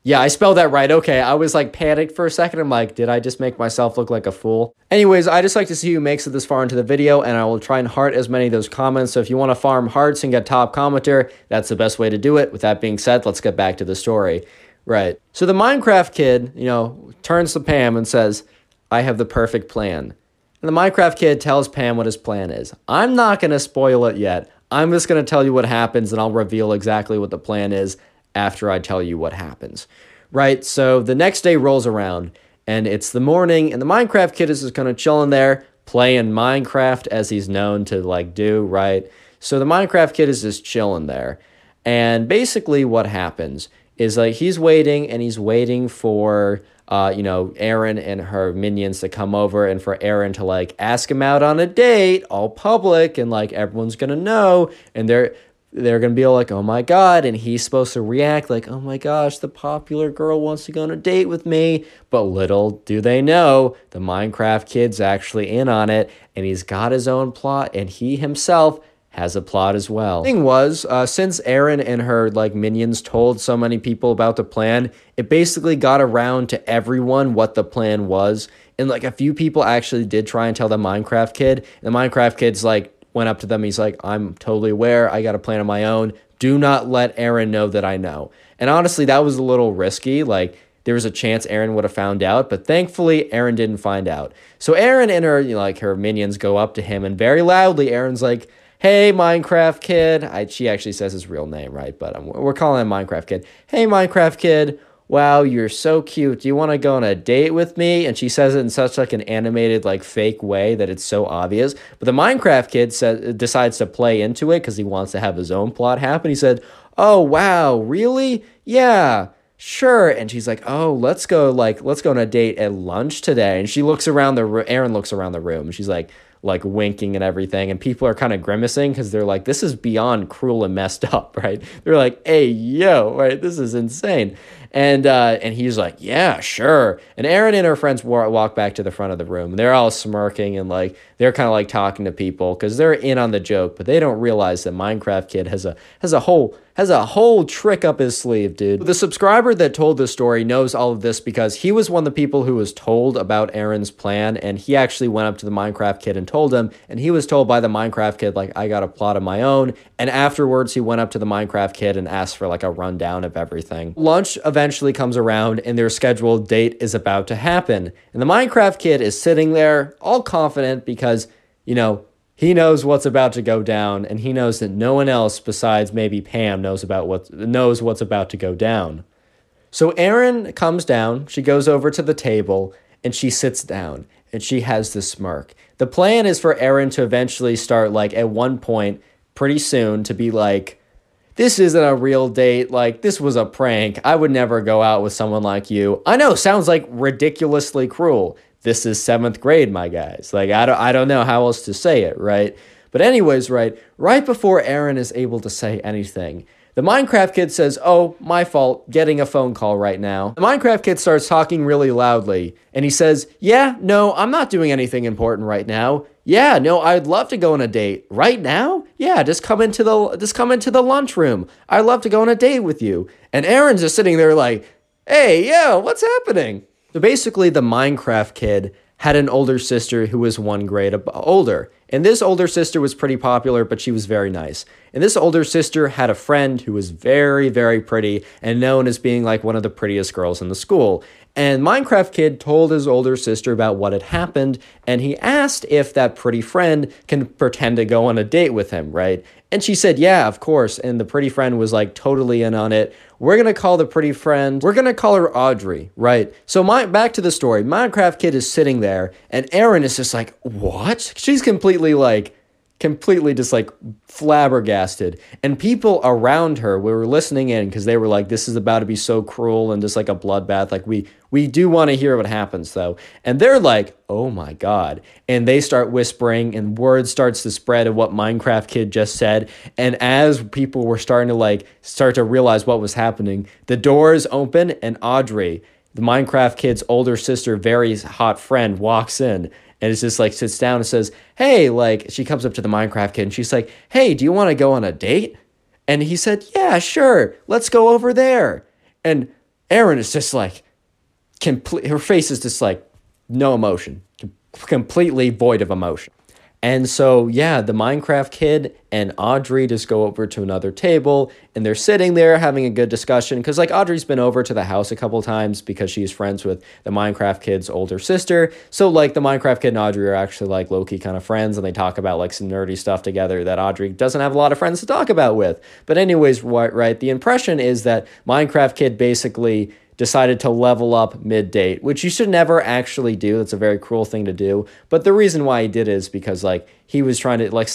yeah, I spelled that right. Okay, I was like panicked for a second. I'm like, did I just make myself look like a fool? Anyways, I just like to see who makes it this far into the video, and I will try and heart as many of those comments. So if you want to farm hearts and get top commenter, that's the best way to do it. With that being said, let's get back to the story. Right. So the Minecraft kid, you know, turns to Pam and says, I have the perfect plan. And the Minecraft kid tells Pam what his plan is. I'm not going to spoil it yet. I'm just going to tell you what happens and I'll reveal exactly what the plan is after I tell you what happens. Right? So the next day rolls around and it's the morning and the Minecraft kid is just kind of chilling there playing Minecraft as he's known to like do, right? So the Minecraft kid is just chilling there. And basically what happens is like he's waiting and he's waiting for uh, you know, Erin and her minions to come over and for Erin to like ask him out on a date, all public, and like everyone's gonna know. And they're they're to be like, oh my God. And he's supposed to react like, oh my gosh, the popular girl wants to go on a date with me. But little do they know, the Minecraft kid's actually in on it and he's got his own plot and he himself has a plot as well. Thing was, uh, since Erin and her like minions told so many people about the plan, it basically got around to everyone what the plan was. And like a few people actually did try and tell the Minecraft kid. And the Minecraft kid's like, went up to them. He's like, I'm totally aware. I got a plan of my own. Do not let Erin know that I know. And honestly, that was a little risky. Like, there was a chance Erin would have found out, but thankfully Erin didn't find out. So Erin and her, you know, like her minions go up to him and very loudly Erin's like, "Hey Minecraft kid." I, she actually says his real name, right? But we're calling him Minecraft kid. "Hey Minecraft kid, wow, you're so cute. Do you want to go on a date with me? And she says it in such like an animated, like fake way that it's so obvious. But the Minecraft kid says, decides to play into it because he wants to have his own plot happen. He said, oh, wow, really? Yeah. Sure. And she's like, oh, let's go, like, let's go on a date at lunch today. And she looks around the room. Erin looks around the room. she's like, like winking and everything. And people are kind of grimacing because they're like, this is beyond cruel and messed up, right? They're like, hey, yo, right? This is insane. And uh, and he's like, yeah, sure. And Erin and her friends walk back to the front of the room. They're all smirking and like they're kind of like talking to people because they're in on the joke, but they don't realize that Minecraft Kid has a has a whole has a whole trick up his sleeve, dude. The subscriber that told this story knows all of this because he was one of the people who was told about Erin's plan, and he actually went up to the Minecraft kid and told him, and he was told by the Minecraft kid, like, I got a plot of my own. And afterwards, he went up to the Minecraft kid and asked for like a rundown of everything. Lunch eventually comes around, and their scheduled date is about to happen. And the Minecraft kid is sitting there, all confident because, you know, he knows what's about to go down and he knows that no one else besides maybe Pam knows about what knows what's about to go down. So Erin comes down, she goes over to the table and she sits down and she has this smirk. The plan is for Erin to eventually start like at one point pretty soon to be like this isn't a real date. Like, this was a prank. I would never go out with someone like you. I know, sounds like ridiculously cruel this is seventh grade, my guys. Like, I don't, I don't know how else to say it, right? But, anyways, right, right before Erin is able to say anything, the Minecraft kid says, Oh, my fault, getting a phone call right now. The Minecraft kid starts talking really loudly and he says, Yeah, no, I'm not doing anything important right now. Yeah, no, I'd love to go on a date. Right now? Yeah, just come into the just come into the lunchroom. I'd love to go on a date with you. And Erin's just sitting there like, Hey, yo, what's happening? So basically, the Minecraft kid had an older sister who was one grade older. And this older sister was pretty popular, but she was very nice. And this older sister had a friend who was very, very pretty and known as being like one of the prettiest girls in the school. And Minecraft Kid told his older sister about what had happened, and he asked if that pretty friend can pretend to go on a date with him, right? And she said, Yeah, of course. And the pretty friend was like totally in on it. We're going to call the pretty friend, we're going to call her Audrey, right? So, my, back to the story Minecraft Kid is sitting there, and Erin is just like, What? She's completely like, completely just like flabbergasted. And people around her we were listening in because they were like, this is about to be so cruel and just like a bloodbath. Like we we do want to hear what happens though. And they're like, oh my God. And they start whispering and word starts to spread of what Minecraft Kid just said. And as people were starting to like start to realize what was happening, the doors open and Audrey, the Minecraft Kid's older sister, very hot friend, walks in and it's just like sits down and says, Hey, like she comes up to the Minecraft kid and she's like, Hey, do you want to go on a date? And he said, Yeah, sure, let's go over there. And Erin is just like, complete, her face is just like no emotion, completely void of emotion. And so, yeah, the Minecraft kid and Audrey just go over to another table and they're sitting there having a good discussion. Cause like Audrey's been over to the house a couple times because she's friends with the Minecraft kid's older sister. So, like, the Minecraft kid and Audrey are actually like low key kind of friends and they talk about like some nerdy stuff together that Audrey doesn't have a lot of friends to talk about with. But, anyways, right, the impression is that Minecraft kid basically decided to level up mid date, which you should never actually do. That's a very cruel thing to do. But the reason why he did is because like he was trying to like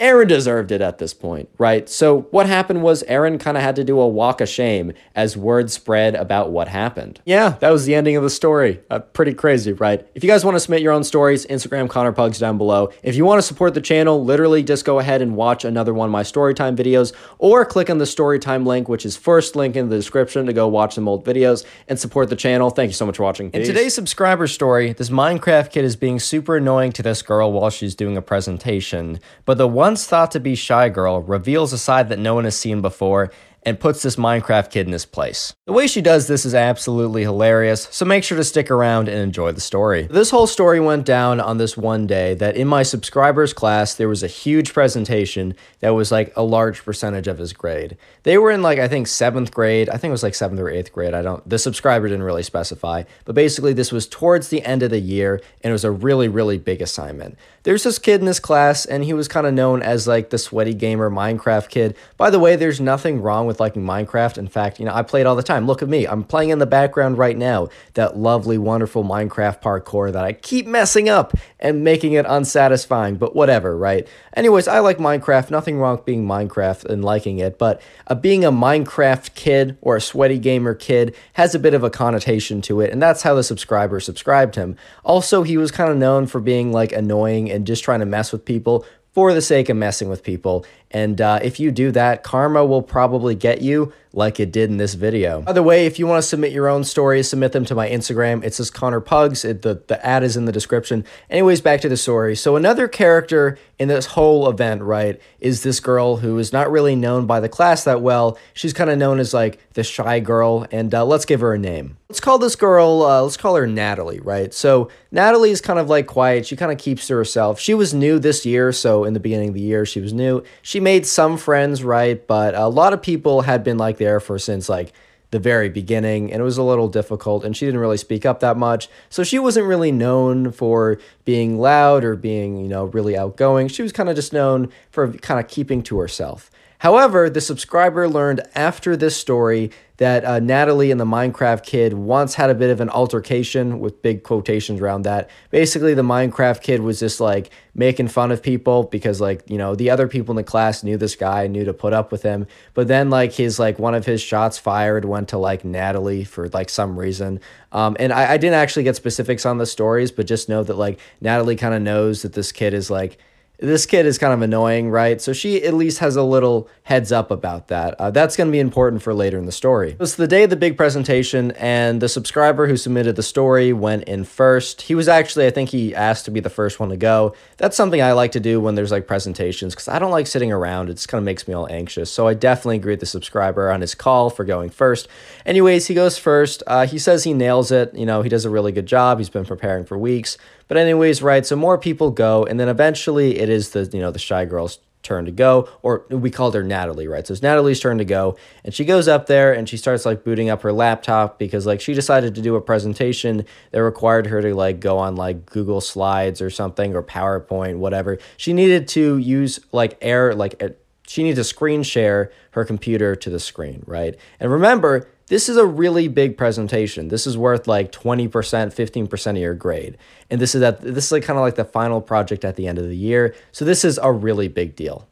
Erin deserved it at this point, right? So what happened was Erin kind of had to do a walk of shame as word spread about what happened. Yeah, that was the ending of the story. Uh, pretty crazy, right? If you guys want to submit your own stories, Instagram Connor Pugs down below. If you want to support the channel, literally just go ahead and watch another one of my storytime videos or click on the storytime link, which is first link in the description to go watch some old videos and support the channel. Thank you so much for watching. Peace. In today's subscriber story, this Minecraft kid is being super annoying to this girl while she's doing a presentation, but the one once thought to be Shy Girl reveals a side that no one has seen before and puts this Minecraft kid in his place. The way she does this is absolutely hilarious, so make sure to stick around and enjoy the story. This whole story went down on this one day that in my subscribers class, there was a huge presentation that was like a large percentage of his grade. They were in like, I think seventh grade, I think it was like seventh or eighth grade, I don't, the subscriber didn't really specify, but basically this was towards the end of the year and it was a really, really big assignment. There's this kid in this class and he was kind of known as like the sweaty gamer Minecraft kid. By the way, there's nothing wrong with liking Minecraft. In fact, you know, I play it all the time. Look at me. I'm playing in the background right now that lovely, wonderful Minecraft parkour that I keep messing up and making it unsatisfying, but whatever, right? Anyways, I like Minecraft. Nothing wrong with being Minecraft and liking it, but uh, being a Minecraft kid or a sweaty gamer kid has a bit of a connotation to it, and that's how the subscriber subscribed him. Also, he was kind of known for being like annoying and just trying to mess with people for the sake of messing with people. And uh, if you do that, karma will probably get you like it did in this video. By the way, if you want to submit your own stories, submit them to my Instagram. It says Connor Pugs. It, the, the ad is in the description. Anyways, back to the story. So another character in this whole event, right, is this girl who is not really known by the class that well. She's kind of known as like the shy girl. And uh, let's give her a name. Let's call this girl, uh, let's call her Natalie, right? So Natalie is kind of like quiet. She kind of keeps to herself. She was new this year. So in the beginning of the year, she was new. She made some friends, right? But a lot of people had been like there for since like the very beginning and it was a little difficult and she didn't really speak up that much so she wasn't really known for being loud or being you know really outgoing she was kind of just known for kind of keeping to herself However, the subscriber learned after this story that uh, Natalie and the Minecraft kid once had a bit of an altercation with big quotations around that. Basically, the Minecraft kid was just like making fun of people because, like, you know, the other people in the class knew this guy, knew to put up with him. But then, like, his, like, one of his shots fired went to, like, Natalie for, like, some reason. Um, and I, I didn't actually get specifics on the stories, but just know that, like, Natalie kind of knows that this kid is, like, this kid is kind of annoying, right? So she at least has a little heads up about that. Uh, that's going to be important for later in the story. Was the day of the big presentation, and the subscriber who submitted the story went in first. He was actually, I think he asked to be the first one to go. That's something I like to do when there's like presentations because I don't like sitting around. It just kind of makes me all anxious. So I definitely agree with the subscriber on his call for going first. Anyways, he goes first. Uh, he says he nails it. You know, he does a really good job. He's been preparing for weeks. But anyways, right, so more people go, and then eventually it is the, you know, the shy girl's turn to go, or we called her Natalie, right? So it's Natalie's turn to go, and she goes up there and she starts like booting up her laptop because like she decided to do a presentation that required her to like go on like Google Slides or something or PowerPoint, whatever. She needed to use like air, like she needs to screen share her computer to the screen, right? And remember, this is a really big presentation. This is worth like 20%, 15% of your grade. And this is that this is like kind of like the final project at the end of the year. So this is a really big deal.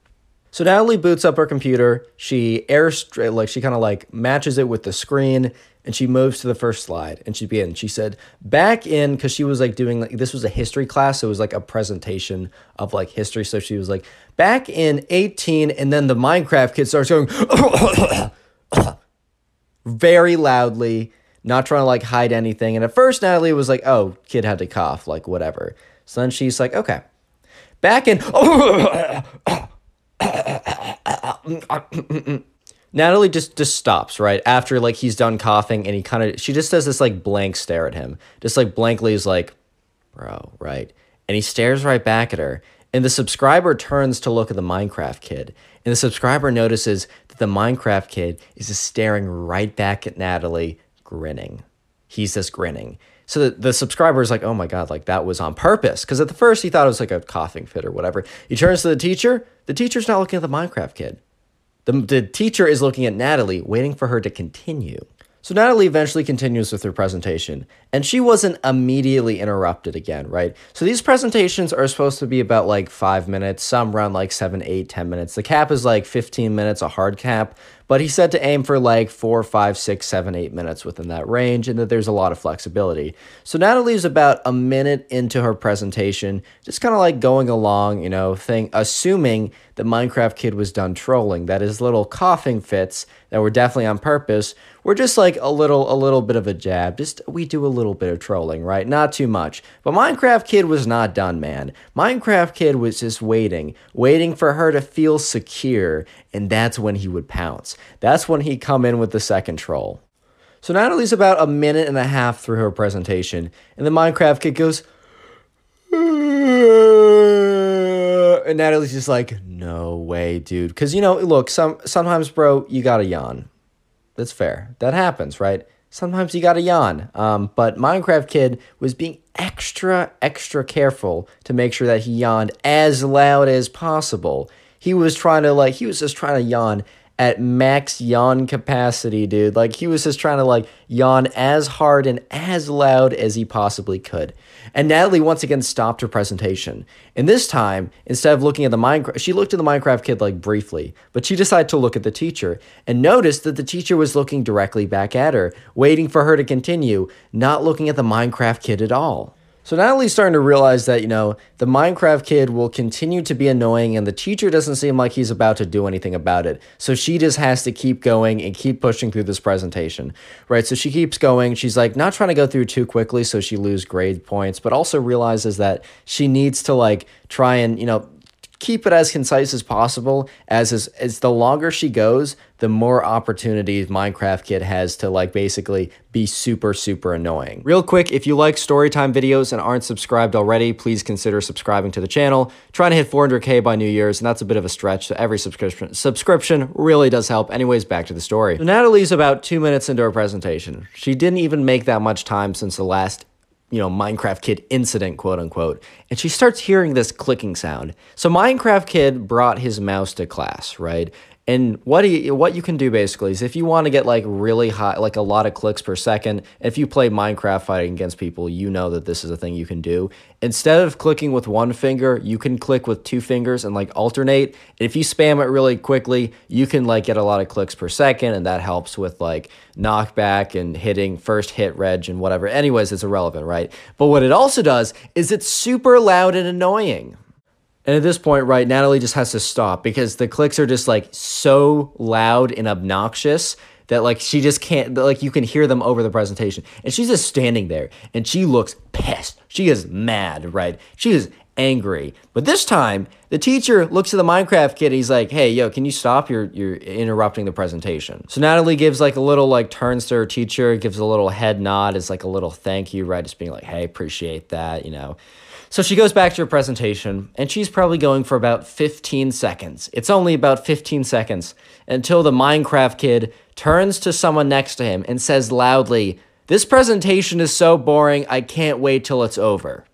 So Natalie boots up her computer. She air like she kind of like matches it with the screen and she moves to the first slide and she begins. She said, back in, because she was like doing like this was a history class, so it was like a presentation of like history. So she was like, back in 18, and then the Minecraft kid starts going very loudly, not trying to like hide anything. And at first, Natalie was like, oh, kid had to cough, like whatever. So then she's like, okay. Back in. Natalie just just stops right after like he's done coughing and he kind of she just does this like blank stare at him just like blankly is like bro right and he stares right back at her and the subscriber turns to look at the Minecraft kid and the subscriber notices the Minecraft kid is just staring right back at Natalie, grinning. He's just grinning. So the, the subscriber is like, oh my God, like that was on purpose. Because at the first he thought it was like a coughing fit or whatever. He turns to the teacher. The teacher's not looking at the Minecraft kid. The, the teacher is looking at Natalie, waiting for her to continue. So Natalie eventually continues with her presentation, and she wasn't immediately interrupted again, right? So these presentations are supposed to be about like five minutes, some run like seven, eight, ten minutes. The cap is like 15 minutes, a hard cap, but he said to aim for like four, five, six, seven, eight minutes within that range, and that there's a lot of flexibility. So Natalie's about a minute into her presentation, just kind of like going along, you know, thing, assuming the Minecraft kid was done trolling, that his little coughing fits that were definitely on purpose were just like a little a little bit of a jab. Just we do a little bit of trolling, right? Not too much. But Minecraft Kid was not done, man. Minecraft Kid was just waiting, waiting for her to feel secure, and that's when he would pounce. That's when he'd come in with the second troll. So Natalie's about a minute and a half through her presentation, and the Minecraft Kid goes, and Natalie's just like, no way, dude. Because you know, look, some sometimes, bro, you gotta yawn. That's fair. That happens, right? Sometimes you gotta yawn. Um, but Minecraft Kid was being extra, extra careful to make sure that he yawned as loud as possible. He was trying to like, he was just trying to yawn at max yawn capacity, dude. Like he was just trying to like yawn as hard and as loud as he possibly could. And Natalie once again stopped her presentation. And this time, instead of looking at the Minecraft, she looked at the Minecraft kid like briefly, but she decided to look at the teacher and noticed that the teacher was looking directly back at her, waiting for her to continue, not looking at the Minecraft kid at all. So Natalie's starting to realize that, you know, the Minecraft kid will continue to be annoying and the teacher doesn't seem like he's about to do anything about it. So she just has to keep going and keep pushing through this presentation, right? So she keeps going. She's like not trying to go through too quickly so she lose grade points, but also realizes that she needs to like try and, you know, keep it as concise as possible as as, as the longer she goes the more opportunities minecraft kid has to like basically be super super annoying. Real quick if you like storytime videos and aren't subscribed already please consider subscribing to the channel. Trying to hit 400k by new year's and that's a bit of a stretch so every subscription subscription really does help. Anyways back to the story. So natalie's about two minutes into her presentation. She didn't even make that much time since the last you know, Minecraft Kid incident, quote unquote. And she starts hearing this clicking sound. So Minecraft Kid brought his mouse to class, right? And what you, what you can do basically is if you want to get like really high, like a lot of clicks per second, if you play Minecraft fighting against people, you know that this is a thing you can do. Instead of clicking with one finger, you can click with two fingers and like alternate. And if you spam it really quickly, you can like get a lot of clicks per second, and that helps with like knockback and hitting first hit reg and whatever. Anyways, it's irrelevant, right? But what it also does is it's super loud and annoying. And at this point, right, Natalie just has to stop because the clicks are just like so loud and obnoxious that like she just can't like you can hear them over the presentation. And she's just standing there and she looks pissed. She is mad, right? She is angry. But this time, the teacher looks at the Minecraft kid and he's like, "Hey, yo, can you stop? You're you're interrupting the presentation." So Natalie gives like a little like turns to her teacher, gives a little head nod as like a little thank you, right? Just being like, "Hey, appreciate that," you know. So she goes back to her presentation, and she's probably going for about 15 seconds. It's only about 15 seconds until the Minecraft kid turns to someone next to him and says loudly, This presentation is so boring, I can't wait till it's over.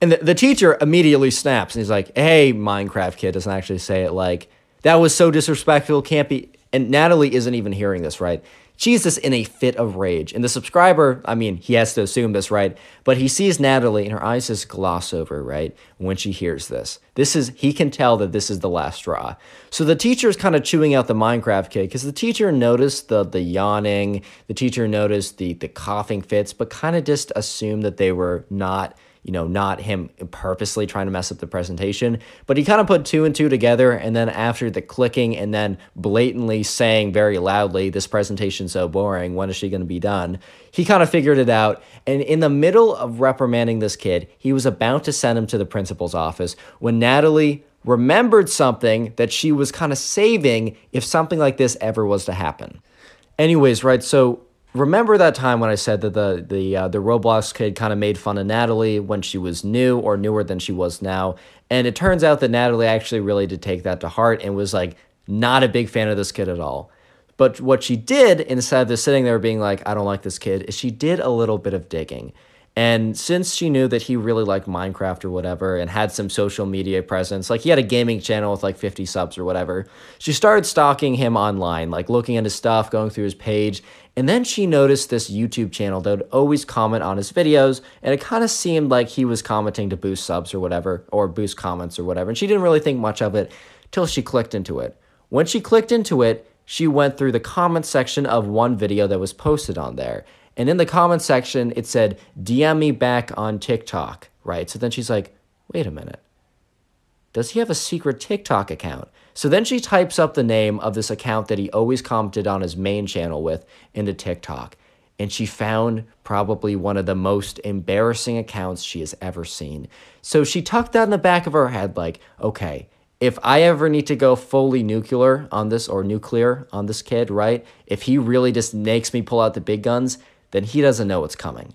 And the, the teacher immediately snaps and he's like, Hey, Minecraft kid, doesn't actually say it like, That was so disrespectful, can't be. And Natalie isn't even hearing this, right? She's just in a fit of rage. And the subscriber, I mean, he has to assume this, right? But he sees Natalie and her eyes just gloss over, right? When she hears this. This is, he can tell that this is the last straw. So the teacher is kind of chewing out the Minecraft kid because the teacher noticed the, the yawning, the teacher noticed the, the coughing fits, but kind of just assumed that they were not you know, not him purposely trying to mess up the presentation, but he kind of put two and two together. And then after the clicking and then blatantly saying very loudly, this presentation's so boring, when is she going to be done? He kind of figured it out. And in the middle of reprimanding this kid, he was about to send him to the principal's office when Natalie remembered something that she was kind of saving if something like this ever was to happen. Anyways, right, so remember that time when I said that the the uh, the Roblox kid kind of made fun of Natalie when she was new or newer than she was now, and it turns out that Natalie actually really did take that to heart and was like not a big fan of this kid at all. But what she did instead of just sitting there being like, I don't like this kid, is she did a little bit of digging. And since she knew that he really liked Minecraft or whatever and had some social media presence, like he had a gaming channel with like 50 subs or whatever, she started stalking him online, like looking at his stuff, going through his page. And then she noticed this YouTube channel that would always comment on his videos. And it kind of seemed like he was commenting to boost subs or whatever, or boost comments or whatever. And she didn't really think much of it till she clicked into it. When she clicked into it, she went through the comment section of one video that was posted on there. And in the comment section, it said, DM me back on TikTok, right? So then she's like, wait a minute. Does he have a secret TikTok account? So then she types up the name of this account that he always commented on his main channel with into TikTok. And she found probably one of the most embarrassing accounts she has ever seen. So she tucked that in the back of her head, like, okay, if I ever need to go fully nuclear on this or nuclear on this kid, right? If he really just makes me pull out the big guns, then he doesn't know what's coming.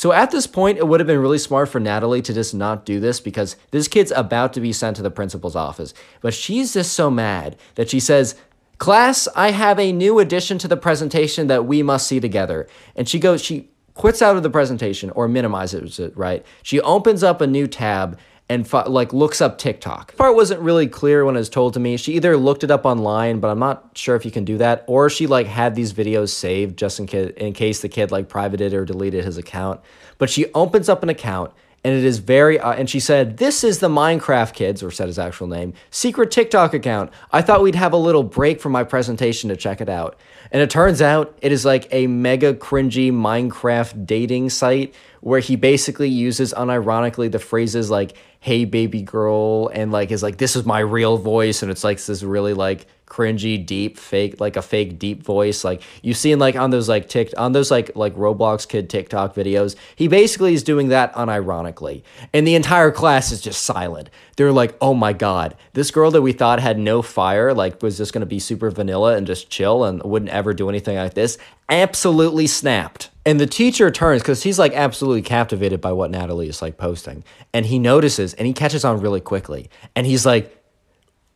So at this point, it would have been really smart for Natalie to just not do this because this kid's about to be sent to the principal's office. But she's just so mad that she says, Class, I have a new addition to the presentation that we must see together. And she goes, she quits out of the presentation or minimizes it, right? She opens up a new tab and like looks up TikTok. Part wasn't really clear when it was told to me. She either looked it up online, but I'm not sure if you can do that, or she like had these videos saved just in case in case the kid like privated or deleted his account. But she opens up an account and it is very uh, and she said this is the minecraft kids or said his actual name secret tiktok account i thought we'd have a little break from my presentation to check it out and it turns out it is like a mega cringy minecraft dating site where he basically uses unironically the phrases like hey baby girl and like is like this is my real voice and it's like this really like cringy deep fake like a fake deep voice. Like you've seen like on those like tick on those like like roblox kid tiktok videos he basically is doing that unironically. And the entire class is just silent. They're like oh my god this girl that we thought had no fire like was just going to be super vanilla and just chill and wouldn't ever do anything like this absolutely snapped and the teacher turns because he's like absolutely captivated by what Natalie is like posting. And he notices and he catches on really quickly. And he's like,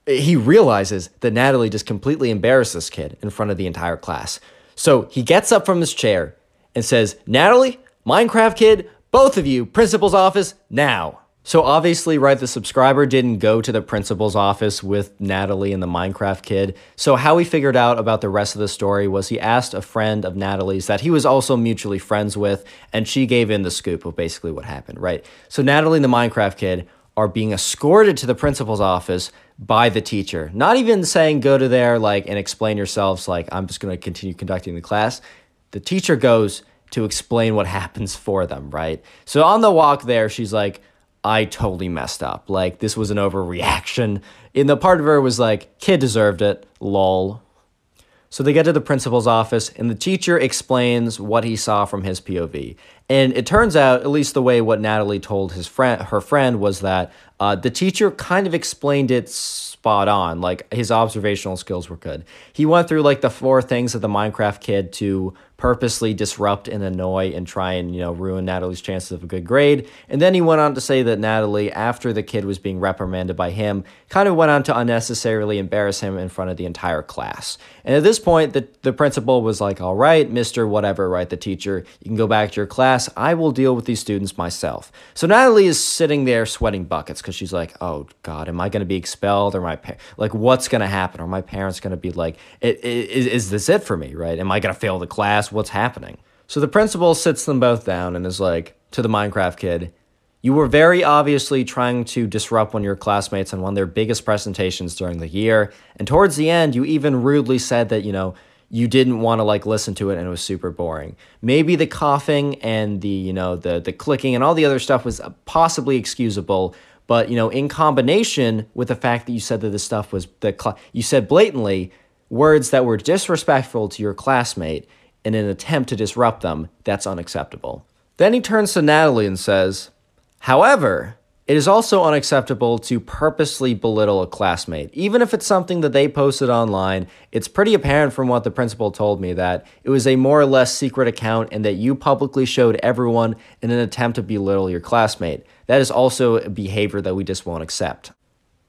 he realizes that Natalie just completely embarrassed this kid in front of the entire class. So he gets up from his chair and says, Natalie, Minecraft kid, both of you, principal's office now. So obviously, right, the subscriber didn't go to the principal's office with Natalie and the Minecraft kid. So how he figured out about the rest of the story was he asked a friend of Natalie's that he was also mutually friends with, and she gave in the scoop of basically what happened, right? So Natalie and the Minecraft kid are being escorted to the principal's office by the teacher. Not even saying go to there like and explain yourselves like I'm just going to continue conducting the class. The teacher goes to explain what happens for them, right? So on the walk there, she's like, I totally messed up. Like, this was an overreaction. In the part of her was like, kid deserved it, lol. So they get to the principal's office, and the teacher explains what he saw from his POV. And it turns out, at least the way what Natalie told his friend, her friend, was that uh, the teacher kind of explained it spot on. Like his observational skills were good. He went through like the four things that the Minecraft kid to purposely disrupt and annoy and try and you know ruin Natalie's chances of a good grade. And then he went on to say that Natalie, after the kid was being reprimanded by him, kind of went on to unnecessarily embarrass him in front of the entire class. And at this point, the, the principal was like, "All right, Mister, whatever, right? The teacher, you can go back to your class. I will deal with these students myself." So Natalie is sitting there sweating buckets because she's like, "Oh God, am I going to be expelled? Or my pa- like, what's going to happen? Are my parents going to be like, is, is this it for me? Right? Am I going to fail the class?" What's happening. So the principal sits them both down and is like to the Minecraft kid, You were very obviously trying to disrupt one of your classmates on one of their biggest presentations during the year. And towards the end, you even rudely said that, you know, you didn't want to like listen to it and it was super boring. Maybe the coughing and the, you know, the the clicking and all the other stuff was possibly excusable, but you know, in combination with the fact that you said that this stuff was the cl- you said blatantly words that were disrespectful to your classmate in an attempt to disrupt them, that's unacceptable. Then he turns to Natalie and says, However, it is also unacceptable to purposely belittle a classmate. Even if it's something that they posted online, it's pretty apparent from what the principal told me that it was a more or less secret account and that you publicly showed everyone in an attempt to belittle your classmate. That is also a behavior that we just won't accept.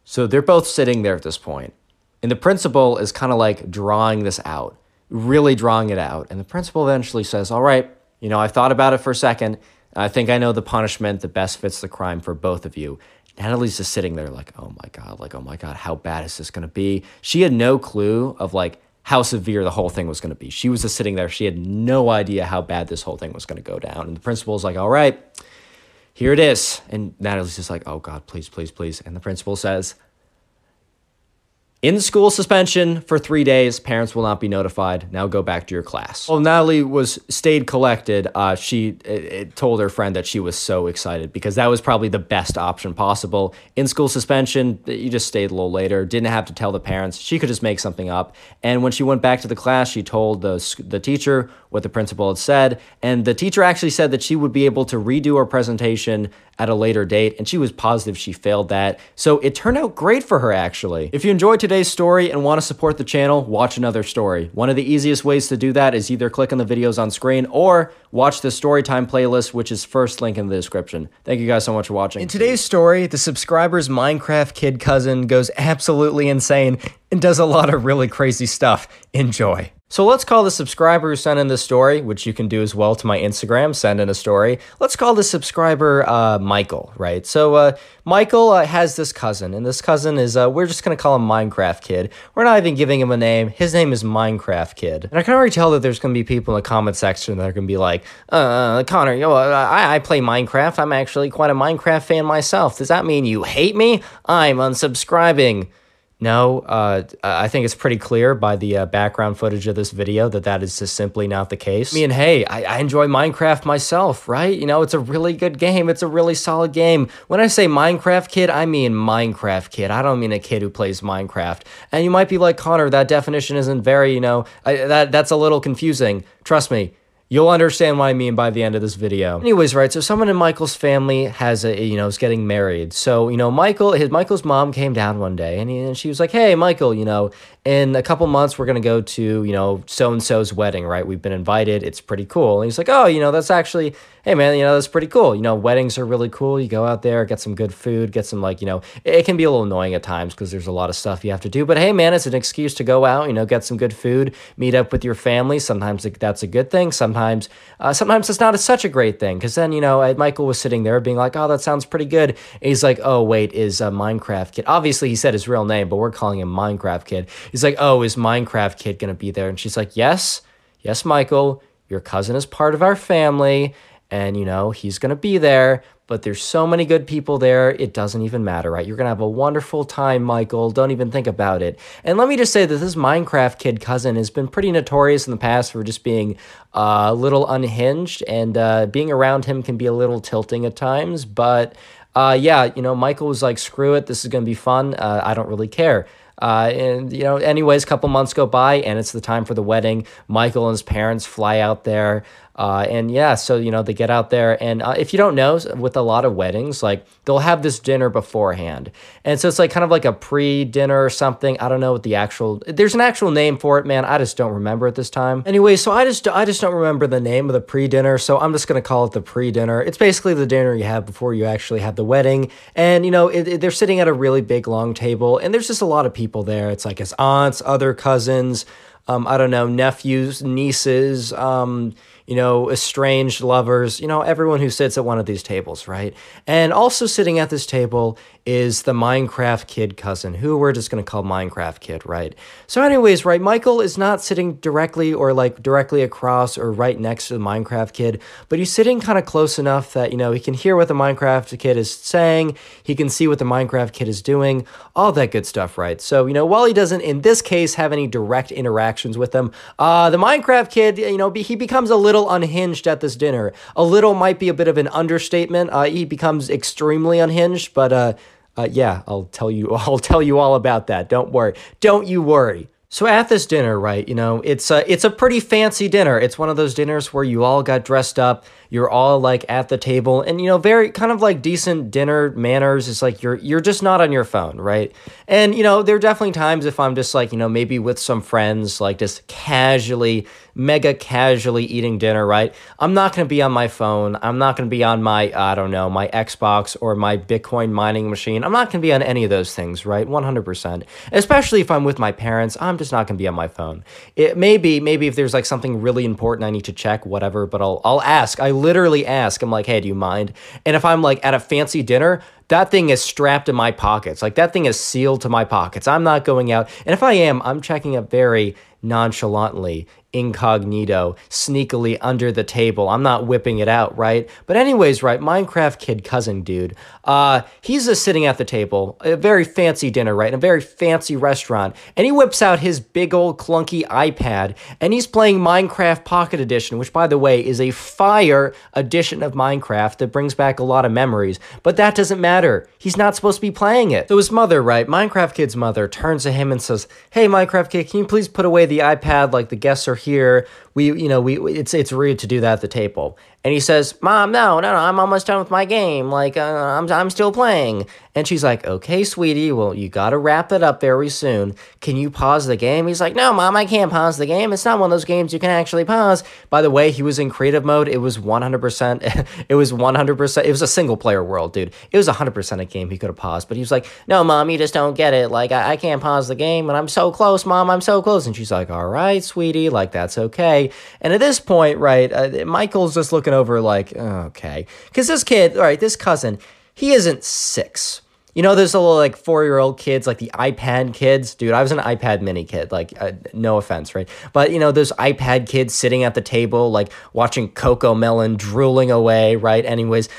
So they're both sitting there at this point, and the principal is kind of like drawing this out really drawing it out. And the principal eventually says, All right, you know, I've thought about it for a second. I think I know the punishment that best fits the crime for both of you. Natalie's just sitting there like, oh my God, like, oh my God, how bad is this going to be? She had no clue of like how severe the whole thing was going to be. She was just sitting there. She had no idea how bad this whole thing was going to go down. And the principal's like, all right, here it is. And Natalie's just like, oh God, please, please, please. And the principal says, in school suspension for three days. Parents will not be notified. Now go back to your class. Well, Natalie was stayed collected. Uh, she it, it told her friend that she was so excited because that was probably the best option possible. In school suspension, you just stayed a little later. Didn't have to tell the parents. She could just make something up. And when she went back to the class, she told the the teacher what the principal had said. And the teacher actually said that she would be able to redo her presentation at a later date, and she was positive she failed that. So it turned out great for her, actually. If you enjoyed today's story and want to support the channel, watch another story. One of the easiest ways to do that is either click on the videos on screen or watch the Storytime playlist, which is first link in the description. Thank you guys so much for watching. In today's story, the subscriber's Minecraft kid cousin goes absolutely insane and does a lot of really crazy stuff. Enjoy. So let's call the subscriber who sent in the story, which you can do as well to my Instagram, send in a story. Let's call the subscriber uh, Michael, right? So uh, Michael uh, has this cousin, and this cousin is, uh, we're just going to call him Minecraft Kid. We're not even giving him a name. His name is Minecraft Kid. And I can already tell that there's going to be people in the comment section that are going to be like, uh, Connor, you know, I, I play Minecraft. I'm actually quite a Minecraft fan myself. Does that mean you hate me? I'm unsubscribing. No, uh, I think it's pretty clear by the uh, background footage of this video that that is just simply not the case. I mean, hey, I, I, enjoy Minecraft myself, right? You know, it's a really good game. It's a really solid game. When I say Minecraft kid, I mean Minecraft kid. I don't mean a kid who plays Minecraft. And you might be like, Connor, that definition isn't very, you know, I, that that's a little confusing. Trust me, You'll understand what I mean by the end of this video. Anyways, right, so someone in Michael's family has a, you know, is getting married. So, you know, Michael, his Michael's mom came down one day and, he, and she was like, hey, Michael, you know, in a couple months, we're going to go to, you know, so-and-so's wedding, right? We've been invited. It's pretty cool. And he's like, oh, you know, that's actually, hey, man, you know, that's pretty cool. You know, weddings are really cool. You go out there, get some good food, get some, like, you know, it, can be a little annoying at times because there's a lot of stuff you have to do. But hey, man, it's an excuse to go out, you know, get some good food, meet up with your family. Sometimes that's a good thing. Sometimes, uh, sometimes it's not such a great thing because then, you know, Michael was sitting there being like, oh, that sounds pretty good. And he's like, oh, wait, is Minecraft kid. Obviously, he said his real name, but we're calling him Minecraft kid. He's like, oh, is Minecraft kid going to be there? And she's like, yes, yes, Michael, your cousin is part of our family. And, you know, he's going to be there, but there's so many good people there, it doesn't even matter, right? You're going to have a wonderful time, Michael. Don't even think about it. And let me just say that this Minecraft kid cousin has been pretty notorious in the past for just being uh, a little unhinged, and uh, being around him can be a little tilting at times, but uh, yeah, you know, Michael was like, screw it, this is gonna be fun. Uh, I don't really care. Uh, and you know, anyways, a couple months go by, and it's the time for the wedding. Michael and his parents fly out there. Uh, and yeah, so you know they get out there, and uh, if you don't know, with a lot of weddings, like they'll have this dinner beforehand, and so it's like kind of like a pre-dinner or something. I don't know what the actual. There's an actual name for it, man. I just don't remember at this time. Anyway, so I just I just don't remember the name of the pre-dinner, so I'm just gonna call it the pre-dinner. It's basically the dinner you have before you actually have the wedding, and you know it, it, they're sitting at a really big long table, and there's just a lot of people there. It's like his aunts, other cousins, um, I don't know, nephews, nieces, um you know, estranged lovers, you know, everyone who sits at one of these tables, right? And also sitting at this table is the Minecraft Kid cousin, who we're just going to call Minecraft Kid, right? So, anyways, right, Michael is not sitting directly or like directly across or right next to the Minecraft Kid, but he's sitting kind of close enough that, you know, he can hear what the Minecraft Kid is saying, he can see what the Minecraft Kid is doing, all that good stuff, right? So, you know, while he doesn't, in this case, have any direct interactions with them, uh, the Minecraft Kid, you know, he becomes a little unhinged at this dinner. A little might be a bit of an understatement. Uh, he becomes extremely unhinged, but, uh, uh, yeah, I'll tell you. I'll tell you all about that. Don't worry. Don't you worry. So at this dinner, right? You know, it's a it's a pretty fancy dinner. It's one of those dinners where you all got dressed up you're all like at the table and you know very kind of like decent dinner manners. It's like you're you're just not on your phone right? And you know there are definitely times if i'm just like you know maybe with some friends like just casually mega casually eating dinner right? I'm not going to be on my phone. I'm not going to be on my i don't know my xbox or my bitcoin mining machine. I'm not going to be on any of those things right? 100% especially if i'm with my parents i'm just not going to be on my phone. It maybe maybe if there's like something really important i need to check whatever but i'll i'll ask. I literally ask, I'm like, hey, do you mind? And if I'm like at a fancy dinner, that thing is strapped in my pockets. Like that thing is sealed to my pockets. I'm not going out. And if I am, I'm checking it very nonchalantly incognito, sneakily under the table. I'm not whipping it out, right? But anyways, right, Minecraft kid cousin dude, uh, he's just sitting at the table, a very fancy dinner, right, in a very fancy restaurant, and he whips out his big old clunky iPad, and he's playing Minecraft Pocket Edition, which, by the way, is a fire edition of Minecraft that brings back a lot of memories. But that doesn't matter. He's not supposed to be playing it. So his mother, right, Minecraft kid's mother, turns to him and says, "Hey, Minecraft kid, can you please put away the iPad? Like the guests are here. We, you know, we it's it's rude to do that at the table." And he says, "Mom, no, no, no, I'm almost done with my game. Like, uh, I'm, I'm still playing." And she's like, "Okay, sweetie, well, you got to wrap it up very soon. Can you pause the game?" He's like, "No, mom, I can't pause the game. It's not one of those games you can actually pause." By the way, he was in creative mode. It was 100%. It was 100%. It was a single player world, dude. It was 100% a game he could have paused, but he was like, "No, mom, you just don't get it. Like, I, I can't pause the game, and I'm so close, mom. I'm so close." And she's like, "All right, sweetie, like that's okay." And at this point, right, uh, Michael's just looking over like, okay. Because this kid, all right, this cousin, he isn't six. You know, there's a little like four year old kids, like the iPad kids. Dude, I was an iPad mini kid. Like, uh, no offense, right? But, you know, those iPad kids sitting at the table, like watching Cocomelon drooling away, right? Anyways,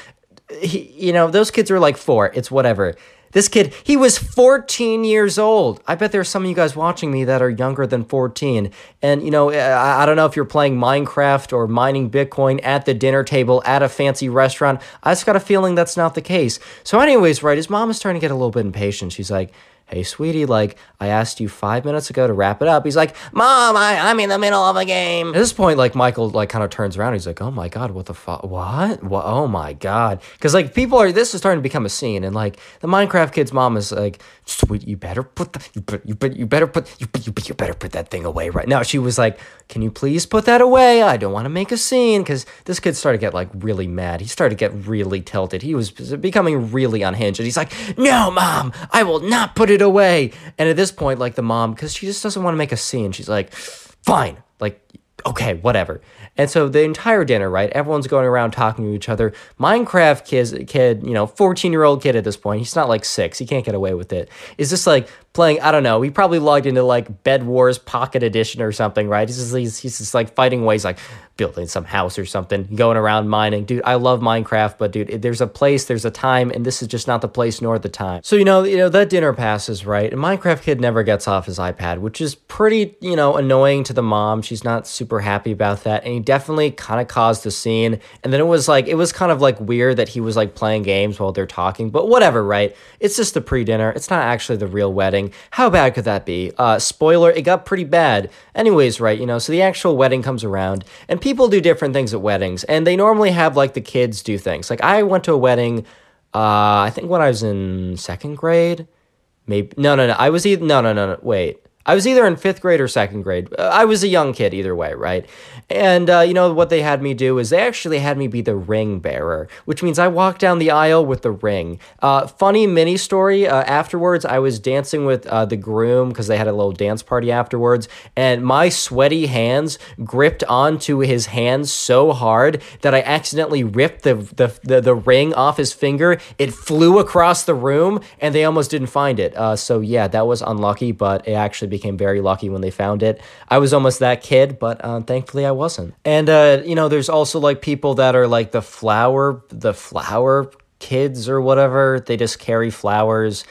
he, you know, those kids are like four. It's whatever. This kid, he was 14 years old. I bet there's some of you guys watching me that are younger than 14. And, you know, I, I, don't know if you're playing Minecraft or mining Bitcoin at the dinner table at a fancy restaurant. I just got a feeling that's not the case. So, anyways, right, his mom is starting to get a little bit impatient. She's like, hey, sweetie, like, I asked you five minutes ago to wrap it up. He's like, Mom, I, I'm in the middle of a game. At this point, like, Michael, like, kind of turns around. He's like, oh my God, what the fuck? What? what? Oh my God. Because, like, people are, this is starting to become a scene. And, like, the Minecraft kid's mom is like, sweet, you better put the, you, you, you better put, you, you, you better put that thing away right now. She was like, can you please put that away? I don't want to make a scene. Because this kid started to get, like, really mad. He started to get really tilted. He was becoming really unhinged. And he's like, no, mom, I will not put it away. And at this point, like the mom, because she just doesn't want to make a scene, she's like, fine, like, okay, whatever. And so the entire dinner, right? Everyone's going around talking to each other. Minecraft kid, kid, you know, 14 year old kid at this point, he's not like six, he can't get away with it, is just like playing, I don't know, he probably logged into like Bed Wars Pocket Edition or something, right? He's just, he's, he's just like fighting ways like building some house or something, going around mining. Dude, I love Minecraft, but dude, there's a place, there's a time, and this is just not the place nor the time. So, you know, you know, that dinner passes, right? And Minecraft Kid never gets off his iPad, which is pretty, you know, annoying to the mom. She's not super happy about that. And he definitely kind of caused a scene. And then it was like, it was kind of like weird that he was like playing games while they're talking, but whatever, right? It's just the pre dinner. It's not actually the real wedding. How bad could that be? Uh, spoiler, it got pretty bad. Anyways, right, you know, so the actual wedding comes around and people do different things at weddings, and they normally have like the kids do things. Like I went to a wedding, uh, I think when I was in second grade, maybe no, no, no. I was either no, no, no, no. Wait, I was either in fifth grade or second grade. I was a young kid either way, right? And uh, you know what they had me do is they actually had me be the ring bearer, which means I walked down the aisle with the ring. Uh, funny mini story. Uh, afterwards, I was dancing with uh, the groom because they had a little dance party afterwards, and my sweaty hands gripped onto his hands so hard that I accidentally ripped the the, the, the ring off his finger. It flew across the room, and they almost didn't find it. Uh, so yeah, that was unlucky, but it actually became very lucky when they found it. I was almost that kid, but uh, thankfully I wasn't. And uh, you know, there's also like people that are like the flower, the flower kids or whatever. They just carry flowers,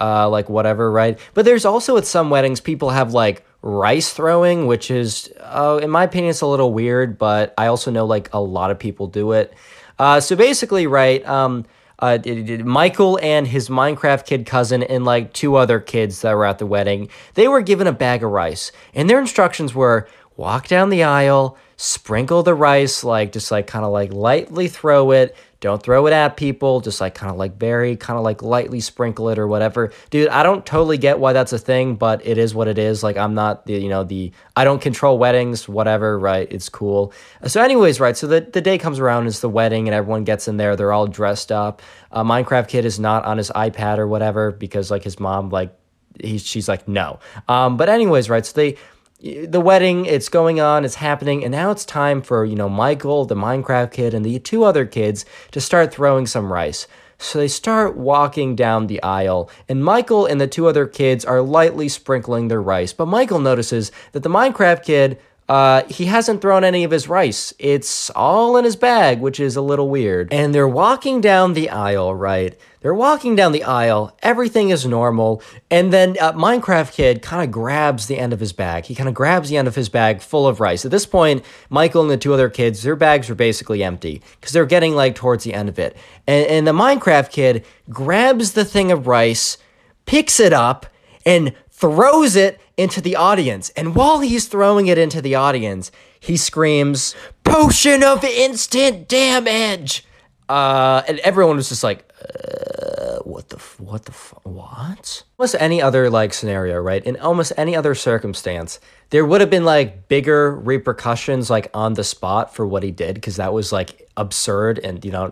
uh, like whatever, right? But there's also at some weddings people have like rice throwing, which is, uh, in my opinion, it's a little weird. But I also know like a lot of people do it. Uh, so basically, right. Um, uh, Michael and his Minecraft kid cousin and like two other kids that were at the wedding, they were given a bag of rice. And their instructions were walk down the aisle, sprinkle the rice, like just like kind of like lightly throw it. Don't throw it at people, just like kind of like very, kind of like lightly sprinkle it or whatever. Dude, I don't totally get why that's a thing, but it is what it is. Like, I'm not the, you know, the, I don't control weddings, whatever, right? It's cool. So, anyways, right, so the, the day comes around, it's the wedding, and everyone gets in there. They're all dressed up. Uh, Minecraft Kid is not on his iPad or whatever because, like, his mom, like, he's, she's like, no. Um, but, anyways, right, so they, the wedding it's going on it's happening and now it's time for you know michael the minecraft kid and the two other kids to start throwing some rice so they start walking down the aisle and michael and the two other kids are lightly sprinkling their rice but michael notices that the minecraft kid uh, he hasn't thrown any of his rice. It's all in his bag, which is a little weird. And they're walking down the aisle, right? They're walking down the aisle. Everything is normal. And then uh, Minecraft Kid kind of grabs the end of his bag. He kind of grabs the end of his bag full of rice. At this point, Michael and the two other kids, their bags are basically empty because they're getting like towards the end of it. And, and the Minecraft Kid grabs the thing of rice, picks it up, and throws it into the audience. And while he's throwing it into the audience, he screams, Potion of instant damage! Uh, and everyone was just like, uh, what the, what the, what? Almost any other like scenario, right? In almost any other circumstance, there would have been like bigger repercussions like on the spot for what he did because that was like absurd and you know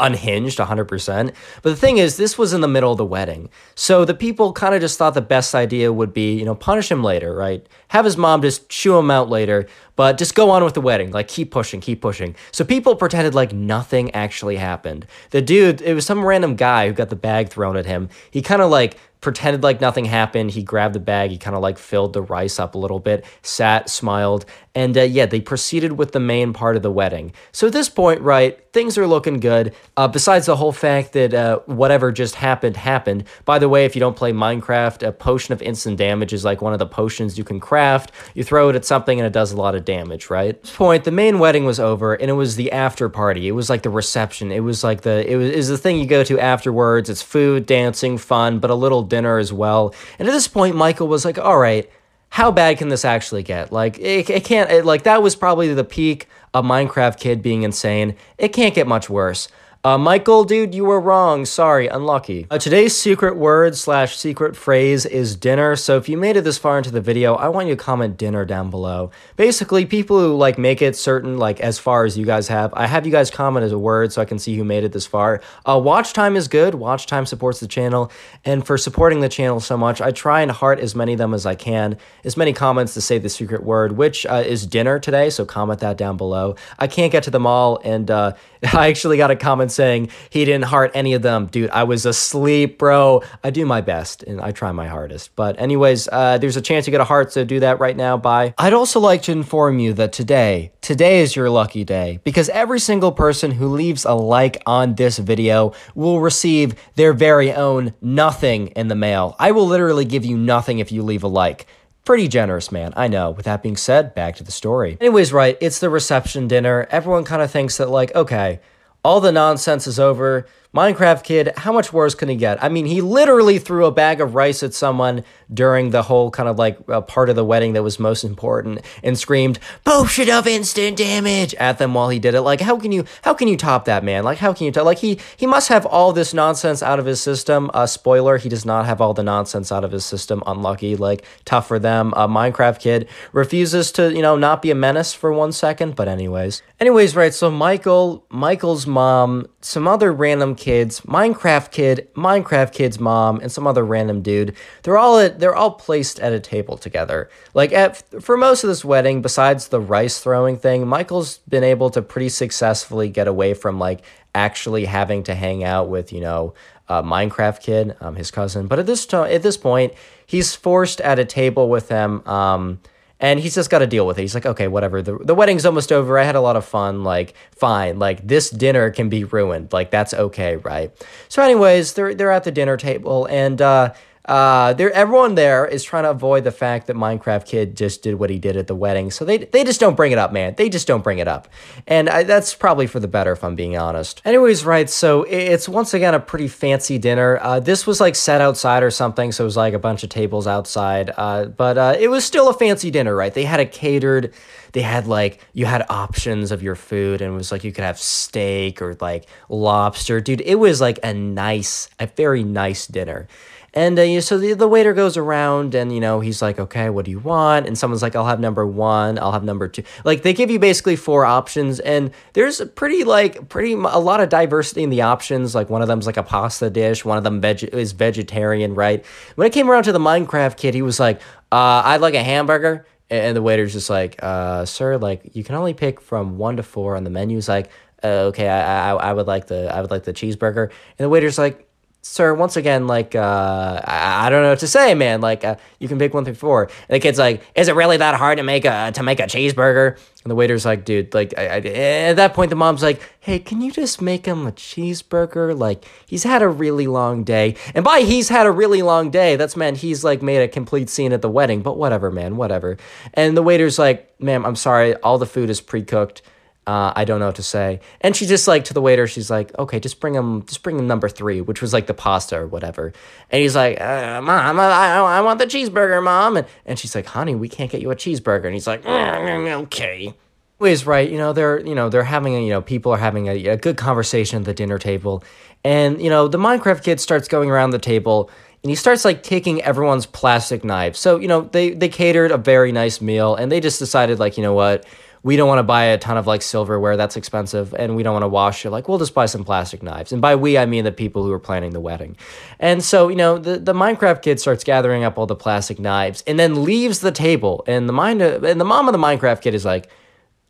unhinged 100% but the thing is this was in the middle of the wedding. So the people kind of just thought the best idea would be you know punish him later right? Have his mom just chew him out later but just go on with the wedding. Like keep pushing keep pushing. So people pretended like nothing actually happened. The dude it was some random guy who got the bag thrown at him. He kind of like pretended like nothing happened. He grabbed the bag, he kind of like filled the rice up a little bit, sat, smiled, and uh, yeah, they proceeded with the main part of the wedding. So at this point, right, things are looking good. Uh, besides the whole fact that uh, whatever just happened happened. By the way, if you don't play Minecraft, a potion of instant damage is like one of the potions you can craft. You throw it at something and it does a lot of damage, right? At this point, the main wedding was over and it was the after party. It was like the reception. It was like the it was is the thing you go to afterwards. It's food, dancing, fun, but a little dinner as well. And at this point, Michael was like, "All right." How bad can this actually get? Like, it, it can't, it, like, that was probably the peak of Minecraft Kid being insane. It can't get much worse. Uh, Michael, dude, you were wrong. Sorry, unlucky. Uh, today's secret word slash secret phrase is dinner. So if you made it this far into the video, I want you to comment dinner down below. Basically, people who like make it certain, like as far as you guys have, I have you guys comment as a word so I can see who made it this far. Uh, watch time is good. Watch time supports the channel. And for supporting the channel so much, I try and heart as many of them as I can. As many comments to say the secret word, which uh, is dinner today. So comment that down below. I can't get to them all. And uh, I actually got a comment saying he didn't heart any of them. Dude, I was asleep, bro. I do my best and I try my hardest. But, anyways, uh, there's a chance you get a heart, so do that right now. Bye. I'd also like to inform you that today, today is your lucky day because every single person who leaves a like on this video will receive their very own nothing in the mail. I will literally give you nothing if you leave a like. Pretty generous, man. I know. With that being said, back to the story. Anyways, right, it's the reception dinner. Everyone kind of thinks that, like, okay, all the nonsense is over. Minecraft Kid, how much worse can he get? I mean, he literally threw a bag of rice at someone during the whole kind of like uh, part of the wedding that was most important and screamed potion of instant damage at them while he did it. Like, how can you how can you top that, man? Like, how can you top? Like, he he must have all this nonsense out of his system. Uh, spoiler: he does not have all the nonsense out of his system. Unlucky. Like, tough for them. Uh, Minecraft Kid refuses to you know not be a menace for one second. But anyways, anyways, right. So Michael, Michael's mom, some other random kids, Minecraft kid, Minecraft kid's mom, and some other random dude. They're all at, they're all placed at a table together. Like at for most of this wedding, besides the rice throwing thing, Michael's been able to pretty successfully get away from like actually having to hang out with you know uh, Minecraft kid, um, his cousin. But at this to- at this point, he's forced at a table with them. Um, and he's just got to deal with it. He's like, okay, whatever. The, the wedding's almost over. I had a lot of fun. Like, fine. Like, this dinner can be ruined. Like, that's okay, right? So, anyways, they're they're at the dinner table, and uh, uh, there, everyone there is trying to avoid the fact that Minecraft Kid just did what he did at the wedding. So they they just don't bring it up, man. They just don't bring it up, and I, that's probably for the better, if I'm being honest. Anyways, right. So it's once again a pretty fancy dinner. Uh, this was like set outside or something, so it was like a bunch of tables outside. Uh, but uh, it was still a fancy dinner, right? They had it catered. They had like you had options of your food, and it was like you could have steak or like lobster, dude. It was like a nice, a very nice dinner. And uh, so the, the waiter goes around and, you know, he's like, okay, what do you want? And someone's like, I'll have number one, I'll have number two. Like they give you basically four options. And there's a pretty, like, pretty, a lot of diversity in the options. Like one of them's like a pasta dish, one of them veg- is vegetarian, right? When it came around to the Minecraft kid, he was like, uh, I'd like a hamburger. And the waiter's just like, uh, sir, like, you can only pick from one to four on the menu. He's like, uh, okay, I, I, I would like the, I would like the cheeseburger. And the waiter's like, sir, once again, like, uh, I, I don't know what to say, man. Like, uh, you can pick one through four. And the kid's like, is it really that hard to make a to make a cheeseburger? And the waiter's like, dude, like, I, I, at that point, the mom's like, hey, can you just make him a cheeseburger? Like, he's had a really long day. And by he's had a really long day, that's meant he's like made a complete scene at the wedding. But whatever, man, whatever. And the waiter's like, ma'am, I'm sorry, all the food is pre cooked. Uh, I don't know what to say. And she just like to the waiter, she's like, okay, just bring him, just bring him number three, which was like the pasta or whatever. And he's like, uh, mom, I, I want the cheeseburger, mom. And, and she's like, honey, we can't get you a cheeseburger. And he's like, mm, okay. Anyways, right, you know, they're, you know, they're having, a, you know, people are having a, a good conversation at the dinner table. And, you know, the Minecraft kid starts going around the table and he starts like taking everyone's plastic knives. So, you know, they, they catered a very nice meal and they just decided like, you know what, we don't want to buy a ton of like silverware that's expensive and we don't want to wash it. Like we'll just buy some plastic knives. And by we i mean the people who are planning the wedding. And so you know the, the minecraft kid starts gathering up all the plastic knives and then leaves the table. And the mind and the mom of the minecraft kid is like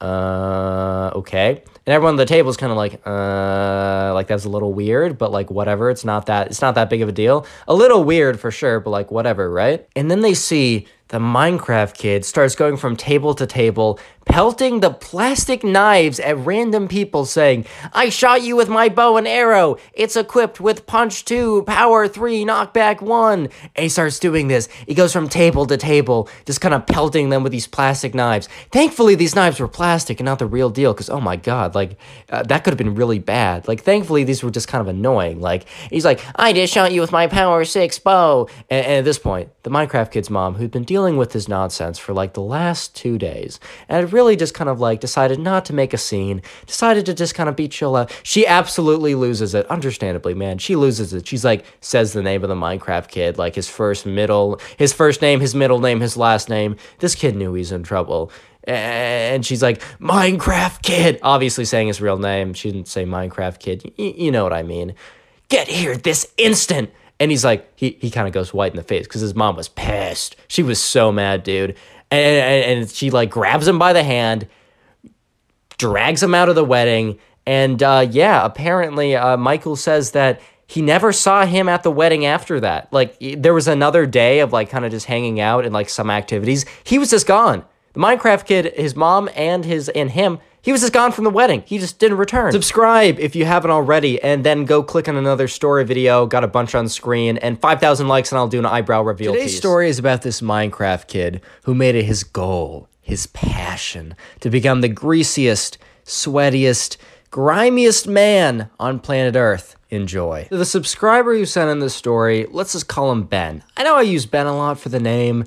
uh okay. And everyone at the table is kind of like uh like that's a little weird but like whatever. It's not that it's not that big of a deal. A little weird for sure but like whatever right? And then they see the Minecraft kid starts going from table to table, pelting the plastic knives at random people, saying, I shot you with my bow and arrow. It's equipped with punch 2, power 3, knockback 1. And he starts doing this. He goes from table to table, just kind of pelting them with these plastic knives. Thankfully, these knives were plastic and not the real deal, because oh my god, like, uh, that could have been really bad. Like, thankfully, these were just kind of annoying. Like, he's like, I just shot you with my power 6 bow. And, and at this point, the Minecraft kid's mom, who'd been dealing with this nonsense for like the last two days and really just kind of like decided not to make a scene, decided to just kind of be chill out. She absolutely loses it, understandably, man. She loses it. She's like, says the name of the Minecraft kid, like his first, middle, his first name, his middle name, his last name. This kid knew he's in trouble. And she's like, Minecraft kid, obviously saying his real name. She didn't say Minecraft kid. Y- you know what I mean. Get here this instant. And he's like, he, he kind of goes white in the face because his mom was pissed. She was so mad, dude. And, and, she like grabs him by the hand, drags him out of the wedding, And uh, yeah, apparently uh, Michael says that he never saw him at the wedding after that. Like there was another day of like kind of just hanging out and like some activities. He was just gone. The Minecraft kid, his mom and his and him, he was just gone from the wedding. He just didn't return. Subscribe if you haven't already, and then go click on another story video. Got a bunch on screen and 5,000 likes, and I'll do an eyebrow reveal. Today's piece. story is about this Minecraft kid who made it his goal, his passion, to become the greasiest, sweatiest, grimiest man on planet Earth. Enjoy. The subscriber who sent in this story, let's just call him Ben. I know I use Ben a lot for the name.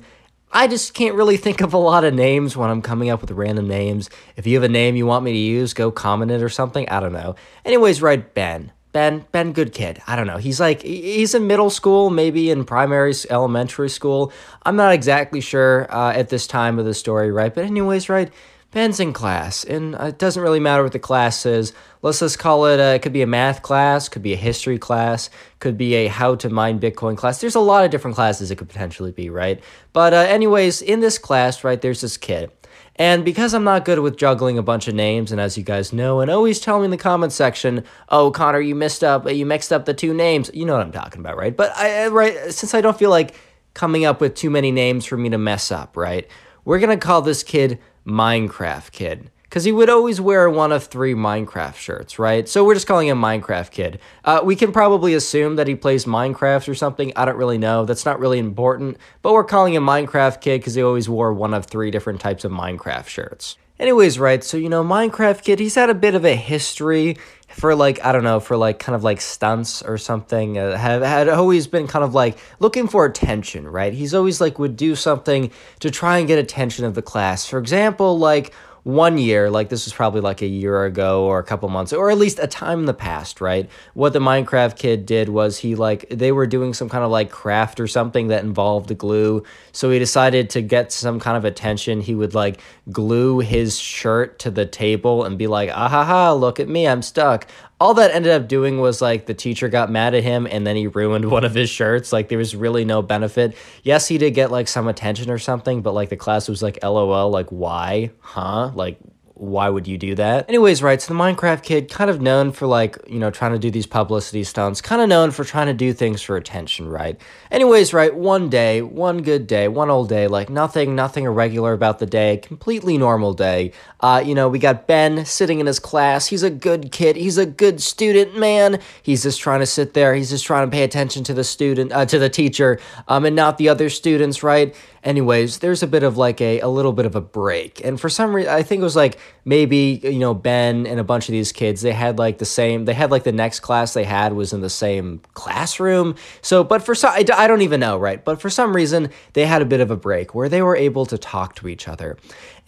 I just can't really think of a lot of names when I'm coming up with random names. If you have a name you want me to use, go comment it or something. I don't know. Anyways, write Ben. Ben, Ben, good kid. I don't know. He's like, he's in middle school, maybe in primary, elementary school. I'm not exactly sure uh, at this time of the story, right? But, anyways, right? Ben's in class, and it doesn't really matter what the class is. Let's just call it, a, it could be a math class, could be a history class, could be a how to mine Bitcoin class. There's a lot of different classes it could potentially be, right? But, uh, anyways, in this class, right, there's this kid. And because I'm not good with juggling a bunch of names, and as you guys know, and always tell me in the comment section, oh, Connor, you missed up, you mixed up the two names. You know what I'm talking about, right? But I, right, since I don't feel like coming up with too many names for me to mess up, right? We're gonna call this kid Minecraft Kid. Because he would always wear one of three Minecraft shirts, right? So we're just calling him Minecraft Kid. Uh, we can probably assume that he plays Minecraft or something. I don't really know. That's not really important. But we're calling him Minecraft Kid because he always wore one of three different types of Minecraft shirts. Anyways, right, so you know, Minecraft Kid, he's had a bit of a history for like, I don't know, for like kind of like stunts or something. Uh, have had always been kind of like looking for attention, right? He's always like would do something to try and get attention of the class. For example, like one year, like this was probably like a year ago or a couple months, or at least a time in the past, right? What the Minecraft kid did was he like they were doing some kind of like craft or something that involved glue. So he decided to get some kind of attention. He would like glue his shirt to the table and be like, ah ha ha, look at me, I'm stuck all that ended up doing was like the teacher got mad at him and then he ruined one of his shirts. Like there was really no benefit. Yes, he did get like some attention or something, but like the class was like LOL, like why? Huh? Like why would you do that? Anyways, right, so the Minecraft kid, kind of known for like, you know, trying to do these publicity stunts, kind of known for trying to do things for attention, right? Anyways, right, one day, one good day, one old day, like nothing, nothing irregular about the day, completely normal day. Uh, you know, we got Ben sitting in his class. He's a good kid. He's a good student, man. He's just trying to sit there. He's just trying to pay attention to the student, uh, to the teacher, um, and not the other students, right? Anyways, there's a bit of like a, a little bit of a break. And for some reason, I think it was like maybe, you know, Ben and a bunch of these kids, they had like the same, they had like the next class they had was in the same classroom. So, but for some, I, I don't even know, right? But for some reason, they had a bit of a break where they were able to talk to each other.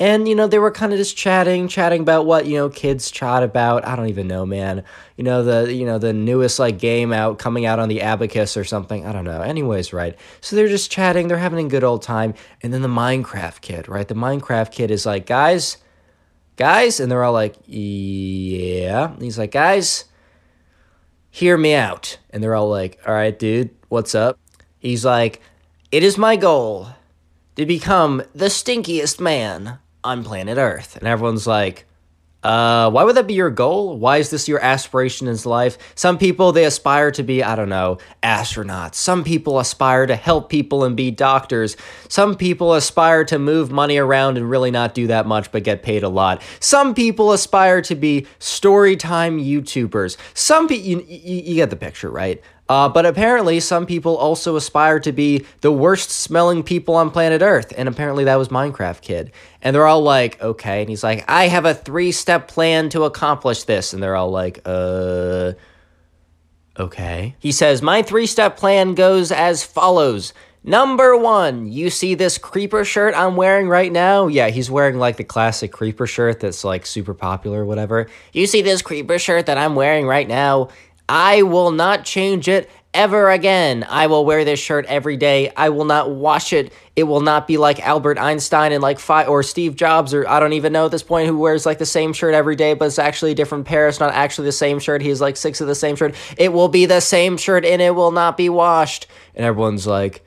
And, you know, they were kind of just chatting, chatting about what, you know, kids chat about. I don't even know, man. You know, the, you know, the newest like game out coming out on the abacus or something. I don't know. Anyways, right. So they're just chatting, they're having a good old time. And then the Minecraft kid, right? The Minecraft kid is like, guys, guys. And they're all like, yeah. And he's like, guys, hear me out. And they're all like, all right, dude, what's up? He's like, it is my goal to become the stinkiest man on planet Earth. And everyone's like, uh, why would that be your goal? Why is this your aspiration in life? Some people, they aspire to be, I don't know, astronauts. Some people aspire to help people and be doctors. Some people aspire to move money around and really not do that much but get paid a lot. Some people aspire to be storytime YouTubers. Some people, you, you, you get the picture, right? Uh, but apparently, some people also aspire to be the worst smelling people on planet Earth. And apparently, that was Minecraft Kid. And they're all like, okay. And he's like, I have a three step plan to accomplish this. And they're all like, uh, okay. He says, My three step plan goes as follows. Number one, you see this creeper shirt I'm wearing right now? Yeah, he's wearing like the classic creeper shirt that's like super popular or whatever. You see this creeper shirt that I'm wearing right now? I will not change it ever again. I will wear this shirt every day. I will not wash it. It will not be like Albert Einstein and like five or Steve Jobs or I don't even know at this point who wears like the same shirt every day, but it's actually a different pair. It's not actually the same shirt. He's like six of the same shirt. It will be the same shirt and it will not be washed. And everyone's like,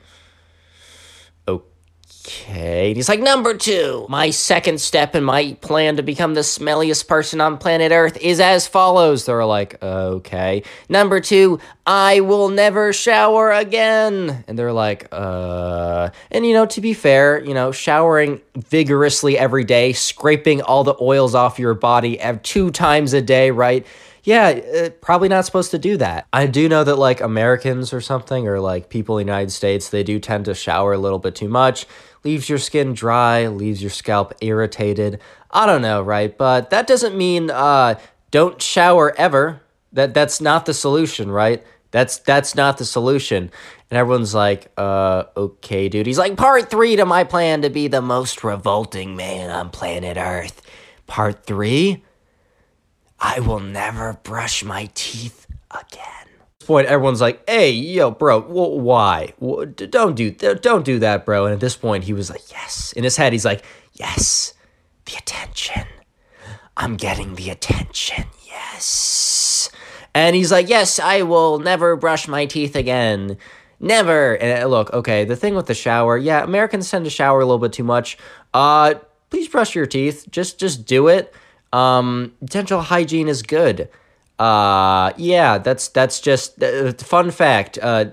okay. And he's like, number two, my second step in my plan to become the smelliest person on planet Earth is as follows. They're like, okay. Number two, I will never shower again. And they're like, uh. And, you know, to be fair, you know, showering vigorously every day, scraping all the oils off your body two times a day, right? yeah, uh, probably not supposed to do that. I do know that like Americans or something, or like people in the United States, they do tend to shower a little bit too much, leaves your skin dry, leaves your scalp irritated. I don't know, right? But that doesn't mean uh, don't shower ever. That that's not the solution, right? That's that's not the solution. And everyone's like, uh, okay, dude. He's like, part three to my plan to be the most revolting man on planet Earth. Part three? I will never brush my teeth again. Point, everyone's like, "Hey, yo, bro, wh- why? don't do, don't do that, bro." And at this point, he was like, "Yes." In his head, he's like, "Yes, the attention. I'm getting the attention. Yes." And he's like, "Yes, I will never brush my teeth again." Never. And uh, look, okay, the thing with the shower, yeah, Americans tend to shower a little bit too much. Uh, please brush your teeth. Just just do it. Um, dental hygiene is good. Uh, yeah, that's that's just uh, fun fact. Uh,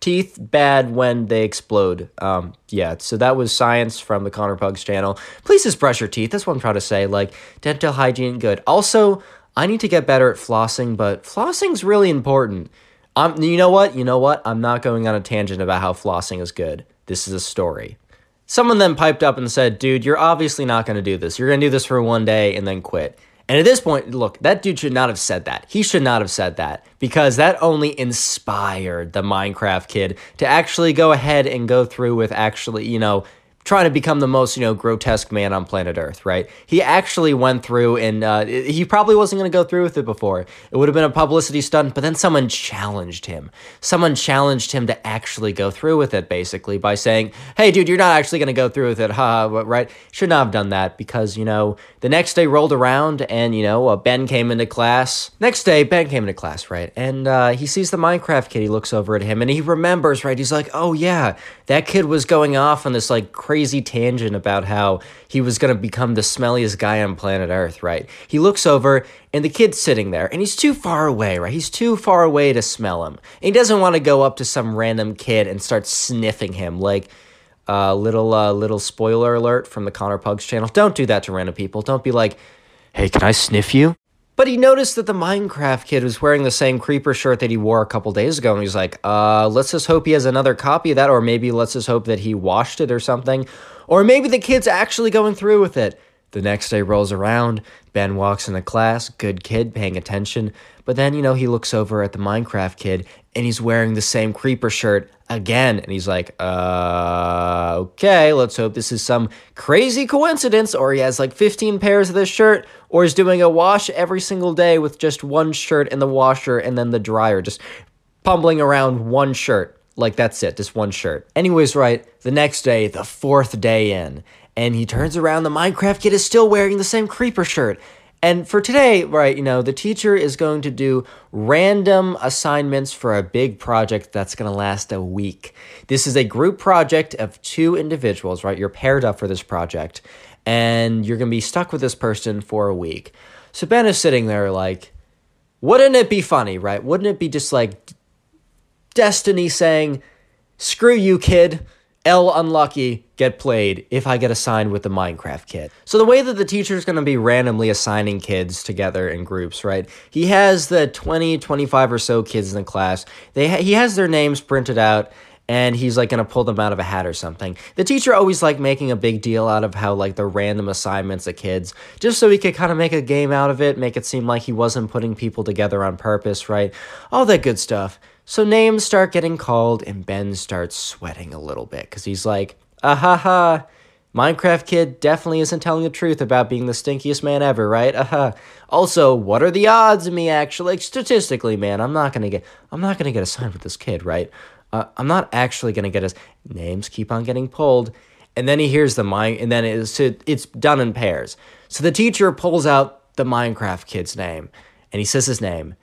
teeth bad when they explode. Um, yeah, so that was science from the Connor Pugs channel. Please just brush your teeth. That's what I'm trying to say. Like dental hygiene, good. Also, I need to get better at flossing, but flossing's really important. Um, you know what? You know what? I'm not going on a tangent about how flossing is good. This is a story. Someone then piped up and said, Dude, you're obviously not going to do this. You're going to do this for one day and then quit. And at this point, look, that dude should not have said that. He should not have said that because that only inspired the Minecraft kid to actually go ahead and go through with actually, you know, trying to become the most you know grotesque man on planet earth right? He actually went through and uh, he probably wasn't going to go through with it before. It would have been a publicity stunt but then someone challenged him. Someone challenged him to actually go through with it basically by saying hey dude you're not actually going to go through with it ha right? Should not have done that because you know the next day rolled around and you know uh, ben came into class. Next day ben came into class right? And uh, he sees the minecraft kid he looks over at him and he remembers right? He's like oh yeah that kid was going off on this like crazy crazy tangent about how he was going to become the smelliest guy on planet Earth, right? He looks over and the kid's sitting there and he's too far away, right? He's too far away to smell him. And he doesn't want to go up to some random kid and start sniffing him like uh, little uh, little spoiler alert from the Connor Pugs channel. Don't do that to random people. Don't be like, "Hey, can I sniff you?" But he noticed that the Minecraft kid was wearing the same creeper shirt that he wore a couple days ago, and he's like, uh, let's just hope he has another copy of that, or maybe let's just hope that he washed it or something. Or maybe the kid's actually going through with it. The next day rolls around, Ben walks into class, good kid, paying attention. But then, you know, he looks over at the Minecraft kid and he's wearing the same creeper shirt again. And he's like, uh, okay, let's hope this is some crazy coincidence, or he has like 15 pairs of this shirt, or he's doing a wash every single day with just one shirt in the washer and then the dryer, just pumbling around one shirt. Like, that's it, just one shirt. Anyways, right, the next day, the fourth day in, and he turns around, the Minecraft kid is still wearing the same creeper shirt. And for today, right, you know, the teacher is going to do random assignments for a big project that's going to last a week. This is a group project of two individuals, right? You're paired up for this project, and you're going to be stuck with this person for a week. So Ben is sitting there like, wouldn't it be funny, right? Wouldn't it be just like destiny saying, screw you, kid? L unlucky get played if I get assigned with the Minecraft kit. So the way that the teacher is going to be randomly assigning kids together in groups, right? He has the 20, 25 or so kids in the class. They ha- he has their names printed out and he's like going to pull them out of a hat or something. The teacher always like making a big deal out of how like the random assignments of kids just so he could kind of make a game out of it, make it seem like he wasn't putting people together on purpose, right? All that good stuff. So names start getting called, and Ben starts sweating a little bit because he's like, ah ha ha. Minecraft kid definitely isn't telling the truth about being the stinkiest man ever, right? Uh-huh. Also, what are the odds of me actually like, statistically, man? I'm not gonna get I'm not gonna get assigned with this kid, right? Uh, I'm not actually gonna get his names keep on getting pulled, and then he hears the mine, and then it's it's done in pairs. So the teacher pulls out the Minecraft kid's name, and he says his name,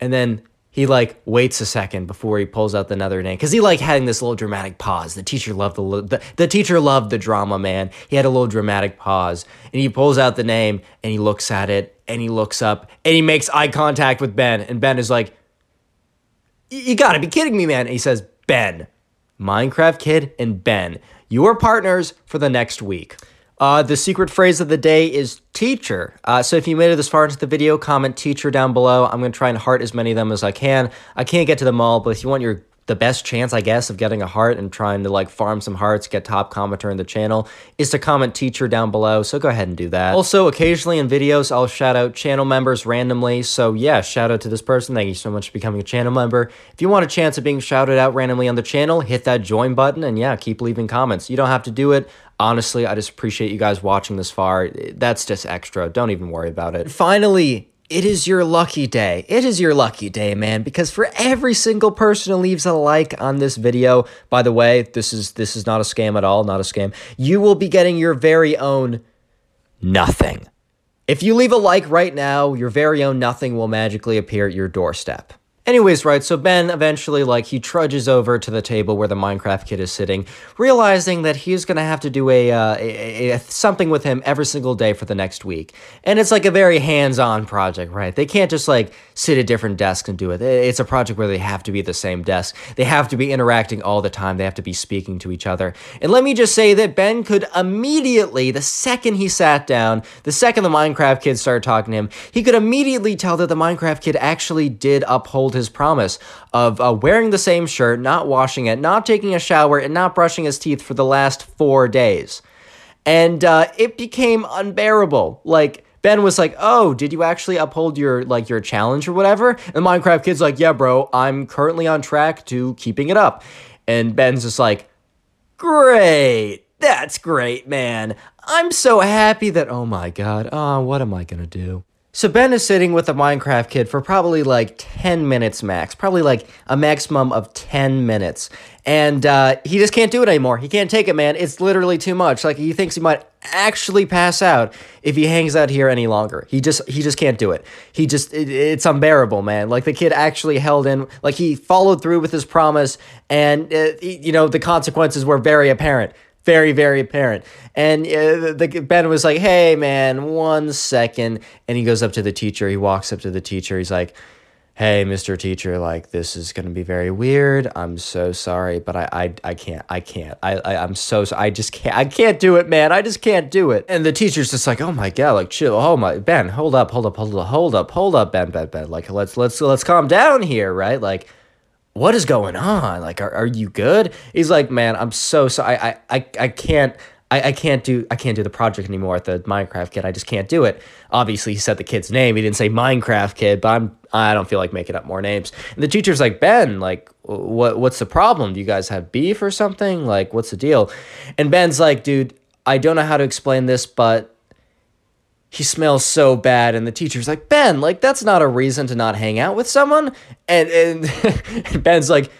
and then he like waits a second before he pulls out the nether name because he like having this little dramatic pause. The teacher loved the, the the teacher loved the drama, man. He had a little dramatic pause, and he pulls out the name and he looks at it and he looks up and he makes eye contact with Ben, and Ben is like, "You gotta be kidding me, man!" And he says, "Ben, Minecraft Kid and Ben, you are partners for the next week." Uh, the secret phrase of the day is teacher. Uh, so if you made it this far into the video, comment teacher down below. I'm going to try and heart as many of them as I can. I can't get to them all, but if you want your the best chance, I guess, of getting a heart and trying to like farm some hearts, get top commenter in the channel, is to comment teacher down below. So go ahead and do that. Also, occasionally in videos, I'll shout out channel members randomly. So yeah, shout out to this person. Thank you so much for becoming a channel member. If you want a chance of being shouted out randomly on the channel, hit that join button and yeah, keep leaving comments. You don't have to do it. Honestly, I just appreciate you guys watching this far. That's just extra. Don't even worry about it. Finally, it is your lucky day. It is your lucky day, man, because for every single person who leaves a like on this video, by the way, this is this is not a scam at all, not a scam. You will be getting your very own nothing. If you leave a like right now, your very own nothing will magically appear at your doorstep. Anyways, right, so Ben eventually, like, he trudges over to the table where the Minecraft kid is sitting, realizing that he's gonna have to do a, uh, a, a, something with him every single day for the next week. And it's like a very hands-on project, right? They can't just, like, sit at different desks and do it. It's a project where they have to be at the same desk. They have to be interacting all the time. They have to be speaking to each other. And let me just say that Ben could immediately, the second he sat down, the second the Minecraft kid started talking to him, he could immediately tell that the Minecraft kid actually did uphold his promise of uh, wearing the same shirt, not washing it, not taking a shower, and not brushing his teeth for the last four days. And uh, it became unbearable. Like, Ben was like, "Oh, did you actually uphold your like your challenge or whatever?" And Minecraft kid's like, "Yeah, bro, I'm currently on track to keeping it up." And Ben's just like, "Great. That's great, man. I'm so happy that oh my god. Oh, what am I going to do?" So Ben is sitting with the Minecraft kid for probably like 10 minutes max, probably like a maximum of 10 minutes. And uh, he just can't do it anymore. He can't take it, man. It's literally too much. Like he thinks he might actually pass out if he hangs out here any longer. He just he just can't do it. He just it, it's unbearable, man. Like the kid actually held in, like he followed through with his promise, and uh, you know the consequences were very apparent very very apparent. And uh, the ben was like hey man one second. And he goes up to the teacher. He walks up to the teacher. He's like hey mr teacher like this is going to be very weird. I'm so sorry but i i, I can't i can't. I, I i'm so i just can't i can't do it man. I just can't do it. And the teacher's just like oh my god like chill. Oh my ben hold up hold up hold up hold up hold up ben ben ben. Like let's let's let's calm down here right? Like what is going on? Like, are, are you good? He's like, man, I'm so sorry. I, I, I can't. I, I can't do I can't do the project anymore at the Minecraft kid. I just can't do it. Obviously, he said the kid's name. He didn't say Minecraft kid, but I'm I don't feel like making up more names. And the teacher's like, Ben, like, what what's the problem? Do you guys have beef or something? Like, what's the deal? And Ben's like, dude, I don't know how to explain this, but he smells so bad and the teacher's like ben like that's not a reason to not hang out with someone. And and ben's like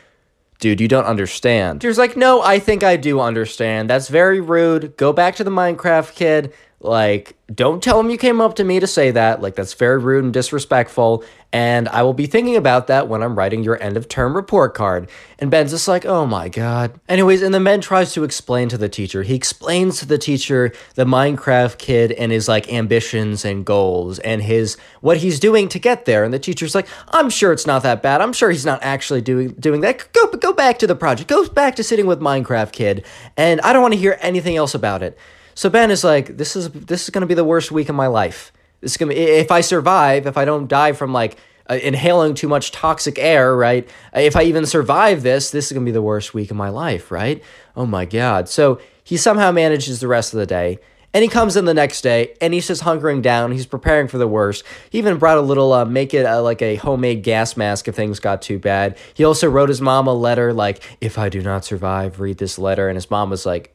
dude you don't understand. Teacher's like no i think i do understand. That's very rude. Go back to the minecraft kid like, don't tell him you came up to me to say that. Like, that's very rude and disrespectful. And I will be thinking about that when I'm writing your end of term report card. And Ben's just like, oh my God. Anyways, and then Ben tries to explain to the teacher. He explains to the teacher the Minecraft kid and his like ambitions and goals and his what he's doing to get there. And the teacher's like, I'm sure it's not that bad. I'm sure he's not actually doing doing that. Go go back to the project. Go back to sitting with Minecraft kid. And I don't want to hear anything else about it. So Ben is like, this is this is gonna be the worst week of my life. This is gonna be, if I survive, if I don't die from like uh, inhaling too much toxic air, right? If I even survive this, this is gonna be the worst week of my life, right? Oh my god. So he somehow manages the rest of the day. And he comes in the next day and he's just hunkering down. He's preparing for the worst. He even brought a little, uh, make it uh, like a homemade gas mask if things got too bad. He also wrote his mom a letter like, if I do not survive, read this letter. And his mom was like,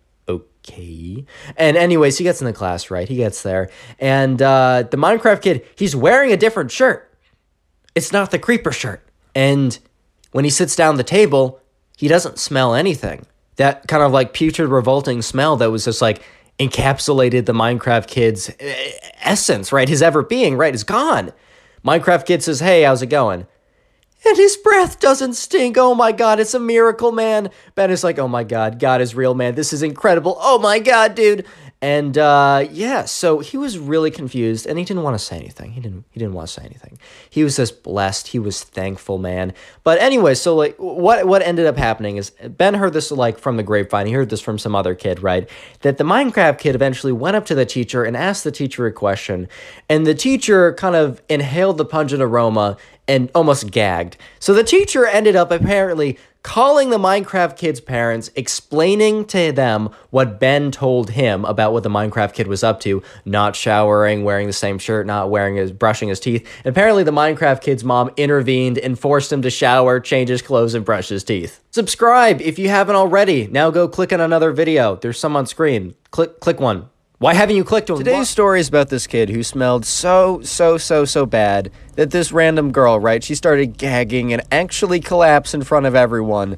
okay. And anyways, he gets in the class, right? He gets there. And uh, the Minecraft kid, he's wearing a different shirt. It's not the creeper shirt. And when he sits down the table, he doesn't smell anything. That kind of like putrid, revolting smell that was just like encapsulated the Minecraft kid's eh, essence, right? His ever being, right? Is gone. Minecraft kid says, Hey, how's it going? And his breath doesn't stink. Oh my God, it's a miracle, man. Ben is like, oh my God, God is real, man. This is incredible. Oh my God, dude. And uh, yeah, so he was really confused, and he didn't want to say anything. He didn't. He didn't want to say anything. He was just blessed. He was thankful, man. But anyway, so like, what what ended up happening is Ben heard this like from the grapevine. He heard this from some other kid, right? That the Minecraft kid eventually went up to the teacher and asked the teacher a question, and the teacher kind of inhaled the pungent aroma and almost gagged. So the teacher ended up apparently calling the Minecraft kid's parents, explaining to them what Ben told him about what the Minecraft kid was up to, not showering, wearing the same shirt, not wearing his brushing his teeth. And apparently the Minecraft kid's mom intervened and forced him to shower, change his clothes, and brush his teeth. Subscribe if you haven't already. Now go click on another video. There's some on screen. Click click one. Why haven't you clicked on Today's story is about this kid who smelled so, so, so, so bad that this random girl, right, she started gagging and actually collapsed in front of everyone.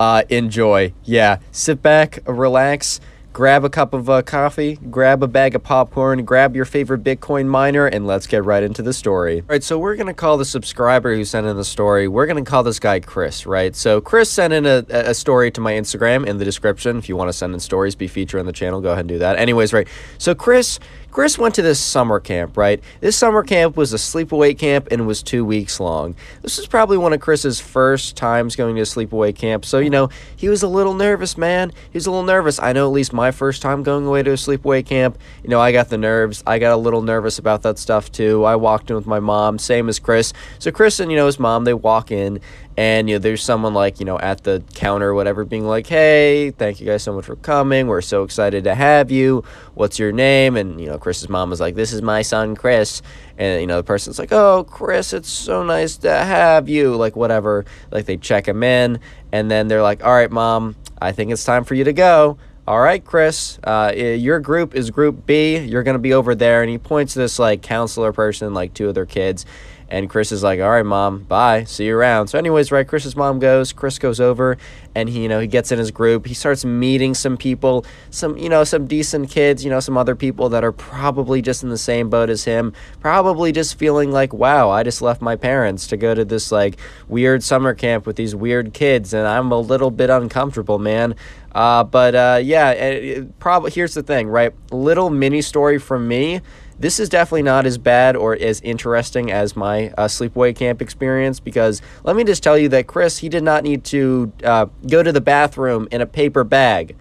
Uh, enjoy. Yeah, sit back, relax grab a cup of uh, coffee, grab a bag of popcorn, grab your favorite Bitcoin miner, and let's get right into the story. All right, so we're going to call the subscriber who sent in the story, we're going to call this guy Chris, right? So Chris sent in a, a story to my Instagram in the description. If you want to send in stories, be featured on the channel, go ahead and do that. Anyways, right, so Chris Chris went to this summer camp, right? This summer camp was a sleepaway camp and was two weeks long. This was probably one of Chris's first times going to a sleepaway camp. So, you know, he was a little nervous, man. He was a little nervous. I know at least my first time going away to a sleepaway camp, you know, I got the nerves. I got a little nervous about that stuff too. I walked in with my mom, same as Chris. So, Chris and, you know, his mom, they walk in and you know there's someone like you know at the counter whatever being like hey thank you guys so much for coming. We're so excited to have you. What's your name? And you know chris's mom was like this is my son chris. And you know the person's like oh chris it's so nice to have you. Like whatever. Like they check him in. And then they're like all right mom i think it's time for you to go. All right, Chris, uh, your group is group B. You're going to be over there. And he points to this like counselor person, like two of their kids. And Chris is like, all right, mom, bye. See you around. So, anyways, right, Chris's mom goes. Chris goes over and he, you know, he gets in his group. He starts meeting some people, some, you know, some decent kids, you know, some other people that are probably just in the same boat as him, probably just feeling like, wow, I just left my parents to go to this like weird summer camp with these weird kids and I'm a little bit uncomfortable, man. Uh, but uh, yeah, probably here's the thing, right? Little mini story from me this is definitely not as bad or as interesting as my uh, sleepaway camp experience because let me just tell you that Chris, he did not need to uh, go to the bathroom in a paper bag.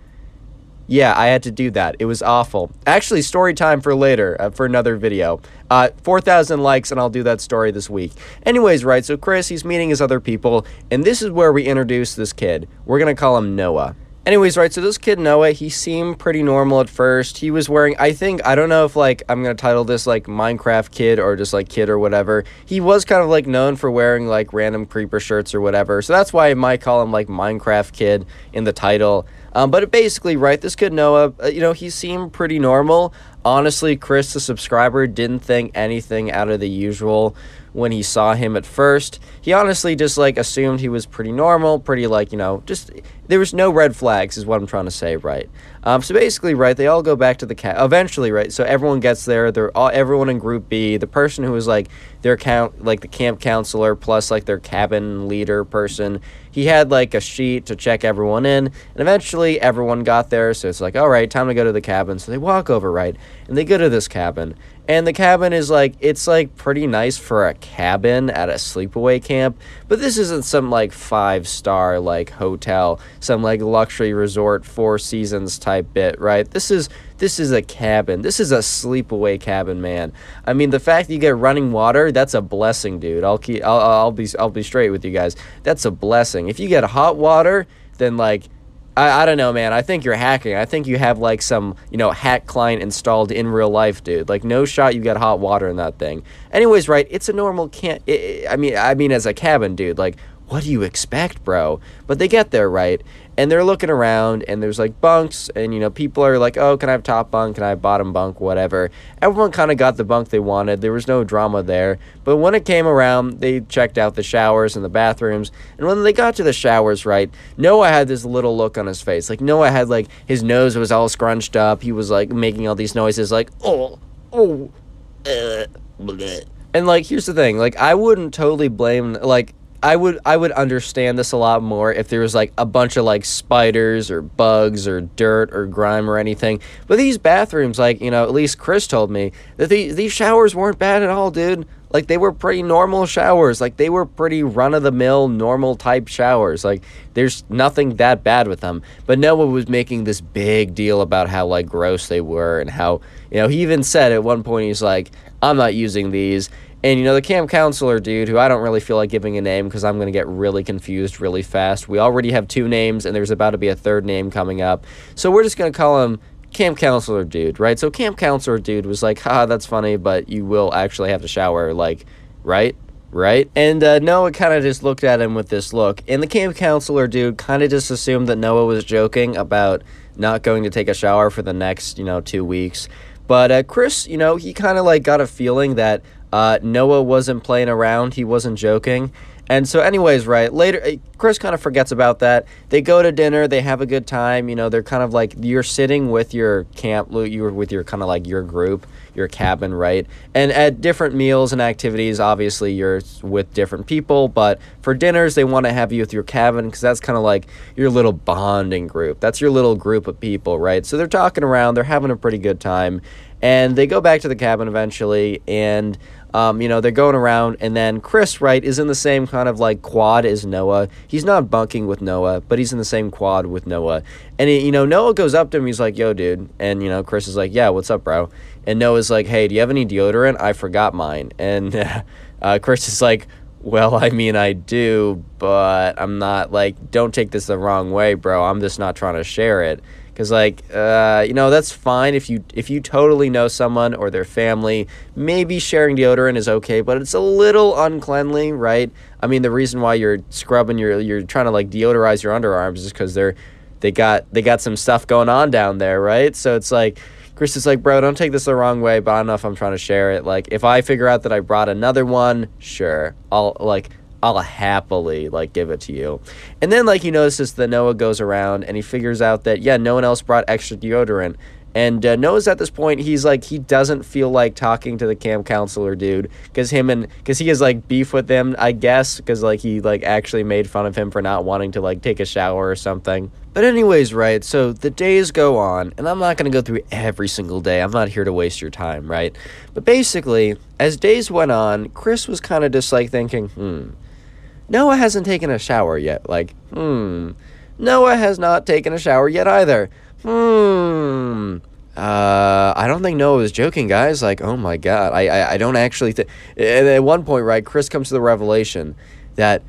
Yeah, I had to do that. It was awful. Actually, story time for later, uh, for another video. Uh, 4,000 likes, and I'll do that story this week. Anyways, right, so Chris, he's meeting his other people, and this is where we introduce this kid. We're going to call him Noah. Anyways, right, so this kid Noah, he seemed pretty normal at first. He was wearing, I think, I don't know if like I'm gonna title this like Minecraft kid or just like kid or whatever. He was kind of like known for wearing like random creeper shirts or whatever. So that's why I might call him like Minecraft kid in the title. Um, but basically, right, this kid Noah, uh, you know, he seemed pretty normal. Honestly, Chris, the subscriber, didn't think anything out of the usual when he saw him at first. He honestly just like assumed he was pretty normal, pretty like, you know, just there was no red flags is what I'm trying to say, right? Um, so basically, right, they all go back to the cat eventually, right? So everyone gets there. They're all everyone in group B. The person who was like their count, like the camp counselor plus like their cabin leader person. He had like a sheet to check everyone in, and eventually everyone got there. So it's like, all right, time to go to the cabin. So they walk over, right, and they go to this cabin, and the cabin is like, it's like pretty nice for a cabin at a sleepaway camp, but this isn't some like five star like hotel, some like luxury resort, four seasons type bit, right? This is this is a cabin. This is a sleepaway cabin, man. I mean, the fact that you get running water, that's a blessing, dude. I'll keep I'll, I'll be I'll be straight with you guys. That's a blessing. If you get hot water, then like I, I don't know, man. I think you're hacking. I think you have like some, you know, hack client installed in real life, dude. Like no shot you got hot water in that thing. Anyways, right? It's a normal can I mean I mean as a cabin, dude. Like what do you expect, bro? But they get there, right? and they're looking around and there's like bunks and you know people are like oh can i have top bunk? Can i have bottom bunk? Whatever. Everyone kind of got the bunk they wanted. There was no drama there. But when it came around they checked out the showers and the bathrooms. And when they got to the showers right noah had this little look on his face. Like noah had like his nose was all scrunched up. He was like making all these noises like oh oh uh, and like here's the thing. Like i wouldn't totally blame like I would I would understand this a lot more if there was like a bunch of like spiders or bugs or dirt or grime or anything. But these bathrooms, like you know, at least Chris told me that these these showers weren't bad at all, dude. Like they were pretty normal showers. Like they were pretty run of the mill, normal type showers. Like there's nothing that bad with them. But Noah was making this big deal about how like gross they were and how you know he even said at one point he's like, I'm not using these. And you know, the camp counselor dude, who I don't really feel like giving a name because I'm going to get really confused really fast. We already have two names, and there's about to be a third name coming up. So we're just going to call him camp counselor dude, right? So camp counselor dude was like, haha, that's funny, but you will actually have to shower, like, right? Right? And uh, Noah kind of just looked at him with this look. And the camp counselor dude kind of just assumed that Noah was joking about not going to take a shower for the next, you know, two weeks. But uh, Chris, you know, he kind of like got a feeling that uh, Noah wasn't playing around, he wasn't joking. And so, anyways, right later, eh, Chris kind of forgets about that. They go to dinner, they have a good time. You know, they're kind of like you're sitting with your camp, you're with your kind of like your group, your cabin, right? And at different meals and activities, obviously you're with different people. But for dinners, they want to have you with your cabin because that's kind of like your little bonding group. That's your little group of people, right? So they're talking around, they're having a pretty good time, and they go back to the cabin eventually, and um, you know, they're going around, and then Chris, right, is in the same kind of like quad as Noah. He's not bunking with Noah, but he's in the same quad with Noah. And, he, you know, Noah goes up to him, he's like, yo, dude. And, you know, Chris is like, yeah, what's up, bro? And Noah's like, hey, do you have any deodorant? I forgot mine. And uh, Chris is like, well, I mean, I do, but I'm not like, don't take this the wrong way, bro. I'm just not trying to share it because like uh, you know that's fine if you if you totally know someone or their family. Maybe sharing deodorant is okay but it's a little uncleanly right? I mean the reason why you're scrubbing your you're trying to like deodorize your underarms is because they're they got they got some stuff going on down there right? So it's like chris is like bro don't take this the wrong way but i don't know if i'm trying to share it. Like if i figure out that i brought another one sure. I'll like I'll happily like give it to you. And then like he notices that Noah goes around and he figures out that yeah, no one else brought extra deodorant. And uh, Noah's at this point, he's like, he doesn't feel like talking to the camp counselor dude because him and because he has like beef with them, I guess, because like he like actually made fun of him for not wanting to like take a shower or something. But anyways, right? So the days go on, and I'm not gonna go through every single day. I'm not here to waste your time, right? But basically, as days went on, Chris was kind of just like thinking, hmm Noah hasn't taken a shower yet. Like, hmm. Noah has not taken a shower yet either. Hmm. Uh, I don't think Noah was joking, guys. Like, oh my god, I, I, I don't actually think. At one point, right, Chris comes to the revelation that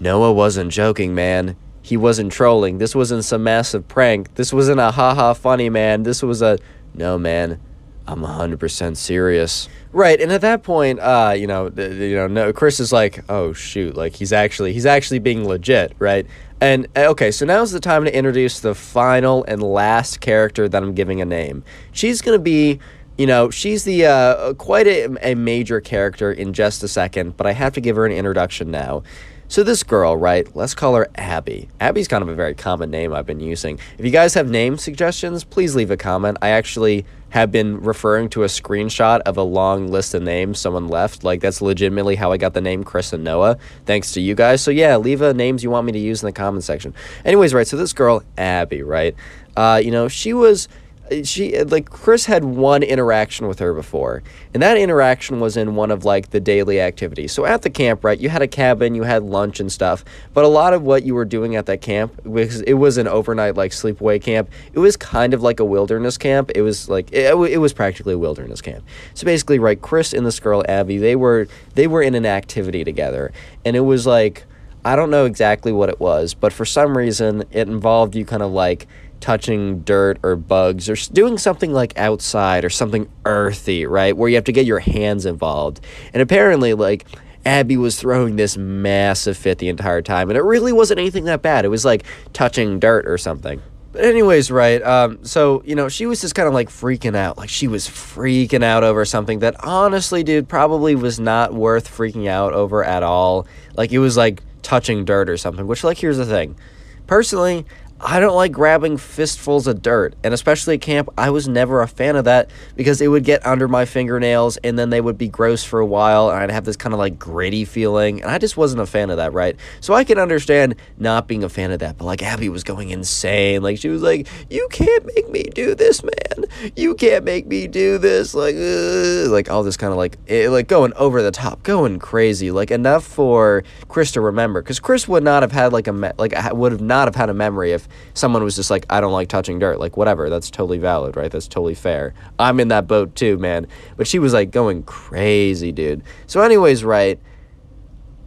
Noah wasn't joking, man. He wasn't trolling. This wasn't some massive prank. This wasn't a haha funny, man. This was a no, man. I'm 100% serious. Right, and at that point, uh, you know, you know, no, Chris is like, oh shoot, like he's actually he's actually being legit, right? And uh, okay, so now's the time to introduce the final and last character that I'm giving a name. She's gonna be, you know, she's the uh, quite a, a major character in just a second, but I have to give her an introduction now. So this girl, right? Let's call her Abby. Abby's kind of a very common name I've been using. If you guys have name suggestions, please leave a comment. I actually have been referring to a screenshot of a long list of names someone left. Like that's legitimately how I got the name Chris and Noah, thanks to you guys. So yeah, leave a names you want me to use in the comment section. Anyways, right. So this girl Abby, right? Uh, you know, she was she like Chris had one interaction with her before, and that interaction was in one of like the daily activities. So at the camp, right, you had a cabin, you had lunch and stuff, but a lot of what you were doing at that camp because it was an overnight like sleepaway camp. It was kind of like a wilderness camp. It was like it, it was practically a wilderness camp. So basically, right, Chris and this girl Abby, they were they were in an activity together, and it was like I don't know exactly what it was, but for some reason it involved you kind of like touching dirt or bugs or doing something like outside or something earthy, right? Where you have to get your hands involved. And apparently, like, Abby was throwing this massive fit the entire time, and it really wasn't anything that bad. It was like touching dirt or something. But anyways, right? Um, so you know, she was just kind of like freaking out. Like she was freaking out over something that honestly, dude, probably was not worth freaking out over at all. Like it was like touching dirt or something. Which, like, here's the thing. Personally, I don't like grabbing fistfuls of dirt. And especially at camp, I was never a fan of that because it would get under my fingernails and then they would be gross for a while and I'd have this kind of like gritty feeling. And I just wasn't a fan of that, right? So I can understand not being a fan of that. But like Abby was going insane. Like she was like, You can't make me do this, man. You can't make me do this. Like, uh, like all this kind of like, it, like going over the top, going crazy. Like enough for Chris to remember. Because Chris would not have had like a, me- like, would have not have had a memory if someone was just like, I don't like touching dirt. Like, whatever. That's totally valid, right? That's totally fair. I'm in that boat too, man. But she was like going crazy, dude. So, anyways, right.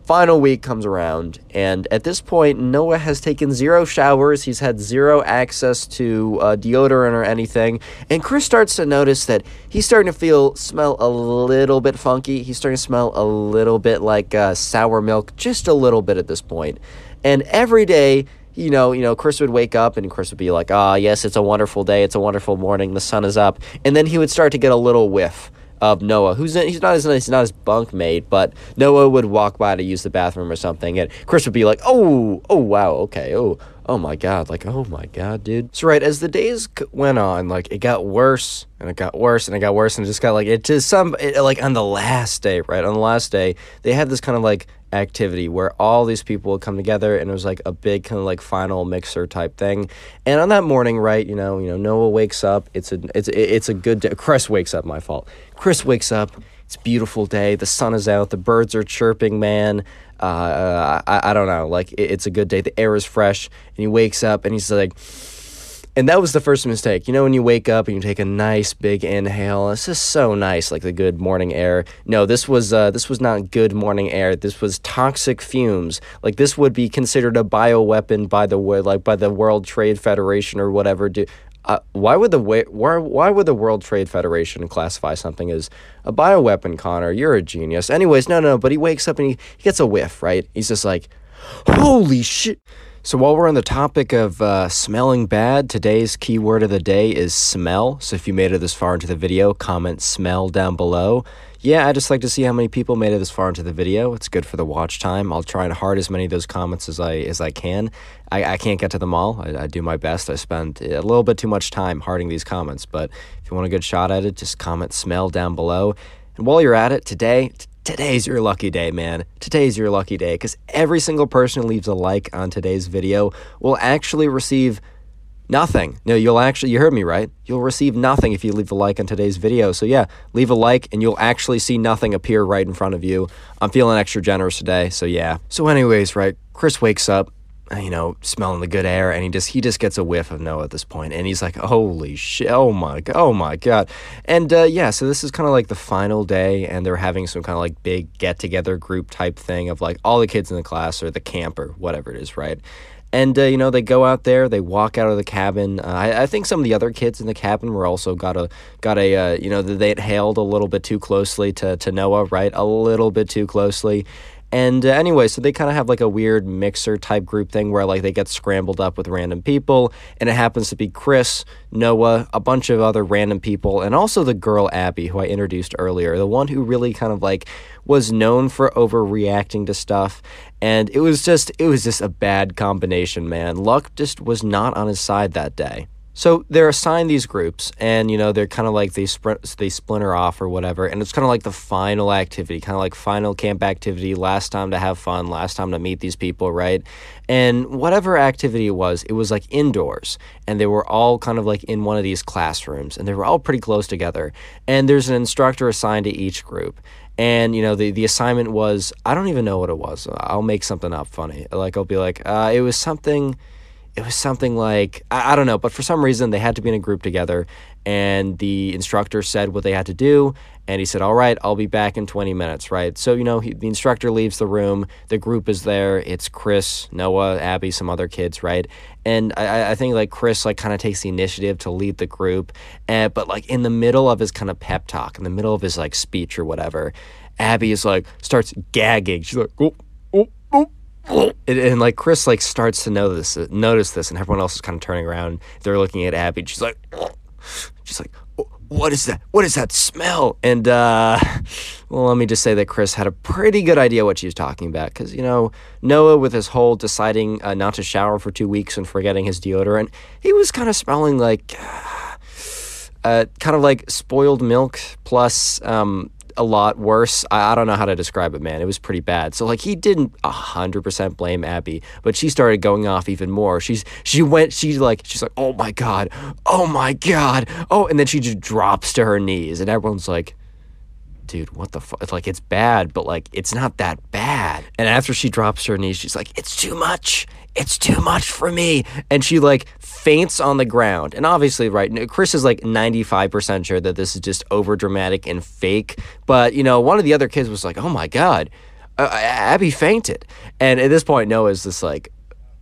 Final week comes around, and at this point, Noah has taken zero showers. He's had zero access to uh, deodorant or anything. And Chris starts to notice that he's starting to feel, smell a little bit funky. He's starting to smell a little bit like uh, sour milk, just a little bit at this point. And every day, you know, you know, Chris would wake up and Chris would be like, "Ah, yes, it's a wonderful day. It's a wonderful morning. The sun is up." And then he would start to get a little whiff of Noah, who's he's not his he's not his bunk mate, but Noah would walk by to use the bathroom or something, and Chris would be like, "Oh, oh, wow, okay, oh." Oh my god, like oh my god, dude. So right as the days went on, like it got worse and it got worse and it got worse and it just got like it just some it, like on the last day, right? On the last day, they had this kind of like activity where all these people would come together and it was like a big kind of like final mixer type thing. And on that morning, right, you know, you know, Noah wakes up. It's a it's it's a good day. Chris wakes up. My fault. Chris wakes up. It's beautiful day. The sun is out. The birds are chirping. Man, uh, I I don't know. Like it, it's a good day. The air is fresh, and he wakes up and he's like and that was the first mistake. You know, when you wake up and you take a nice big inhale, it's just so nice, like the good morning air. No, this was uh, this was not good morning air. This was toxic fumes. Like this would be considered a bioweapon by the like by the World Trade Federation or whatever. Do uh, why would the why, why would the World Trade Federation classify something as a bioweapon, Connor? You're a genius. Anyways, no, no, but he wakes up and he, he gets a whiff, right? He's just like, holy shit. So, while we're on the topic of uh, smelling bad, today's keyword of the day is smell. So, if you made it this far into the video, comment smell down below. Yeah, I just like to see how many people made it this far into the video. It's good for the watch time. I'll try and hard as many of those comments as I as I can. I, I can't get to them all. I, I do my best. I spend a little bit too much time harding these comments, but if you want a good shot at it, just comment smell down below. And while you're at it, today, today's your lucky day, man. Today's your lucky day because every single person who leaves a like on today's video will actually receive nothing. No, you'll actually, you heard me right. You'll receive nothing if you leave a like on today's video. So, yeah, leave a like and you'll actually see nothing appear right in front of you. I'm feeling extra generous today. So, yeah. So, anyways, right, Chris wakes up you know, smelling the good air, and he just he just gets a whiff of Noah at this point, and he's like, "Holy shit! Oh my god! Oh my god!" And uh, yeah, so this is kind of like the final day, and they're having some kind of like big get together group type thing of like all the kids in the class or the camp or whatever it is, right? And uh, you know they go out there, they walk out of the cabin. Uh, I, I, think some of the other kids in the cabin were also got a got a uh, you know they had hailed a little bit too closely to to Noah, right? A little bit too closely, and uh, anyway, so they kind of have like a weird mixer type group thing where like they get scrambled up with random people, and it happens to be Chris, Noah, a bunch of other random people, and also the girl Abby, who I introduced earlier, the one who really kind of like was known for overreacting to stuff. And it was just, it was just a bad combination, man. Luck just was not on his side that day. So they're assigned these groups, and you know they're kind of like they they splinter off or whatever, and it's kind of like the final activity, kind of like final camp activity, last time to have fun, last time to meet these people, right? And whatever activity it was, it was like indoors, and they were all kind of like in one of these classrooms, and they were all pretty close together. And there's an instructor assigned to each group, and you know the the assignment was I don't even know what it was. I'll make something up funny, like I'll be like, uh, it was something it was something like I, I, don't know, but for some reason they had to be in a group together, and the instructor said what they had to do, and he said, "All right, I'll be back in 20 minutes." Right, so you know he, the instructor leaves the room, the group is there. It's Chris, Noah, Abby, some other kids, right, and I, I think like Chris like kind of takes the initiative to lead the group, and, but like in the middle of his kind of pep talk, in the middle of his like speech or whatever, Abby is like starts gagging. She's like, "Oh, oh, oh." And, and, like Chris like starts to notice notice this, and everyone else is kind of turning around. They're looking at Abby. She's like, she's like, what is that? What is that smell? And, uh, well, let me just say that Chris had a pretty good idea what she was talking about. Because, you know, Noah, with his whole deciding uh, not to shower for two weeks and forgetting his deodorant, he was kind of smelling like, uh, kind of like spoiled milk plus, um, a lot worse. I, I, don't know how to describe it, man. It was pretty bad. So like he didn't hundred percent blame Abby, but she started going off even more. She's she went she like she's like oh my god, oh my god, oh, and then she just drops to her knees, and everyone's like, dude, what the fuck? Like, it's bad, but like, it's not that bad. And after she drops her knees, she's like, it's too much. It's too much for me. And she like faints on the ground. And obviously, right, Chris is like 95% sure that this is just over dramatic and fake. But, you know, one of the other kids was like, oh my God, uh, Abby fainted. And at this point, Noah's just like,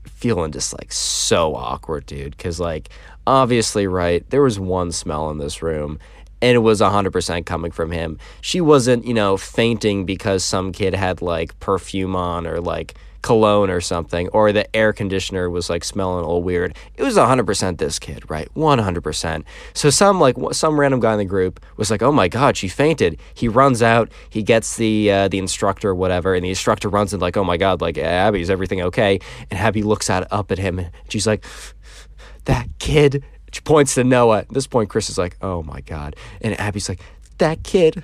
feeling just like so awkward, dude. Cause like, obviously, right, there was one smell in this room and it was 100% coming from him. She wasn't, you know, fainting because some kid had like perfume on or like cologne or something, or the air conditioner was like smelling a little weird. It was 100% this kid, right? 100%. So some like some random guy in the group was like, "Oh my god, she fainted." He runs out, he gets the uh, the instructor whatever, and the instructor runs in like, "Oh my god, like Abby, is everything okay?" And Abby looks at up at him and she's like, "That kid she points to Noah. At this point, Chris is like, oh my God. And Abby's like, that kid,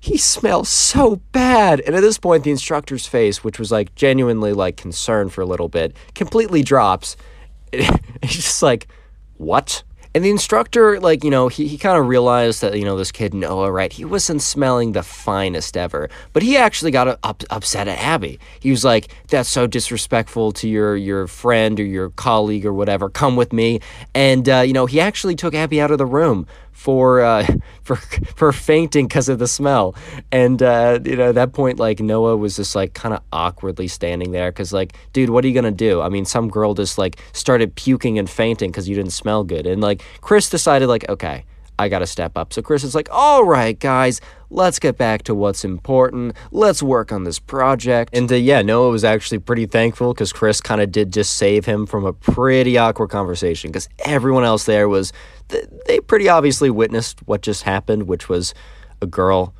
he smells so bad. And at this point, the instructor's face, which was like genuinely like concerned for a little bit, completely drops. He's just like, what? And the instructor, like, you know, he, he kind of realized that, you know, this kid Noah, right, he wasn't smelling the finest ever. But he actually got up, upset at Abby. He was like, that's so disrespectful to your, your friend or your colleague or whatever. Come with me. And, uh, you know, he actually took Abby out of the room for uh, for for fainting because of the smell. And uh, you know, at that point, like Noah was just like kind of awkwardly standing there because, like, dude, what are you gonna do? I mean, some girl just like started puking and fainting because you didn't smell good, and like Chris decided, like, okay. I got to step up. So Chris is like, all right, guys, let's get back to what's important. Let's work on this project. And uh, yeah, Noah was actually pretty thankful because Chris kind of did just save him from a pretty awkward conversation because everyone else there was they pretty obviously witnessed what just happened, which was a girl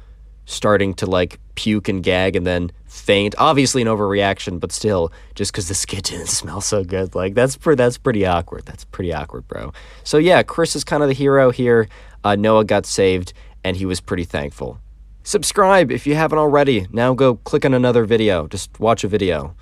starting to like puke and gag and then faint. Obviously an overreaction, but still, just because the skit didn't smell so good, like that's that's pretty awkward. That's pretty awkward, bro. So yeah, Chris is kind of the hero here. Uh, Noah got saved, and he was pretty thankful. Subscribe if you haven't already. Now go click on another video. Just watch a video.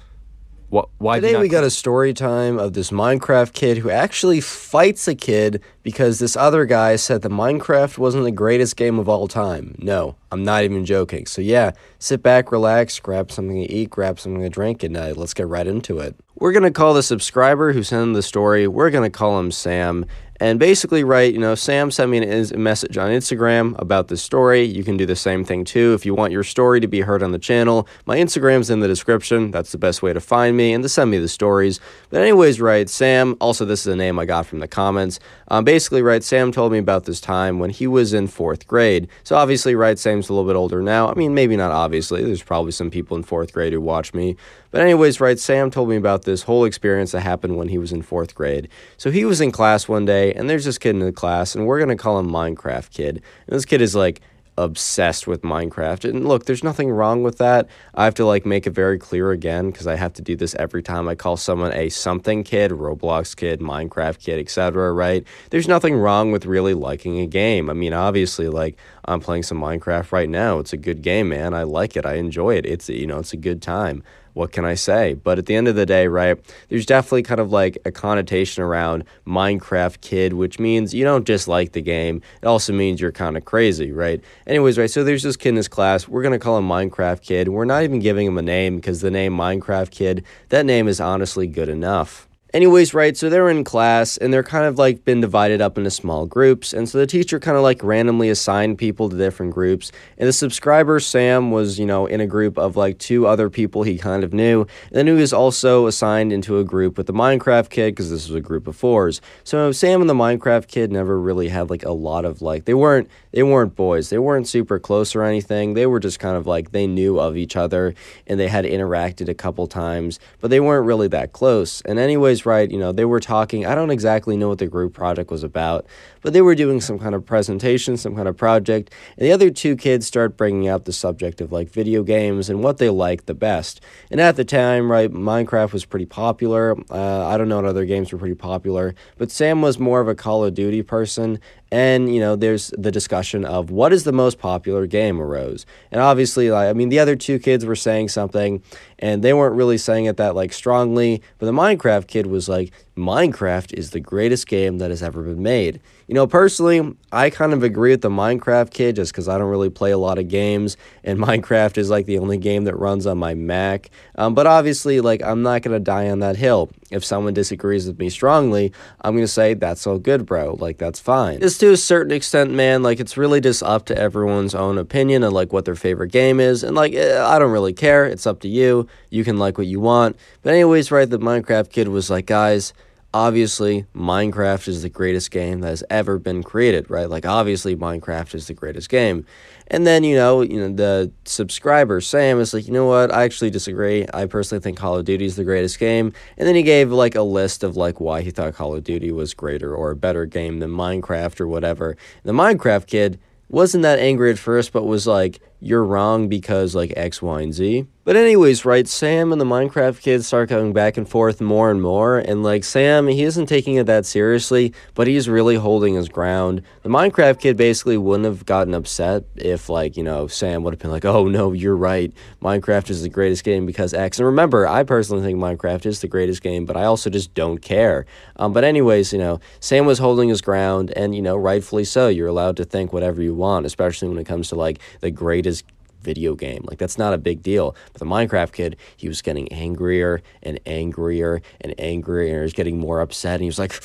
What, why Today we got a story time of this Minecraft kid who actually fights a kid because this other guy said that Minecraft wasn't the greatest game of all time. No, I'm not even joking. So yeah, sit back, relax, grab something to eat, grab something to drink, and uh, let's get right into it. We're gonna call the subscriber who sent the story. We're gonna call him Sam, and basically, write, you know, Sam sent me a message on Instagram about this story. You can do the same thing too if you want your story to be heard on the channel. My Instagram's in the description. That's the best way to find me and to send me the stories. But, anyways, right, Sam, also, this is a name I got from the comments. Um, basically, right, Sam told me about this time when he was in fourth grade. So, obviously, right, Sam's a little bit older now. I mean, maybe not obviously. There's probably some people in fourth grade who watch me. But, anyways, right, Sam told me about this whole experience that happened when he was in fourth grade. So, he was in class one day and there's this kid in the class, and we're gonna call him Minecraft Kid. And this kid is like obsessed with Minecraft. And look, there's nothing wrong with that. I have to like make it very clear again because I have to do this every time I call someone a something kid, Roblox kid, Minecraft kid, etc. Right? There's nothing wrong with really liking a game. I mean, obviously, like I'm playing some Minecraft right now. It's a good game, man. I like it. I enjoy it. It's you know, it's a good time what can I say? But at the end of the day, right, there's definitely kind of like a connotation around Minecraft kid, which means you don't just like the game. It also means you're kind of crazy, right? Anyways, right, so there's this kid in this class. We're going to call him Minecraft Kid. We're not even giving him a name because the name Minecraft Kid, that name is honestly good enough. Anyways, right, so they're in class and they're kind of like been divided up into small groups. And so the teacher kind of like randomly assigned people to different groups. And the subscriber, Sam, was, you know, in a group of like two other people he kind of knew. And then he was also assigned into a group with the Minecraft kid because this was a group of fours. So Sam and the Minecraft kid never really had like a lot of like, they weren't, they weren't boys. They weren't super close or anything. They were just kind of like, they knew of each other and they had interacted a couple times, but they weren't really that close. And anyways, right, you know, they were talking. I don't exactly know what the group project was about, but they were doing some kind of presentation, some kind of project. And the other two kids start bringing up the subject of like video games and what they like the best. And at the time, right, Minecraft was pretty popular. Uh, I don't know what other games were pretty popular, but Sam was more of a Call of Duty person. And, you know, there's the discussion of what is the most popular game arose. And obviously, like, I mean, the other two kids were saying something and they weren't really saying it that like strongly, but the Minecraft kid was like, Minecraft is the greatest game that has ever been made. You know, personally, I kind of agree with the Minecraft kid just because I don't really play a lot of games, and Minecraft is like the only game that runs on my Mac. Um, but obviously, like, I'm not going to die on that hill. If someone disagrees with me strongly, I'm going to say, that's all good, bro. Like, that's fine. Just to a certain extent, man, like, it's really just up to everyone's own opinion and, like, what their favorite game is. And, like, eh, I don't really care. It's up to you. You can like what you want. But, anyways, right, the Minecraft kid was like, guys, obviously Minecraft is the greatest game that has ever been created, right? Like obviously Minecraft is the greatest game. And then, you know, you know, the subscriber Sam is like, you know what, I actually disagree. I personally think Call of Duty is the greatest game. And then he gave like a list of like why he thought Call of Duty was greater or a better game than Minecraft or whatever. And the Minecraft kid wasn't that angry at first, but was like, you're wrong because like X, Y, and Z. But anyways, right, Sam and the Minecraft kids start going back and forth more and more, and like Sam, he isn't taking it that seriously, but he's really holding his ground. The Minecraft kid basically wouldn't have gotten upset if like, you know, Sam would have been like, "Oh no, you're right. Minecraft is the greatest game because X." And remember, I personally think Minecraft is the greatest game, but I also just don't care. Um, but anyways, you know, Sam was holding his ground, and you know, rightfully so. You're allowed to think whatever you want, especially when it comes to like the greatest video game. Like that's not a big deal. But the Minecraft kid, he was getting angrier and angrier and angrier and he was getting more upset and he was like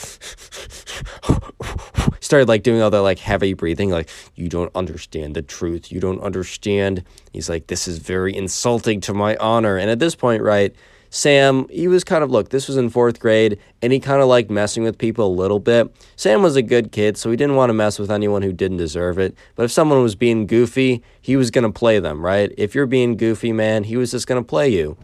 started like doing all that like heavy breathing like you don't understand the truth. You don't understand. He's like this is very insulting to my honor. And at this point, right, Sam, he was kind of, look, this was in fourth grade, and he kind of liked messing with people a little bit. Sam was a good kid, so he didn't want to mess with anyone who didn't deserve it. But if someone was being goofy, he was going to play them, right? If you're being goofy, man, he was just going to play you.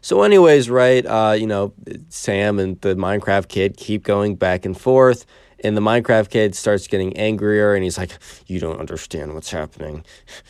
So, anyways, right, uh, you know, Sam and the Minecraft kid keep going back and forth. And the Minecraft kid starts getting angrier and he's like, You don't understand what's happening.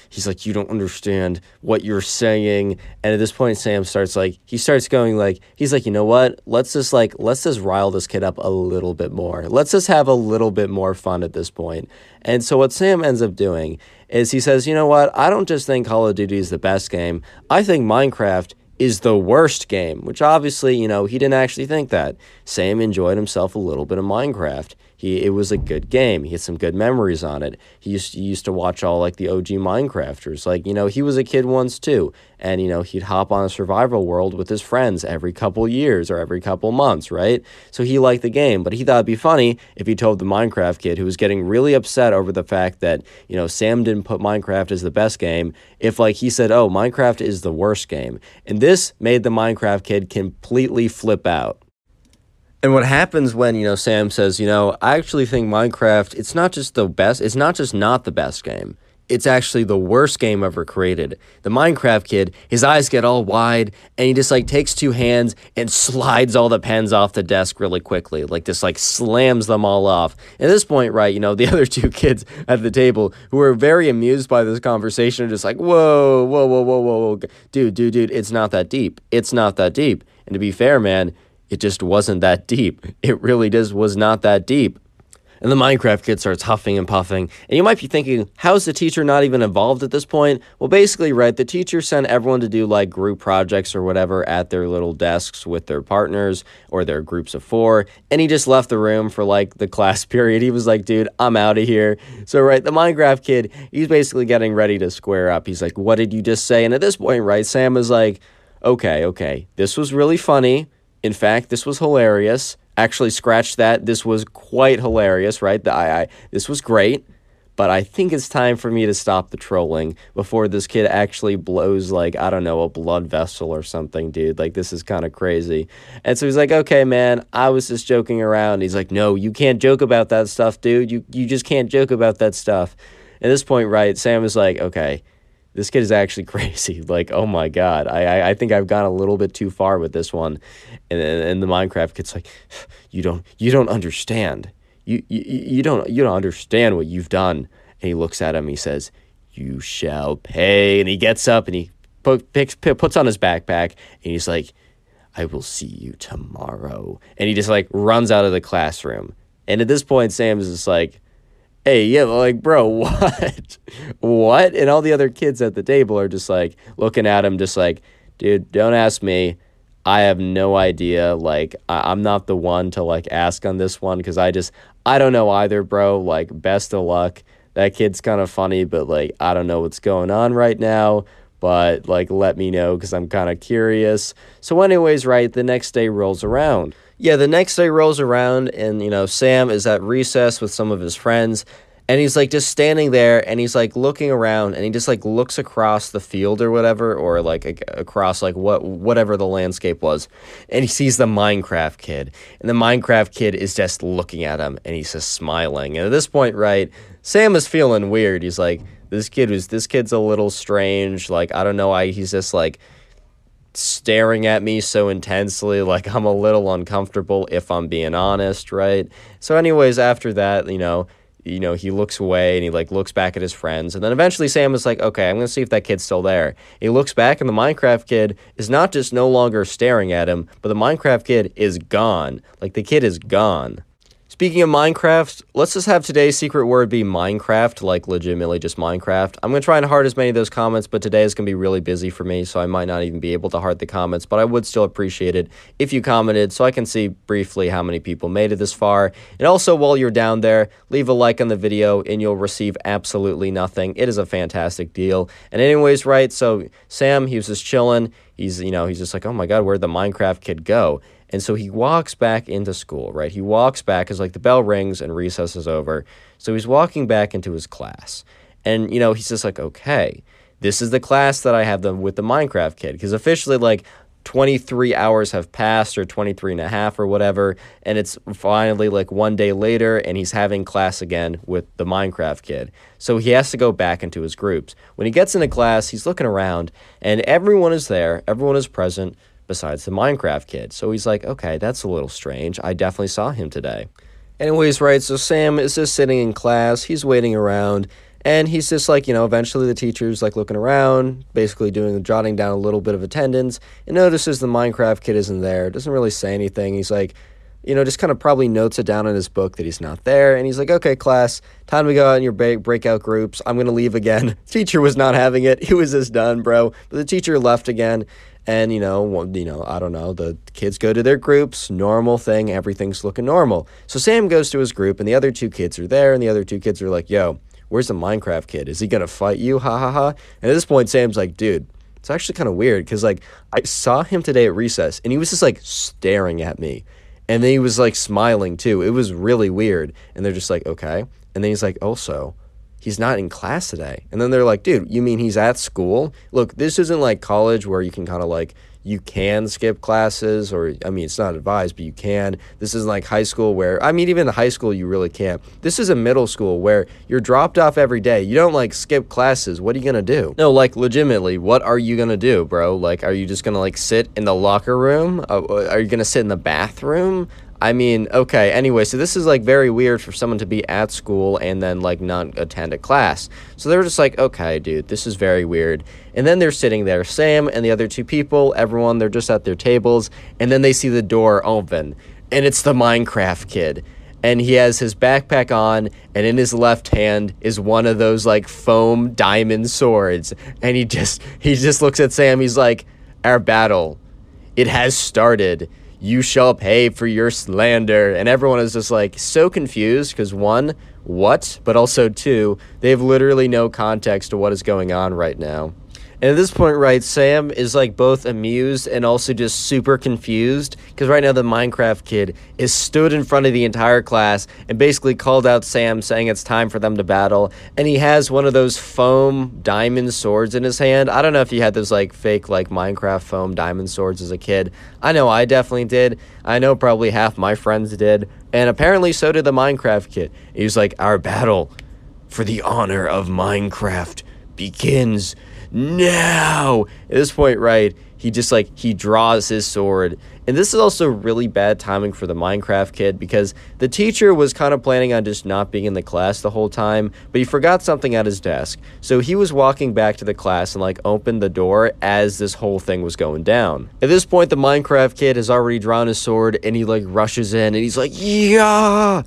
He's like, You don't understand what you're saying. And at this point, Sam starts like, he starts going like, He's like, You know what? Let's just like, let's just rile this kid up a little bit more. Let's just have a little bit more fun at this point. And so what Sam ends up doing is he says, You know what? I don't just think Call of Duty is the best game, I think Minecraft is the worst game, which obviously, you know, he didn't actually think that. Sam enjoyed himself a little bit of Minecraft. He it was a good game. He had some good memories on it. He used, he used to watch all like the OG Minecrafters. Like, you know, he was a kid once too. And, you know, he'd hop on a survival world with his friends every couple years or every couple months, right? So he liked the game, but he thought it'd be funny if he told the Minecraft kid who was getting really upset over the fact that, you know, Sam didn't put Minecraft as the best game, if like he said, oh, Minecraft is the worst game. And this made the Minecraft kid completely flip out. And what happens when, you know, Sam says, you know, I actually think Minecraft, it's not just the best, it's not just not the best game. It's actually the worst game ever created. The Minecraft kid, his eyes get all wide and he just like takes two hands and slides all the pens off the desk really quickly. Like just like slams them all off. At this point, right, you know, the other two kids at the table who are very amused by this conversation are just like, whoa, whoa, whoa, whoa, whoa, whoa. Dude, dude, dude, it's not that deep. It's not that deep. And to be fair, man, it just wasn't that deep. It really just was not that deep. And the Minecraft kid starts huffing and puffing. And you might be thinking, how's the teacher not even involved at this point? Well, basically, right, the teacher sent everyone to do like group projects or whatever at their little desks with their partners or their groups of four. And he just left the room for like the class period. He was like, dude, I'm out of here. So, right, the Minecraft kid, he's basically getting ready to square up. He's like, what did you just say? And at this point, right, Sam is like, okay, okay, this was really funny in fact, this was hilarious. Actually, scratch that. This was quite hilarious, right? The, I, I, this was great. But I think it's time for me to stop the trolling before this kid actually blows, like, I don't know, a blood vessel or something, dude. Like, this is kind of crazy. And so he's like, okay, man, I was just joking around. He's like, no, you can't joke about that stuff, dude. You, you just can't joke about that stuff. At this point, right, Sam is like, okay, this kid is actually crazy. Like, oh my god, I, I, I think I've gone a little bit too far with this one. And and the Minecraft kid's like, you don't you don't understand. You you you don't you don't understand what you've done. And he looks at him. He says, "You shall pay." And he gets up and he picks, puts on his backpack and he's like, "I will see you tomorrow." And he just like runs out of the classroom. And at this point, Sam is just like, hey, yeah, like, bro, what? what? And all the other kids at the table are just like looking at him, just like, dude, don't ask me. I have no idea. Like, I- I'm not the one to like ask on this one because I just, I don't know either, bro. Like, best of luck. That kid's kind of funny, but like, I don't know what's going on right now. But like, let me know because I'm kind of curious. So, anyways, right, the next day rolls around. Yeah, the next day rolls around, and you know, Sam is at recess with some of his friends, and he's like just standing there, and he's like looking around, and he just like looks across the field or whatever, or like across like what whatever the landscape was, and he sees the Minecraft kid, and the Minecraft kid is just looking at him, and he's just smiling, and at this point, right, Sam is feeling weird. He's like, this kid was this kid's a little strange. Like I don't know why he's just like staring at me so intensely like i'm a little uncomfortable if i'm being honest right? So anyways after that you know you know he looks away and he like looks back at his friends and then eventually sam is like okay i'm gonna see if that kid's still there. He looks back and the minecraft kid is not just no longer staring at him but the minecraft kid is gone. Like the kid is gone Speaking of Minecraft, let's just have today's secret word be Minecraft, like legitimately just Minecraft. I'm going to try and heart as many of those comments, but today is going to be really busy for me, so I might not even be able to heart the comments, but I would still appreciate it if you commented so I can see briefly how many people made it this far. And also, while you're down there, leave a like on the video and you'll receive absolutely nothing. It is a fantastic deal. And, anyways, right, so Sam, he was just chilling. He's, you know, he's just like, oh my God, where'd the Minecraft kid go? And so he walks back into school, right? He walks back as like the bell rings and recess is over. So he's walking back into his class. And, you know, he's just like, okay, this is the class that I have them with the Minecraft kid. Because officially, like, 23 hours have passed or 23 and a half or whatever. And it's finally like one day later and he's having class again with the Minecraft kid. So he has to go back into his groups. When he gets into class, he's looking around and everyone is there, everyone is present besides the Minecraft kid. So he's like, okay, that's a little strange. I definitely saw him today. Anyways, right, so Sam is just sitting in class, he's waiting around, and he's just like, you know, eventually the teacher's like looking around, basically doing, the jotting down a little bit of attendance, and notices the Minecraft kid isn't there, doesn't really say anything. He's like, you know, just kind of probably notes it down in his book that he's not there. And he's like, okay, class, time to go out in your break- breakout groups. I'm going to leave again. teacher was not having it. He was just done, bro. But the teacher left again. And, you know, you know, I don't know. The kids go to their groups, normal thing. Everything's looking normal. So Sam goes to his group, and the other two kids are there. And the other two kids are like, yo, where's the Minecraft kid? Is he to fight you? Ha ha ha. And at this point, Sam's like, dude, it's actually kind of weird because, like, I saw him today at recess, and he was just like staring at me. And then he was like smiling too. It was really weird. And they're just like, okay. And then he's like, also, he's not in class today. And then they're like, dude, you mean he's at school? Look, this isn't like college where you can kind of like, you can skip classes, or I mean, it's not advised, but you can. This isn't like high school where, I mean, even high school, you really can't. This is a middle school where you're dropped off every day. You don't like skip classes. What are you gonna do? No, like, legitimately, what are you gonna do, bro? Like, are you just gonna like sit in the locker room? Uh, are you gonna sit in the bathroom? I mean, okay, anyway, so this is like very weird for someone to be at school and then like not attend a class. So they were just like, okay, dude, this is very weird. And then they're sitting there, Sam and the other two people, everyone, they're just at their tables, and then they see the door open, and it's the Minecraft kid. And he has his backpack on, and in his left hand is one of those like foam diamond swords. And he just he just looks at Sam, he's like, Our battle, it has started you shall pay for your slander. And everyone is just like so confused because one, what? But also two, they have literally no context to what is going on right now. And at this point, right, Sam is like both amused and also just super confused because right now the Minecraft kid is stood in front of the entire class and basically called out Sam, saying it's time for them to battle. And he has one of those foam diamond swords in his hand. I don't know if he had those like fake like Minecraft foam diamond swords as a kid. I know I definitely did. I know probably half my friends did. And apparently so did the Minecraft kid. He was like, Our battle for the honor of Minecraft begins no. At this point, right, he just like he draws his sword and this is also really bad timing for the minecraft kid because the teacher was kind of planning on just not being in the class the whole time but he forgot something at his desk so he was walking back to the class and like opened the door as this whole thing was going down at this point the minecraft kid has already drawn his sword and he like rushes in and he's like yeah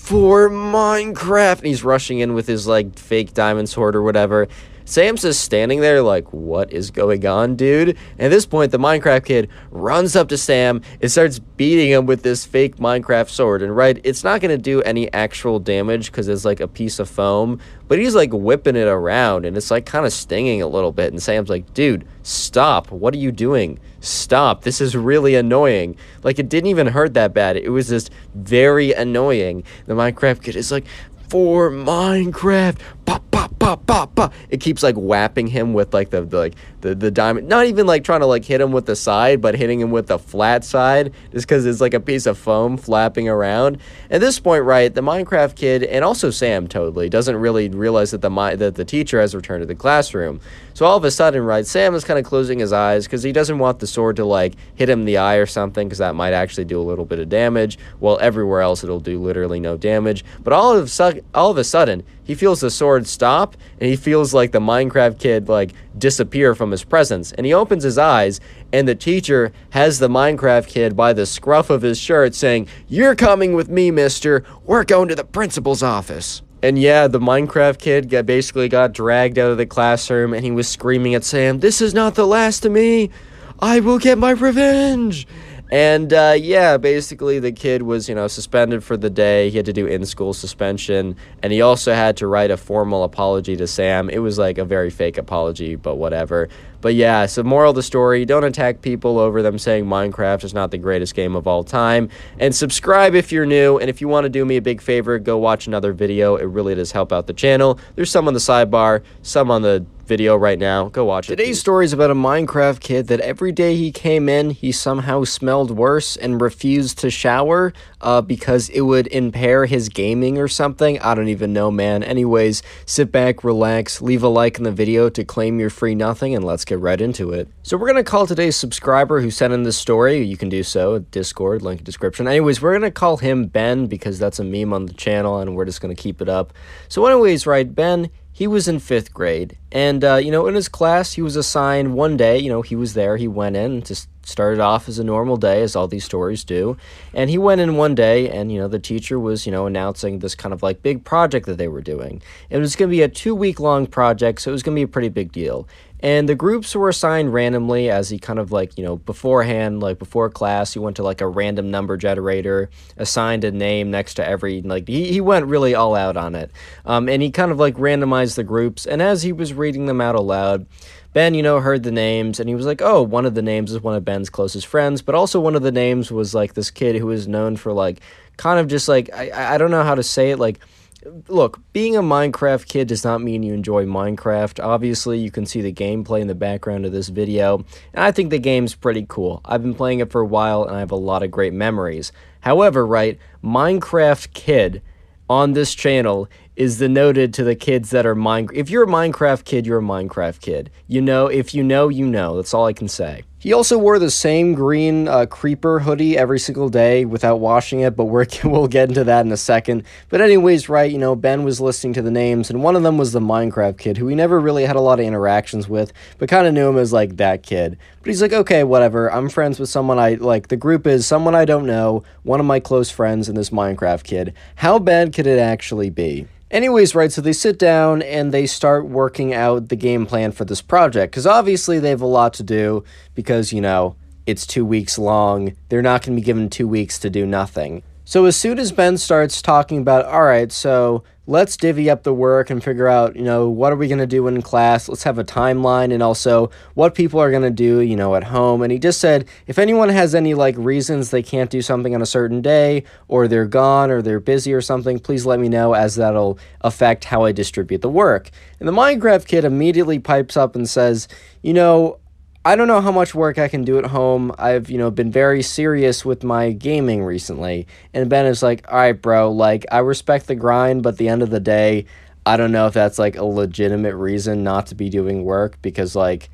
for Minecraft. And he's rushing in with his like fake diamond sword or whatever. Sam's just standing there like, what is going on, dude? And at this point, the Minecraft kid runs up to Sam and starts beating him with this fake Minecraft sword. And right, it's not going to do any actual damage because it's like a piece of foam, but he's like whipping it around and it's like kind of stinging a little bit. And Sam's like, dude, stop. What are you doing? Stop. This is really annoying. Like, it didn't even hurt that bad. It was just very annoying. The Minecraft kid is like, for Minecraft. Pop, pop, pop, pop, pop. It keeps like whapping him with like the, the like the, the diamond. Not even like trying to like hit him with the side, but hitting him with the flat side, just because it's like a piece of foam flapping around. At this point, right, the Minecraft kid and also Sam totally doesn't really realize that the that the teacher has returned to the classroom. So all of a sudden, right, Sam is kind of closing his eyes because he doesn't want the sword to like hit him in the eye or something because that might actually do a little bit of damage. While everywhere else it'll do literally no damage. But all of su- all of a sudden, he feels the sword stop and he feels like the Minecraft kid like disappear from his presence. And he opens his eyes and the teacher has the Minecraft kid by the scruff of his shirt saying, "You're coming with me, mister. We're going to the principal's office." And yeah, the Minecraft kid got, basically got dragged out of the classroom and he was screaming at Sam, This is not the last of me! I will get my revenge! And uh, yeah, basically the kid was, you know, suspended for the day. He had to do in school suspension. And he also had to write a formal apology to Sam. It was like a very fake apology, but whatever. But yeah, so moral of the story don't attack people over them saying Minecraft is not the greatest game of all time. And subscribe if you're new. And if you want to do me a big favor, go watch another video. It really does help out the channel. There's some on the sidebar, some on the video right now. Go watch it. Today's story is about a Minecraft kid that every day he came in, he somehow smelled worse and refused to shower uh, because it would impair his gaming or something. I don't even know, man. Anyways, sit back, relax, leave a like in the video to claim your free nothing, and let's get right into it. So we're going to call today's subscriber who sent in this story. You can do so at Discord, link in description. Anyways, we're going to call him Ben because that's a meme on the channel, and we're just going to keep it up. So anyways, right, Ben, he was in fifth grade. And, uh, you know, in his class, he was assigned one day, you know, he was there, he went in, just started off as a normal day, as all these stories do. And he went in one day, and, you know, the teacher was, you know, announcing this kind of like big project that they were doing. It was going to be a two week long project, so it was going to be a pretty big deal. And the groups were assigned randomly as he kind of like, you know, beforehand, like before class, he went to like a random number generator, assigned a name next to every, like, he, he went really all out on it. Um, and he kind of like randomized the groups. And as he was reading them out aloud, Ben, you know, heard the names and he was like, oh, one of the names is one of Ben's closest friends, but also one of the names was like this kid who was known for like kind of just like, I, I don't know how to say it, like, look, being a Minecraft kid does not mean you enjoy Minecraft. Obviously, you can see the gameplay in the background of this video, and I think the game's pretty cool. I've been playing it for a while, and I have a lot of great memories. However, right, Minecraft Kid on this channel is denoted to the kids that are Minecraft. If you're a Minecraft kid, you're a Minecraft kid. You know, if you know, you know. That's all I can say. He also wore the same green uh, creeper hoodie every single day without washing it, but we're, we'll get into that in a second. But anyways, right, you know, Ben was listening to the names, and one of them was the Minecraft kid, who he never really had a lot of interactions with, but kind of knew him as, like, that kid. But he's like, okay, whatever, I'm friends with someone I, like, the group is someone I don't know, one of my close friends, and this Minecraft kid. How bad could it actually be? Anyways, right, so they sit down and they start working out the game plan for this project because obviously they have a lot to do because, you know, it's two weeks long. They're not going to be given two weeks to do nothing. So as soon as Ben starts talking about, all right, so let's divvy up the work and figure out, you know, what are we going to do in class? Let's have a timeline and also what people are going to do, you know, at home. And he just said, if anyone has any like reasons they can't do something on a certain day or they're gone or they're busy or something, please let me know as that'll affect how I distribute the work. And the Minecraft kid immediately pipes up and says, you know, I don't know how much work I can do at home. I've, you know, been very serious with my gaming recently. And Ben is like, all right, bro, like, I respect the grind, but the end of the day, I don't know if that's like a legitimate reason not to be doing work because like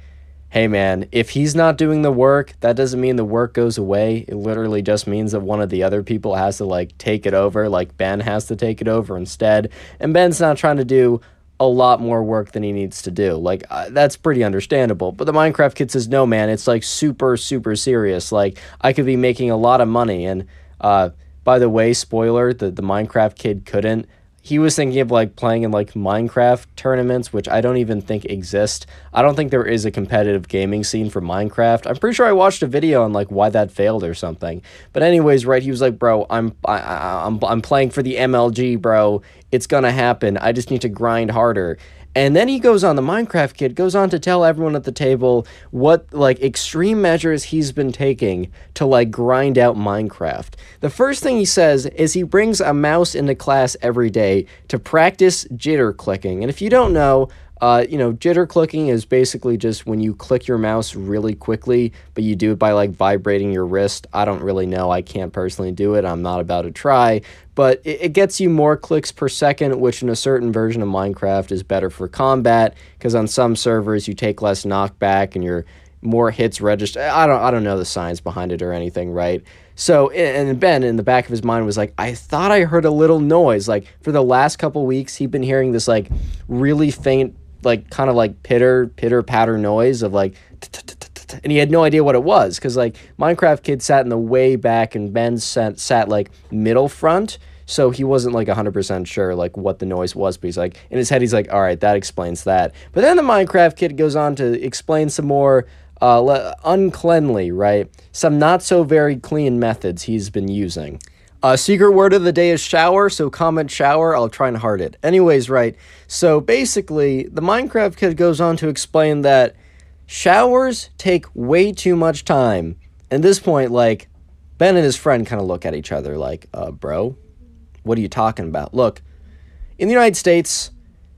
hey man, if he's not doing the work, that doesn't mean the work goes away. It literally just means that one of the other people has to like take it over, like Ben has to take it over instead. And Ben's not trying to do a lot more work than he needs to do. Like uh, that's pretty understandable. But the Minecraft kid says, "No, man, it's like super super serious. Like I could be making a lot of money." And uh, by the way, spoiler: the the Minecraft kid couldn't he was thinking of like playing in like Minecraft tournaments, which I don't even think exist. I don't think there is a competitive gaming scene for Minecraft. I'm pretty sure I watched a video on like why that failed or something. But anyways, right? He was like, "Bro, I'm I, I, I'm I'm playing for the MLG, bro. It's gonna happen. I just need to grind harder." And then he goes on, the Minecraft kid goes on to tell everyone at the table what like extreme measures he's been taking to like grind out Minecraft. The first thing he says is he brings a mouse into class every day to practice jitter clicking. And if you don't know, uh, you know, jitter clicking is basically just when you click your mouse really quickly, but you do it by like vibrating your wrist. I don't really know. I can't personally do it. I'm not about to try, but it, it gets you more clicks per second, which in a certain version of Minecraft is better for combat because on some servers you take less knockback and your more hits register. I don't I don't know the science behind it or anything, right? So and Ben in the back of his mind was like, I thought I heard a little noise. Like for the last couple weeks, he'd been hearing this like really faint like kind of like pitter pitter patter noise of like and he had no idea what it was because like minecraft kid sat in the way back and ben sat, sat like middle front so he wasn't like 100% sure like what the noise was but he's like in his head he's like all right that explains that but then the minecraft kid goes on to explain some more uh, uncleanly right some not so very clean methods he's been using uh, secret word of the day is shower, so comment shower. I'll try and heart it. Anyways, right. So basically, the Minecraft kid goes on to explain that showers take way too much time. At this point, like, Ben and his friend kind of look at each other like, uh, bro, what are you talking about? Look, in the United States,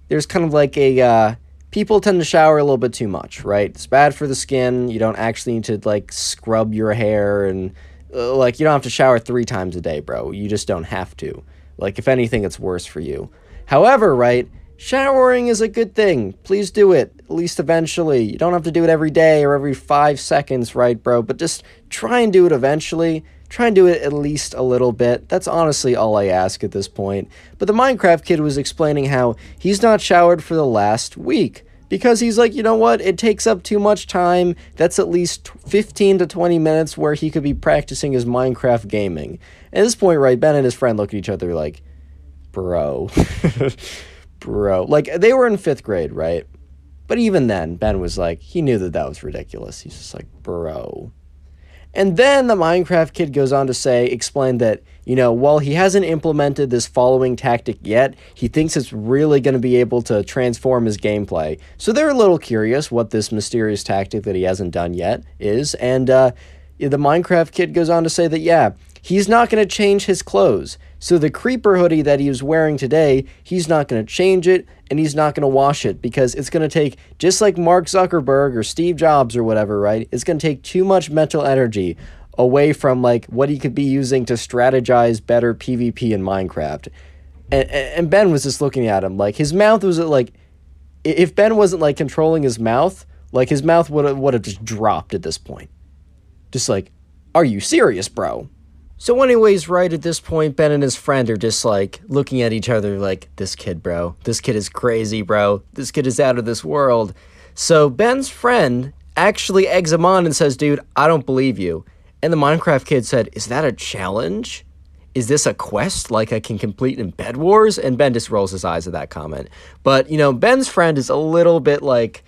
there's kind of like a, uh, people tend to shower a little bit too much, right? It's bad for the skin. You don't actually need to, like, scrub your hair and uh, like you don't have to shower three times a day, bro. You just don't have to. Like if anything, it's worse for you. However, right, showering is a good thing. Please do it, at least eventually. You don't have to do it every day or every five seconds, right, bro? But just try and do it eventually. Try and do it at least a little bit. That's honestly all I ask at this point. But the Minecraft kid was explaining how he's not showered for the last week because he's like, you know what? It takes up too much time. That's at least 15 to 20 minutes where he could be practicing his Minecraft gaming. At this point, right, Ben and his friend look at each other like, bro, bro. Like, they were in fifth grade, right? But even then, Ben was like, he knew that that was ridiculous. He's just like, bro. And then the Minecraft kid goes on to say, explain that, you know, while he hasn't implemented this following tactic yet, he thinks it's really going to be able to transform his gameplay. So they're a little curious what this mysterious tactic that he hasn't done yet is. And uh, the Minecraft kid goes on to say that, yeah, he's not going to change his clothes. So the creeper hoodie that he was wearing today, he's not going to change it and he's not going to wash it because it's going to take, just like Mark Zuckerberg or Steve Jobs or whatever, right? It's going to take too much mental energy away from like what he could be using to strategize better PvP in Minecraft. And, and Ben was just looking at him like his mouth was like, if Ben wasn't like controlling his mouth, like his mouth would have, would have just dropped at this point. Just like, are you serious, bro? So, anyways, right at this point, Ben and his friend are just like looking at each other like, this kid, bro. This kid is crazy, bro. This kid is out of this world. So, Ben's friend actually eggs him on and says, dude, I don't believe you. And the Minecraft kid said, is that a challenge? Is this a quest like I can complete in Bed Wars? And Ben just rolls his eyes at that comment. But, you know, Ben's friend is a little bit like,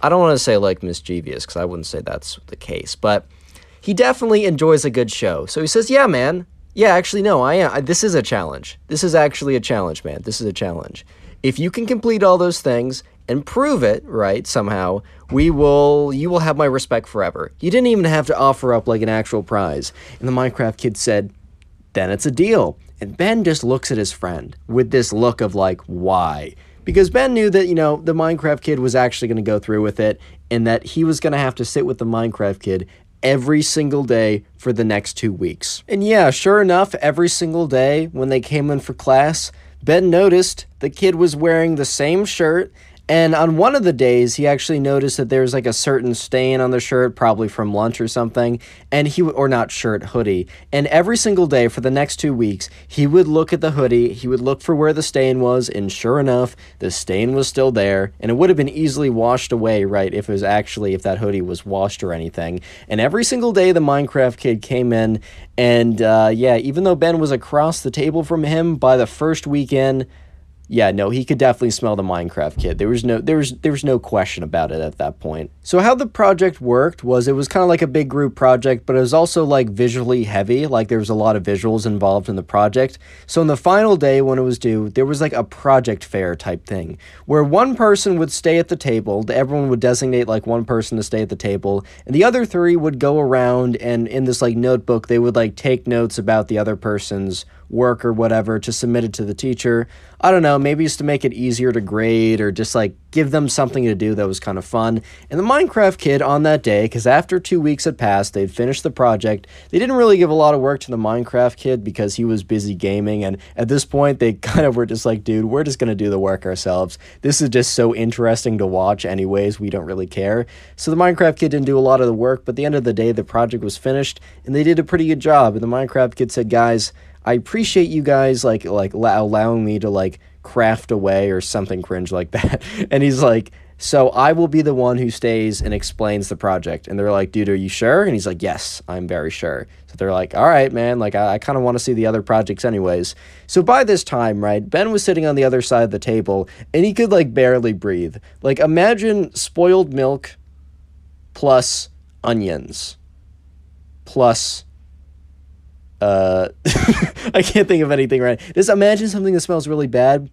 I don't want to say like mischievous because I wouldn't say that's the case, but he definitely enjoys a good show. So he says, "Yeah, man. Yeah, actually, no, I am. This is a challenge. This is actually a challenge, man. This is a challenge. If you can complete all those things and prove it, right, somehow, we will. You will have my respect forever. You didn't even have to offer up like an actual prize." And the Minecraft kid said, "Then it's a deal." And Ben just looks at his friend with this look of like, "Why?" because Ben knew that, you know, the Minecraft kid was actually going to go through with it and that he was going to have to sit with the Minecraft kid every single day for the next two weeks. And yeah, sure enough, every single day when they came in for class, Ben noticed the kid was wearing the same shirt and on one of the days, he actually noticed that there was like a certain stain on the shirt, probably from lunch or something, and he or not shirt, hoodie. And every single day for the next two weeks, he would look at the hoodie, he would look for where the stain was, and sure enough, the stain was still there, and it would have been easily washed away, right, if it was actually if that hoodie was washed or anything. And every single day, the Minecraft kid came in, and uh, yeah, even though Ben was across the table from him, by the first weekend yeah, no, he could definitely smell the Minecraft kid. There was no there was there was no question about it at that point. So how the project worked was it was kind of like a big group project, but it was also like visually heavy, like there was a lot of visuals involved in the project. So on the final day when it was due, there was like a project fair type thing where one person would stay at the table, everyone would designate like one person to stay at the table, and the other three would go around and in this like notebook they would like take notes about the other person's work or whatever to submit it to the teacher. I don't know, maybe just to make it easier to grade or just like give them something to do that was kind of fun. And the Minecraft kid on that day, because after two weeks had passed, they'd finished the project. They didn't really give a lot of work to the Minecraft kid because he was busy gaming. And at this point, they kind of were just like, dude, we're just going to do the work ourselves. This is just so interesting to watch, anyways. We don't really care. So the Minecraft kid didn't do a lot of the work, but at the end of the day, the project was finished and they did a pretty good job. And the Minecraft kid said, guys, I appreciate you guys like like allowing me to like craft away or something cringe like that. And he's like, so I will be the one who stays and explains the project. And they're like, dude, are you sure? And he's like, yes, I'm very sure. So they're like, all right, man, like I, I kind of want to see the other projects anyways. So by this time, right, Ben was sitting on the other side of the table and he could like barely breathe. Like imagine spoiled milk plus onions plus uh, I can't think of anything right. Just imagine something that smells really bad.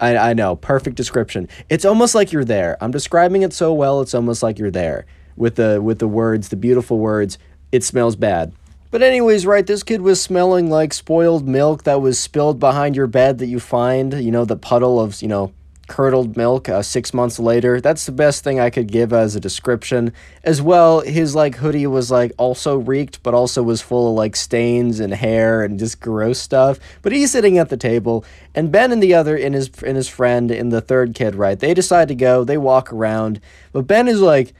I, I know, perfect description. It's almost like you're there. I'm describing it so well, it's almost like you're there with the with the words, the beautiful words. It smells bad. But anyways, right, this kid was smelling like spoiled milk that was spilled behind your bed that you find, you know, the puddle of, you know, curdled milk uh, six months later. That's the best thing I could give as a description. As well, his like hoodie was like also reeked, but also was full of like stains and hair and just gross stuff. But he's sitting at the table, and Ben and the other and his and his friend and the third kid, right? They decide to go. They walk around, but Ben is like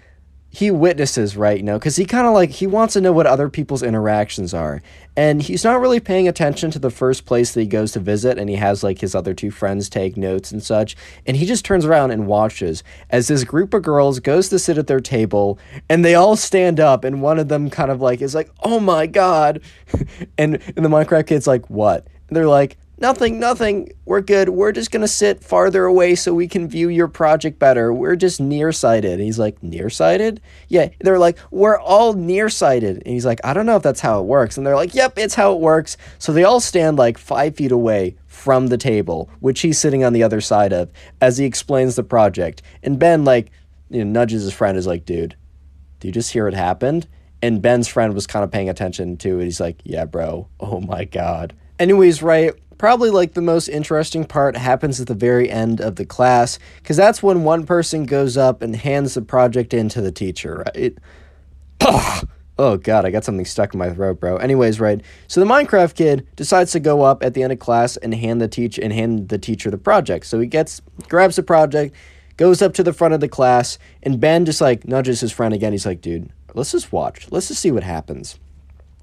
he witnesses, right? You know, because he kind of like he wants to know what other people's interactions are, and he's not really paying attention to the first place that he goes to visit, and he has like his other two friends take notes and such, and he just turns around and watches as this group of girls goes to sit at their table, and they all stand up, and one of them kind of like is like, "Oh my god," and and the Minecraft kid's like, "What?" And they're like, Nothing, nothing. We're good. We're just going to sit farther away so we can view your project better. We're just nearsighted. And he's like, Nearsighted? Yeah. They're like, We're all nearsighted. And he's like, I don't know if that's how it works. And they're like, Yep, it's how it works. So they all stand like five feet away from the table, which he's sitting on the other side of, as he explains the project. And Ben, like, you know, nudges his friend, is like, Dude, do you just hear what happened? And Ben's friend was kind of paying attention to it. He's like, Yeah, bro. Oh my God. Anyways, right, probably like the most interesting part happens at the very end of the class because that's when one person goes up and hands the project in to the teacher right? Oh god i got something stuck in my throat bro. Anyways right so the minecraft kid decides to go up at the end of class and hand the teach and hand the teacher the project. So he gets grabs the project goes up to the front of the class and ben just like nudges his friend again. He's like dude let's just watch. Let's just see what happens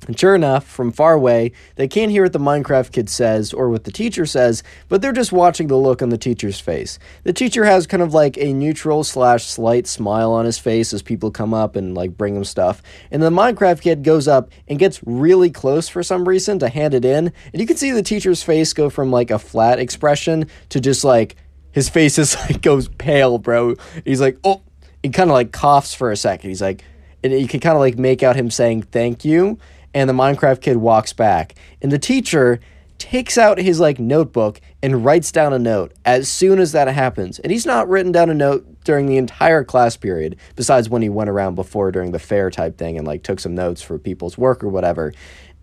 and sure enough, from far away, they can't hear what the Minecraft kid says or what the teacher says, but they're just watching the look on the teacher's face. The teacher has kind of like a neutral slash slight smile on his face as people come up and like bring him stuff. And the Minecraft kid goes up and gets really close for some reason to hand it in. And you can see the teacher's face go from like a flat expression to just like his face is like goes pale, bro. He's like, oh, he kind of like coughs for a second. He's like, and you can kind of like make out him saying thank you and the Minecraft kid walks back. And the teacher takes out his like notebook and writes down a note as soon as that happens. And he's not written down a note during the entire class period, besides when he went around before during the fair type thing and like took some notes for people's work or whatever.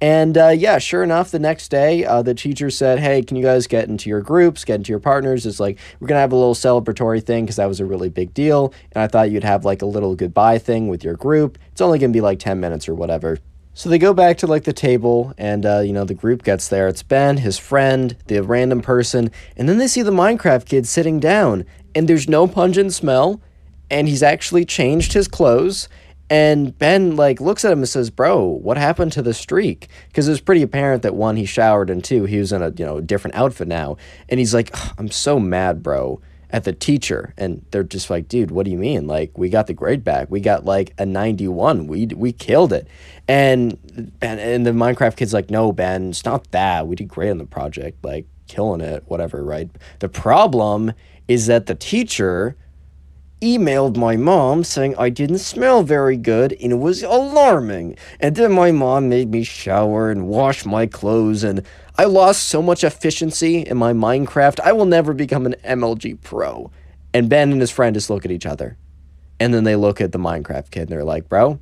And uh, yeah, sure enough, the next day, uh, the teacher said, Hey, can you guys get into your groups, get into your partners? It's like, we're going to have a little celebratory thing because that was a really big deal. And I thought you'd have like a little goodbye thing with your group. It's only going to be like 10 minutes or whatever. So they go back to like the table, and uh, you know the group gets there. It's Ben, his friend, the random person, and then they see the Minecraft kid sitting down, and there's no pungent smell, and he's actually changed his clothes. And Ben like looks at him and says, "Bro, what happened to the streak?" Because it was pretty apparent that one he showered, and two he was in a you know different outfit now. And he's like, "I'm so mad, bro." At the teacher and they're just like dude what do you mean? Like we got the grade back. We got like a 91 we we killed it. And and, and the minecraft kid's like no ben it's not that. We did great on the project like killing it whatever right? The problem is that the teacher emailed my mom saying I didn't smell very good and it was alarming. And then my mom made me shower and wash my clothes and I lost so much efficiency in my Minecraft. I will never become an MLG pro. And Ben and his friend just look at each other. And then they look at the Minecraft kid and they're like, "Bro,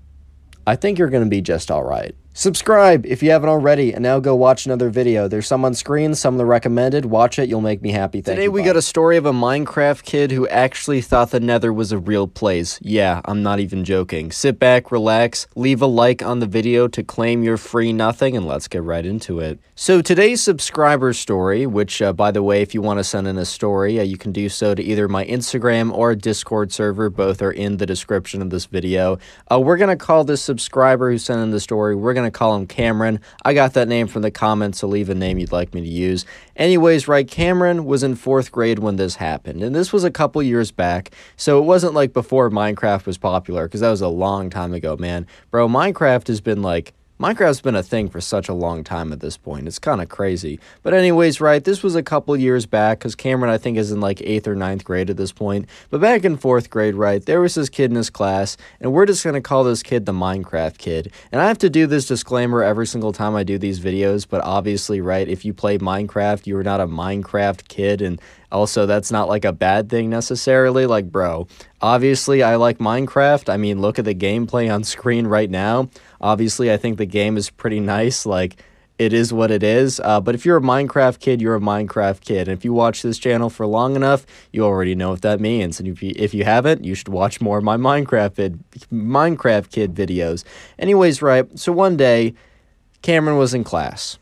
I think you're going to be just all right." Subscribe if you haven't already, and now go watch another video. There's some on screen, some of the recommended. Watch it, you'll make me happy. Thank Today you, we bye. got a story of a Minecraft kid who actually thought the Nether was a real place. Yeah, I'm not even joking. Sit back, relax, leave a like on the video to claim your free nothing, and let's get right into it. So today's subscriber story, which uh, by the way, if you want to send in a story, uh, you can do so to either my Instagram or Discord server. Both are in the description of this video. Uh, we're gonna call this subscriber who sent in the story. We're gonna going to call him Cameron. I got that name from the comments, so leave a name you'd like me to use. Anyways, right, Cameron was in fourth grade when this happened, and this was a couple years back, so it wasn't like before Minecraft was popular, because that was a long time ago, man. Bro, Minecraft has been like Minecraft's been a thing for such a long time at this point. It's kind of crazy. But anyways, right, this was a couple years back because Cameron, I think, is in like eighth or ninth grade at this point. But back in fourth grade, right, there was this kid in his class, and we're just going to call this kid the Minecraft kid. And I have to do this disclaimer every single time I do these videos, but obviously, right, if you play Minecraft, you are not a Minecraft kid, and also, that's not like a bad thing necessarily. Like, bro, obviously, I like Minecraft. I mean, look at the gameplay on screen right now. Obviously, I think the game is pretty nice. Like, it is what it is. Uh, but if you're a Minecraft kid, you're a Minecraft kid. And if you watch this channel for long enough, you already know what that means. And if you, if you haven't, you should watch more of my Minecraft vid, Minecraft kid videos. Anyways, right. So one day, Cameron was in class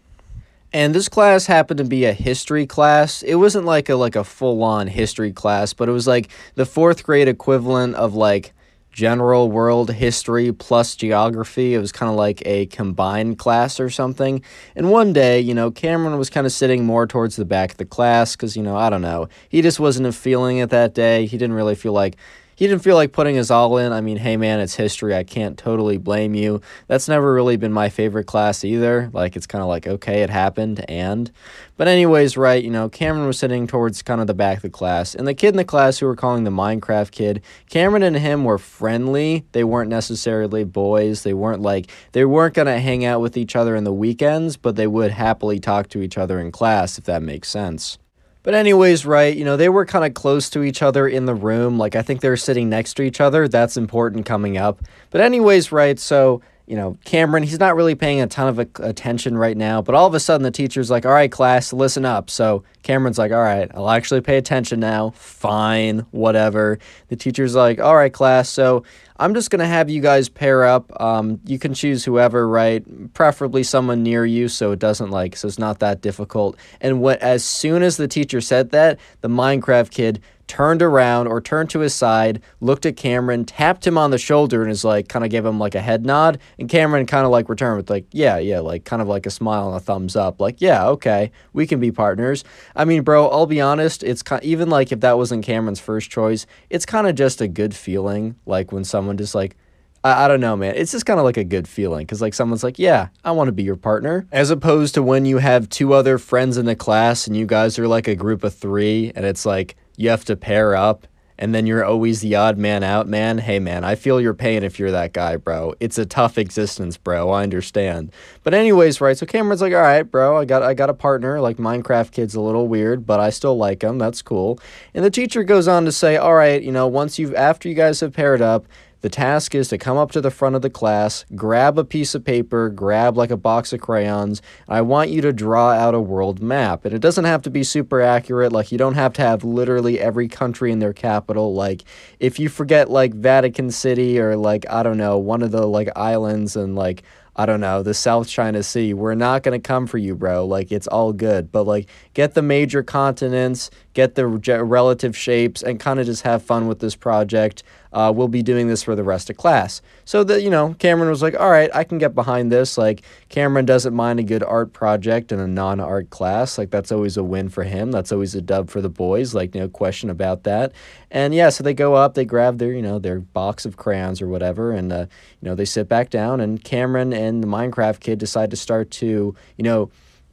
and this class happened to be a history class. It wasn't like a like a full-on history class, but it was like the 4th grade equivalent of like general world history plus geography. It was kind of like a combined class or something. And one day, you know, Cameron was kind of sitting more towards the back of the class because, you know, I don't know. He just wasn't feeling it that day. He didn't really feel like he didn't feel like putting his all in. I mean, hey man, it's history. I can't totally blame you. That's never really been my favorite class either. Like it's kind of like okay, it happened and but anyways, right, you know, Cameron was sitting towards kind of the back of the class. And the kid in the class who we were calling the Minecraft kid, Cameron and him were friendly. They weren't necessarily boys. They weren't like they weren't going to hang out with each other in the weekends, but they would happily talk to each other in class if that makes sense. But anyways, right, you know, they were kind of close to each other in the room. Like I think they were sitting next to each other. That's important coming up. But anyways, right, so you know, Cameron, he's not really paying a ton of attention right now, but all of a sudden the teacher's like, all right, class, listen up. So Cameron's like, all right, I'll actually pay attention now. Fine, whatever. The teacher's like, all right, class, so I'm just going to have you guys pair up. Um, you can choose whoever, right? Preferably someone near you so it doesn't like, so it's not that difficult. And what, as soon as the teacher said that, the Minecraft kid turned around or turned to his side, looked at Cameron, tapped him on the shoulder, and is like, kind of gave him like a head nod. And Cameron kind of like returned with like, yeah, yeah, like kind of like a smile and a thumbs up, like, yeah, okay, we can be partners. I mean, bro, I'll be honest, it's kind even like if that wasn't Cameron's first choice, it's kind of just a good feeling, like when someone just like. I, I don't know, man. It's just kind of like a good feeling because, like, someone's like, Yeah, I want to be your partner. As opposed to when you have two other friends in the class and you guys are like a group of three and it's like, you have to pair up and then you're always the odd man out, man. Hey, man, I feel your pain if you're that guy, bro. It's a tough existence, bro. I understand. But anyways, right? So Cameron's like, all right, bro, I got I got a partner. Like Minecraft kid's a little weird, but I still like him. That's cool. And the teacher goes on to say, all right, you know, once you've after you guys have paired up, the task is to come up to the front of the class, grab a piece of paper, grab like a box of crayons. I want you to draw out a world map. And it doesn't have to be super accurate. Like, you don't have to have literally every country in their capital. Like, if you forget like Vatican City or like, I don't know, one of the like islands and like, I don't know, the South China Sea. We're not going to come for you, bro. Like, it's all good. But, like, get the major continents, get the relative shapes, and kind of just have fun with this project. Uh, we'll be doing this for the rest of class. So, that, you know, Cameron was like, all right, I can get behind this. Like, Cameron doesn't mind a good art project in a non art class. Like, that's always a win for him. That's always a dub for the boys. Like, no question about that. And yeah, so they go up, they grab their, you know, their box of crayons or whatever, and, uh, you know, they sit back down, and Cameron and the Minecraft kid decide to start to, you know,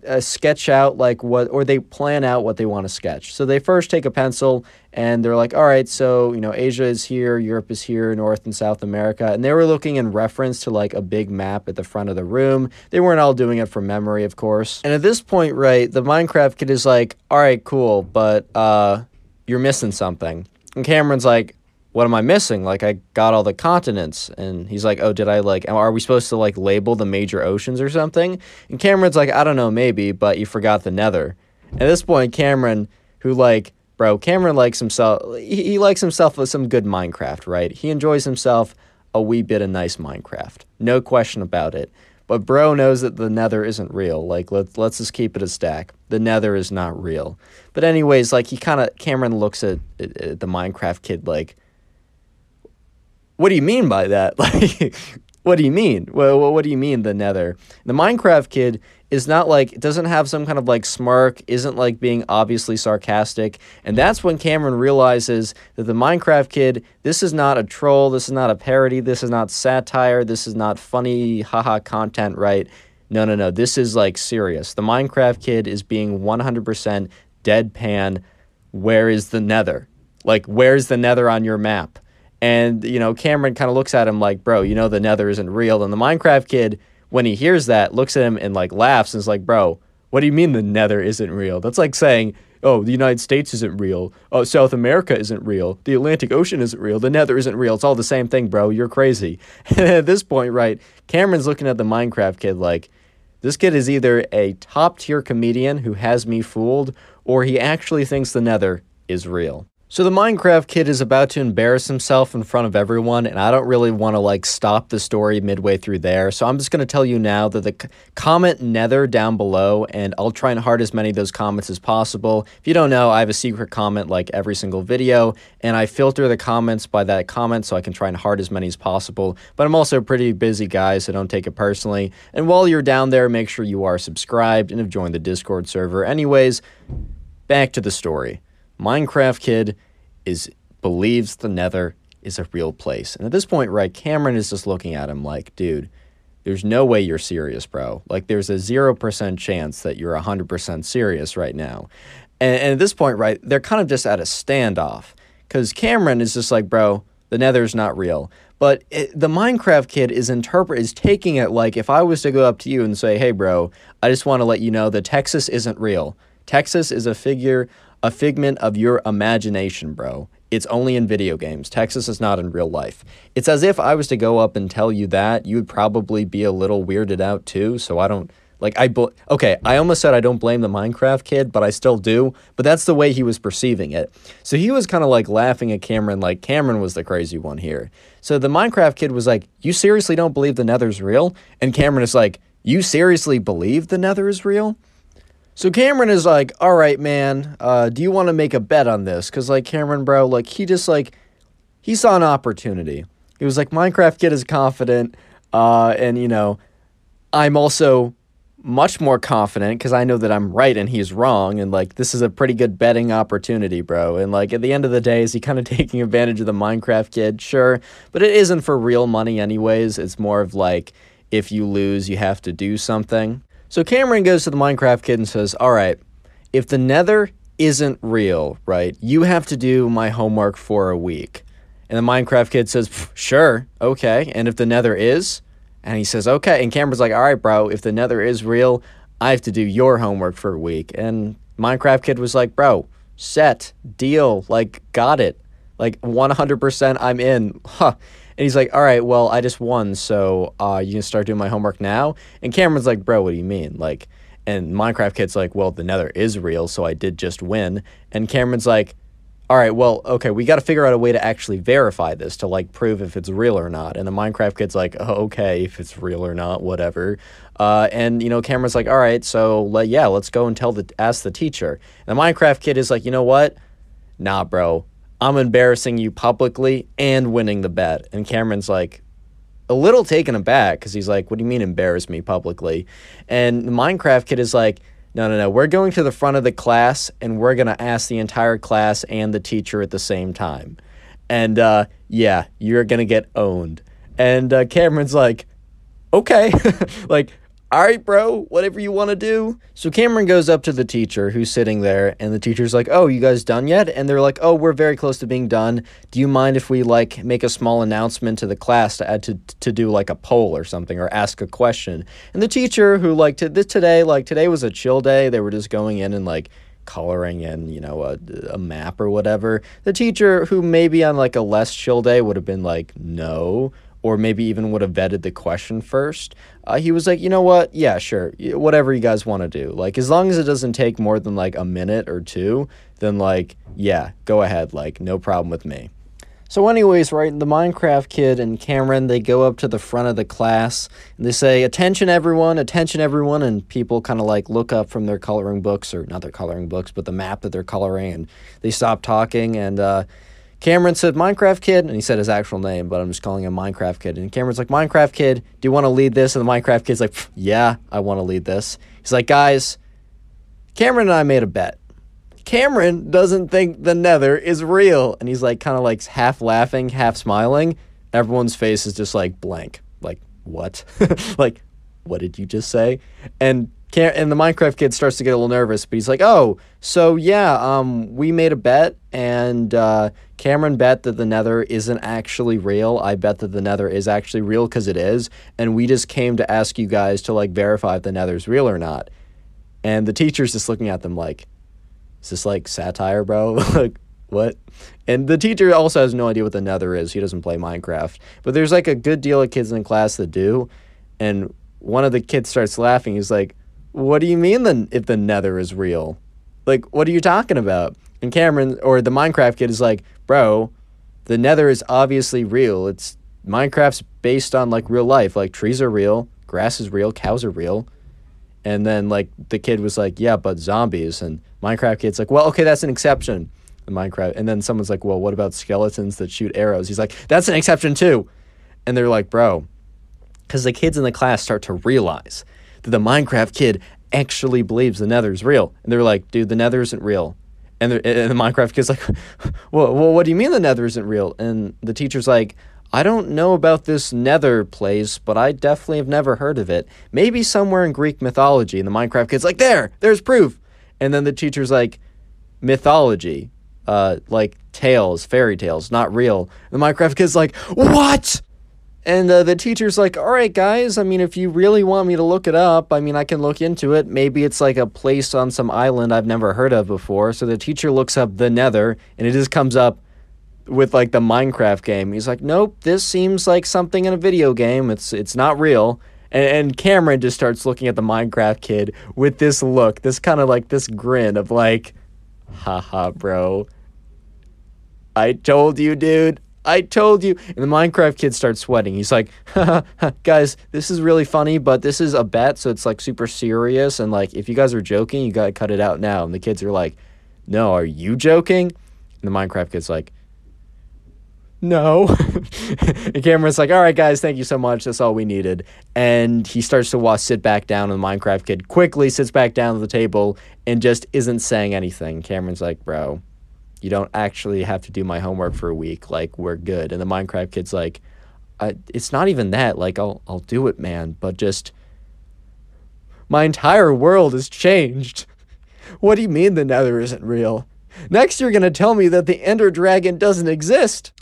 uh, sketch out like what, or they plan out what they want to sketch. So they first take a pencil and they're like, all right, so, you know, Asia is here, Europe is here, North and South America. And they were looking in reference to like a big map at the front of the room. They weren't all doing it from memory, of course. And at this point, right, the Minecraft kid is like, all right, cool, but uh, you're missing something. And Cameron's like, what am I missing? Like I got all the continents. And he's like, oh, did I like, are we supposed to like label the major oceans or something? And Cameron's like, I don't know, maybe, but you forgot the nether. At this point, Cameron, who like, bro, Cameron likes himself, he, he likes himself with some good Minecraft, right? He enjoys himself a wee bit of nice Minecraft. No question about it. But bro knows that the nether isn't real. Like let's let's just keep it a stack. The nether is not real. But anyways, like he kind of Cameron looks at, at, at the Minecraft kid like what do you mean by that? Like, what do you mean? Well, what do you mean the nether? The Minecraft kid is not like doesn't have some kind of like smirk, isn't like being obviously sarcastic, and that's when Cameron realizes that the Minecraft kid, this is not a troll, this is not a parody, this is not satire, this is not funny haha content, right? No, no, no. This is like serious. The Minecraft kid is being 100% deadpan. Where is the nether? Like, where's the nether on your map? And, you know, Cameron kind of looks at him like, bro, you know, the nether isn't real. And the Minecraft kid, when he hears that, looks at him and like laughs and is like, bro, what do you mean the nether isn't real? That's like saying, oh, the United States isn't real. Oh, South America isn't real. The Atlantic Ocean isn't real. The nether isn't real. It's all the same thing, bro. You're crazy. And at this point, right, Cameron's looking at the Minecraft kid like, this kid is either a top tier comedian who has me fooled, or he actually thinks the nether is real. So the Minecraft kid is about to embarrass himself in front of everyone, and I don't really want to like stop the story midway through there. So I'm just going to tell you now that the comment nether down below, and I'll try and heart as many of those comments as possible. If you don't know, I have a secret comment like every single video, and I filter the comments by that comment so I can try and heart as many as possible. But I'm also a pretty busy guy, so don't take it personally. And while you're down there, make sure you are subscribed and have joined the Discord server. Anyways, back to the story. Minecraft Kid is believes the Nether is a real place. And at this point, right, Cameron is just looking at him like, dude, there's no way you're serious, bro. Like, there's a 0% chance that you're 100% serious right now. And, and at this point, right, they're kind of just at a standoff because Cameron is just like, bro, the Nether's not real. But it, the Minecraft kid is interpret is taking it like if I was to go up to you and say, "Hey, bro, I just want to let you know that Texas isn't real. Texas is a figure a figment of your imagination, bro. It's only in video games. Texas is not in real life. It's as if I was to go up and tell you that, you would probably be a little weirded out too. So I don't like I bl- okay, I almost said I don't blame the Minecraft kid, but I still do. But that's the way he was perceiving it. So he was kind of like laughing at Cameron, like Cameron was the crazy one here. So the Minecraft kid was like, "You seriously don't believe the Nether's real?" And Cameron is like, "You seriously believe the Nether is real?" So Cameron is like, all right, man, uh, do you want to make a bet on this? Because, like, Cameron, bro, like, he just, like, he saw an opportunity. He was like, Minecraft Kid is confident, uh, and, you know, I'm also much more confident because I know that I'm right and he's wrong. And, like, this is a pretty good betting opportunity, bro. And, like, at the end of the day, is he kind of taking advantage of the Minecraft Kid? Sure. But it isn't for real money, anyways. It's more of, like, if you lose, you have to do something. So Cameron goes to the Minecraft kid and says, All right, if the nether isn't real, right, you have to do my homework for a week. And the Minecraft kid says, Sure, okay. And if the nether is? And he says, Okay. And Cameron's like, All right, bro, if the nether is real, I have to do your homework for a week. And Minecraft kid was like, Bro, set, deal, like, got it. Like 100% I'm in. Huh. And he's like, all right, well, I just won, so uh, you can start doing my homework now. And Cameron's like, bro, what do you mean? Like, and Minecraft Kid's like, well, the Nether is real, so I did just win. And Cameron's like, all right, well, okay, we got to figure out a way to actually verify this to like prove if it's real or not. And the Minecraft kid's like, oh, okay, if it's real or not, whatever. Uh, and you know, Cameron's like, all right, so let, yeah, let's go and tell the ask the teacher. And the Minecraft kid is like, you know what? Nah, bro, I'm embarrassing you publicly and winning the bet. And Cameron's like, a little taken aback because he's like, what do you mean embarrass me publicly? And the Minecraft kid is like no, no, no. We're going to the front of the class and we're going to ask the entire class and the teacher at the same time. And uh, yeah, you're going to get owned. And uh, Cameron's like, okay. like, all right, bro, whatever you want to do. So Cameron goes up to the teacher who's sitting there, and the teacher's like, oh, you guys done yet? And they're like, oh, we're very close to being done. Do you mind if we like make a small announcement to the class to add to, to do like a poll or something or ask a question? And the teacher who like to this today, like today was a chill day. They were just going in and like coloring in, you know, a, a map or whatever. The teacher who maybe on like a less chill day would have been like, no or maybe even would have vetted the question first. Uh, he was like, you know what? Yeah, sure. Whatever you guys want to do. Like, as long as it doesn't take more than like a minute or two, then like, yeah, go ahead. Like, no problem with me. So, anyways, right, the Minecraft kid and Cameron, they go up to the front of the class and they say, Attention, everyone, attention, everyone. And people kind of like look up from their coloring books, or not their coloring books, but the map that they're coloring, and they stop talking. And, uh, Cameron said, Minecraft Kid, and he said his actual name, but I'm just calling him Minecraft Kid. And Cameron's like, Minecraft Kid, do you want to lead this? And the Minecraft Kid's like, yeah, I want to lead this. He's like, guys, Cameron and I made a bet. Cameron doesn't think the nether is real. And he's like, kind of like half laughing, half smiling. Everyone's face is just like blank. Like, what? like, what did you just say? And and the Minecraft kid starts to get a little nervous, but he's like, "Oh, so yeah, um, we made a bet, and uh, Cameron bet that the Nether isn't actually real. I bet that the Nether is actually real because it is, and we just came to ask you guys to like verify if the Nether's real or not." And the teacher's just looking at them like, "Is this like satire, bro? like what?" And the teacher also has no idea what the Nether is. He doesn't play Minecraft, but there's like a good deal of kids in class that do, and one of the kids starts laughing. He's like what do you mean then if the nether is real? Like, what are you talking about? And Cameron or the Minecraft kid is like, bro, the nether is obviously real. It's Minecraft's based on like real life. Like trees are real, grass is real, cows are real. And then like the kid was like, yeah, but zombies. And Minecraft kid's like, well, okay, that's an exception. Minecraft. And then someone's like, well, what about skeletons that shoot arrows? He's like, that's an exception too. And they're like, bro, because the kids in the class start to realize the Minecraft kid actually believes the Nether is real. And they're like, dude, the Nether isn't real. And, and the Minecraft kid's like, well, well, what do you mean the Nether isn't real? And the teacher's like, I don't know about this Nether place, but I definitely have never heard of it. Maybe somewhere in Greek mythology. And the Minecraft kid's like, there, there's proof. And then the teacher's like, mythology, uh, like tales, fairy tales, not real. And the Minecraft kid's like, what? And uh, the teacher's like, all right, guys, I mean, if you really want me to look it up, I mean, I can look into it. Maybe it's like a place on some island I've never heard of before. So the teacher looks up the nether, and it just comes up with like the Minecraft game. He's like, nope, this seems like something in a video game. It's, it's not real. And, and Cameron just starts looking at the Minecraft kid with this look, this kind of like this grin of like, haha, bro. I told you, dude. I told you. And the Minecraft kid starts sweating. He's like, guys, this is really funny, but this is a bet, so it's like super serious. And like, if you guys are joking, you gotta cut it out now. And the kids are like, no, are you joking? And the Minecraft kid's like, no. and Cameron's like, all right, guys, thank you so much. That's all we needed. And he starts to watch, sit back down, and the Minecraft kid quickly sits back down at the table and just isn't saying anything. Cameron's like, bro, you don't actually have to do my homework for a week. Like we're good. And the Minecraft kid's like, it's not even that. Like I'll I'll do it, man. But just my entire world has changed. what do you mean the Nether isn't real? Next, you're gonna tell me that the Ender Dragon doesn't exist.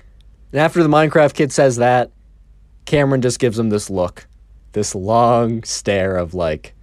And after the Minecraft kid says that, Cameron just gives him this look, this long stare of like,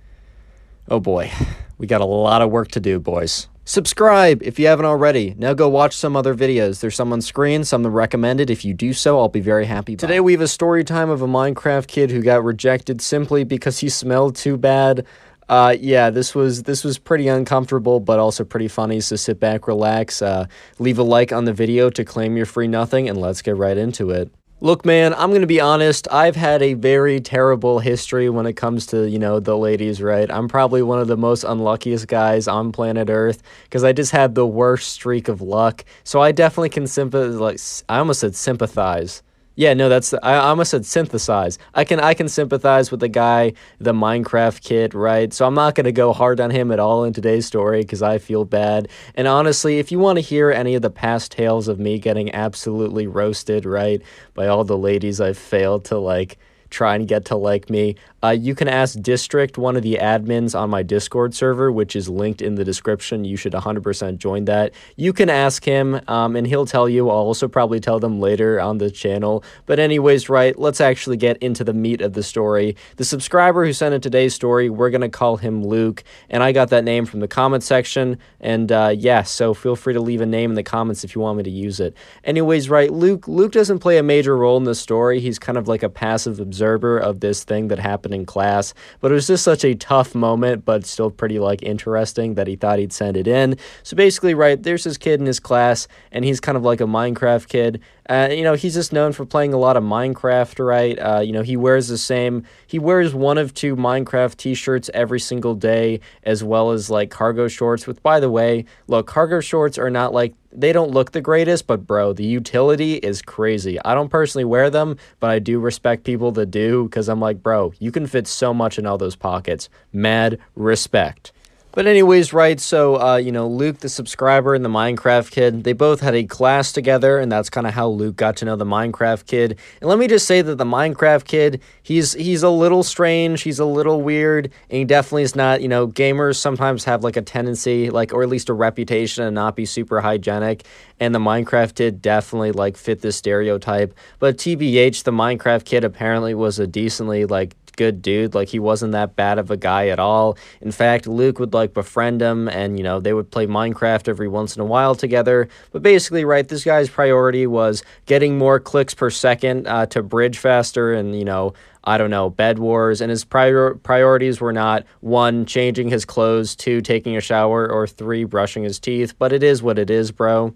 oh boy, we got a lot of work to do, boys. Subscribe if you haven't already. Now go watch some other videos. There's some on screen, some recommended. If you do so, I'll be very happy. Today we have a story time of a Minecraft kid who got rejected simply because he smelled too bad. Uh, yeah, this was this was pretty uncomfortable, but also pretty funny. So sit back, relax, uh, leave a like on the video to claim your free nothing, and let's get right into it. Look, man, I'm going to be honest. I've had a very terrible history when it comes to, you know, the ladies, right? I'm probably one of the most unluckiest guys on planet Earth because I just had the worst streak of luck. So I definitely can sympathize. Like, I almost said sympathize. Yeah, no, that's I almost said synthesize. I can I can sympathize with the guy, the Minecraft kid, right? So I'm not gonna go hard on him at all in today's story because I feel bad. And honestly, if you want to hear any of the past tales of me getting absolutely roasted, right, by all the ladies I've failed to like try and get to like me, uh, you can ask District, one of the admins on my Discord server, which is linked in the description. You should 100% join that. You can ask him, um, and he'll tell you. I'll also probably tell them later on the channel. But, anyways, right, let's actually get into the meat of the story. The subscriber who sent in today's story, we're going to call him Luke, and I got that name from the comment section. And uh, yeah, so feel free to leave a name in the comments if you want me to use it. Anyways, right, Luke, Luke doesn't play a major role in the story. He's kind of like a passive observer of this thing that happened in class. But it was just such a tough moment, but still pretty like interesting that he thought he'd send it in. So basically, right, there's this kid in his class, and he's kind of like a Minecraft kid. Uh, you know, he's just known for playing a lot of Minecraft, right? Uh, you know, he wears the same, he wears one of two Minecraft t shirts every single day, as well as like cargo shorts. With, by the way, look, cargo shorts are not like, they don't look the greatest, but bro, the utility is crazy. I don't personally wear them, but I do respect people that do because I'm like, bro, you can fit so much in all those pockets. Mad respect. But anyways, right, so, uh, you know, Luke, the subscriber, and the Minecraft kid, they both had a class together, and that's kind of how Luke got to know the Minecraft kid. And let me just say that the Minecraft kid, he's he's a little strange, he's a little weird, and he definitely is not, you know, gamers sometimes have, like, a tendency, like, or at least a reputation to not be super hygienic, and the Minecraft kid definitely, like, fit this stereotype. But TBH, the Minecraft kid apparently was a decently, like, good dude. Like he wasn't that bad of a guy at all. In fact, Luke would like befriend him and you know, they would play Minecraft every once in a while together. But basically, right, this guy's priority was getting more clicks per second uh, to bridge faster and, you know, I don't know, bed wars, and his prior priorities were not one, changing his clothes, two, taking a shower, or three, brushing his teeth. But it is what it is, bro.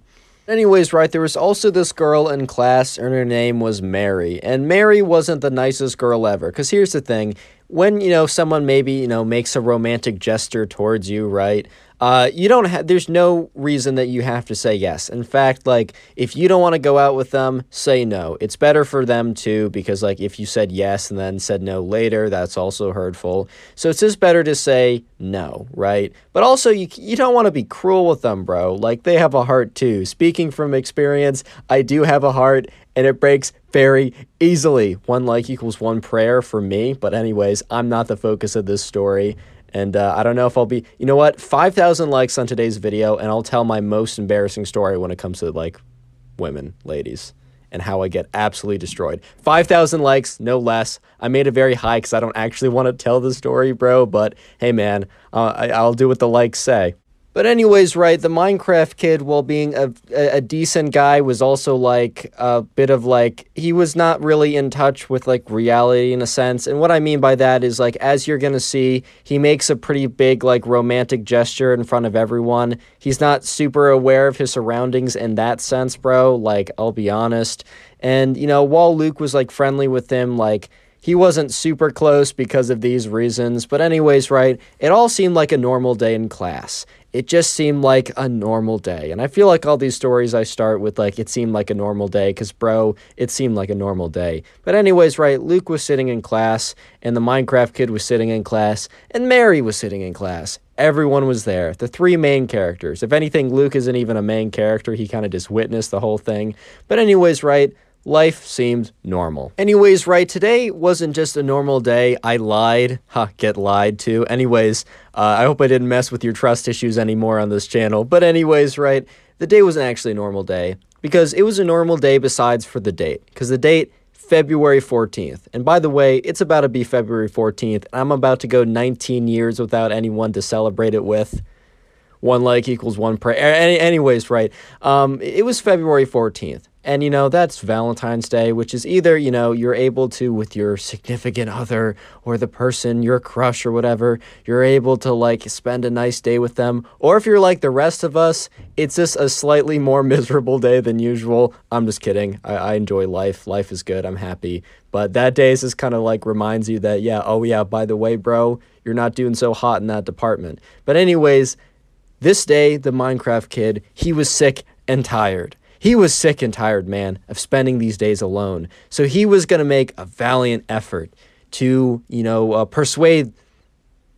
Anyways, right, there was also this girl in class, and her name was Mary. And Mary wasn't the nicest girl ever. Because here's the thing when, you know, someone maybe, you know, makes a romantic gesture towards you, right? Uh, you don't have, there's no reason that you have to say yes. In fact, like, if you don't want to go out with them, say no. It's better for them too, because, like, if you said yes and then said no later, that's also hurtful. So it's just better to say no, right? But also, you, you don't want to be cruel with them, bro. Like, they have a heart too. Speaking from experience, I do have a heart, and it breaks very easily. One like equals one prayer for me. But, anyways, I'm not the focus of this story. And uh, I don't know if I'll be, you know what, 5,000 likes on today's video, and I'll tell my most embarrassing story when it comes to like women, ladies, and how I get absolutely destroyed. 5,000 likes, no less. I made it very high because I don't actually want to tell the story, bro, but hey, man, uh, I, I'll do what the likes say. But anyways, right, the Minecraft kid, while being a, a, decent guy, was also like a bit of like he was not really in touch with like reality in a sense. And what I mean by that is like as you're gonna see, he makes a pretty big like romantic gesture in front of everyone. He's not super aware of his surroundings in that sense, bro. Like I'll be honest. And you know, while Luke was like friendly with him, like he wasn't super close because of these reasons. But anyways, right, it all seemed like a normal day in class it just seemed like a normal day. And I feel like all these stories I start with, like, it seemed like a normal day, because, bro, it seemed like a normal day. But, anyways, right, Luke was sitting in class, and the Minecraft kid was sitting in class, and Mary was sitting in class. Everyone was there. The three main characters. If anything, Luke isn't even a main character. He kind of just witnessed the whole thing. But, anyways, right, life seemed normal. Anyways, right, today wasn't just a normal day. I lied. Ha, get lied to. Anyways, uh, I hope I didn't mess with your trust issues anymore on this channel. But anyways, right, the day wasn't actually a normal day because it was a normal day besides for the date. Because the date, February 14th. And by the way, it's about to be February 14th. I'm about to go 19 years without anyone to celebrate it with one like equals one prayer. Any, anyways, right. Um, it was February 14th. And, you know, that's Valentine's Day, which is either, you know, you're able to, with your significant other or the person, your crush or whatever, you're able to, like, spend a nice day with them. Or if you're like the rest of us, it's just a slightly more miserable day than usual. I'm just kidding. I, I enjoy life. Life is good. I'm happy. But that day is just kind of like reminds you that, yeah, oh, yeah, by the way, bro, you're not doing so hot in that department. But, anyways, this day, the Minecraft kid, he was sick and tired. He was sick and tired, man, of spending these days alone. So he was going to make a valiant effort to, you know, uh, persuade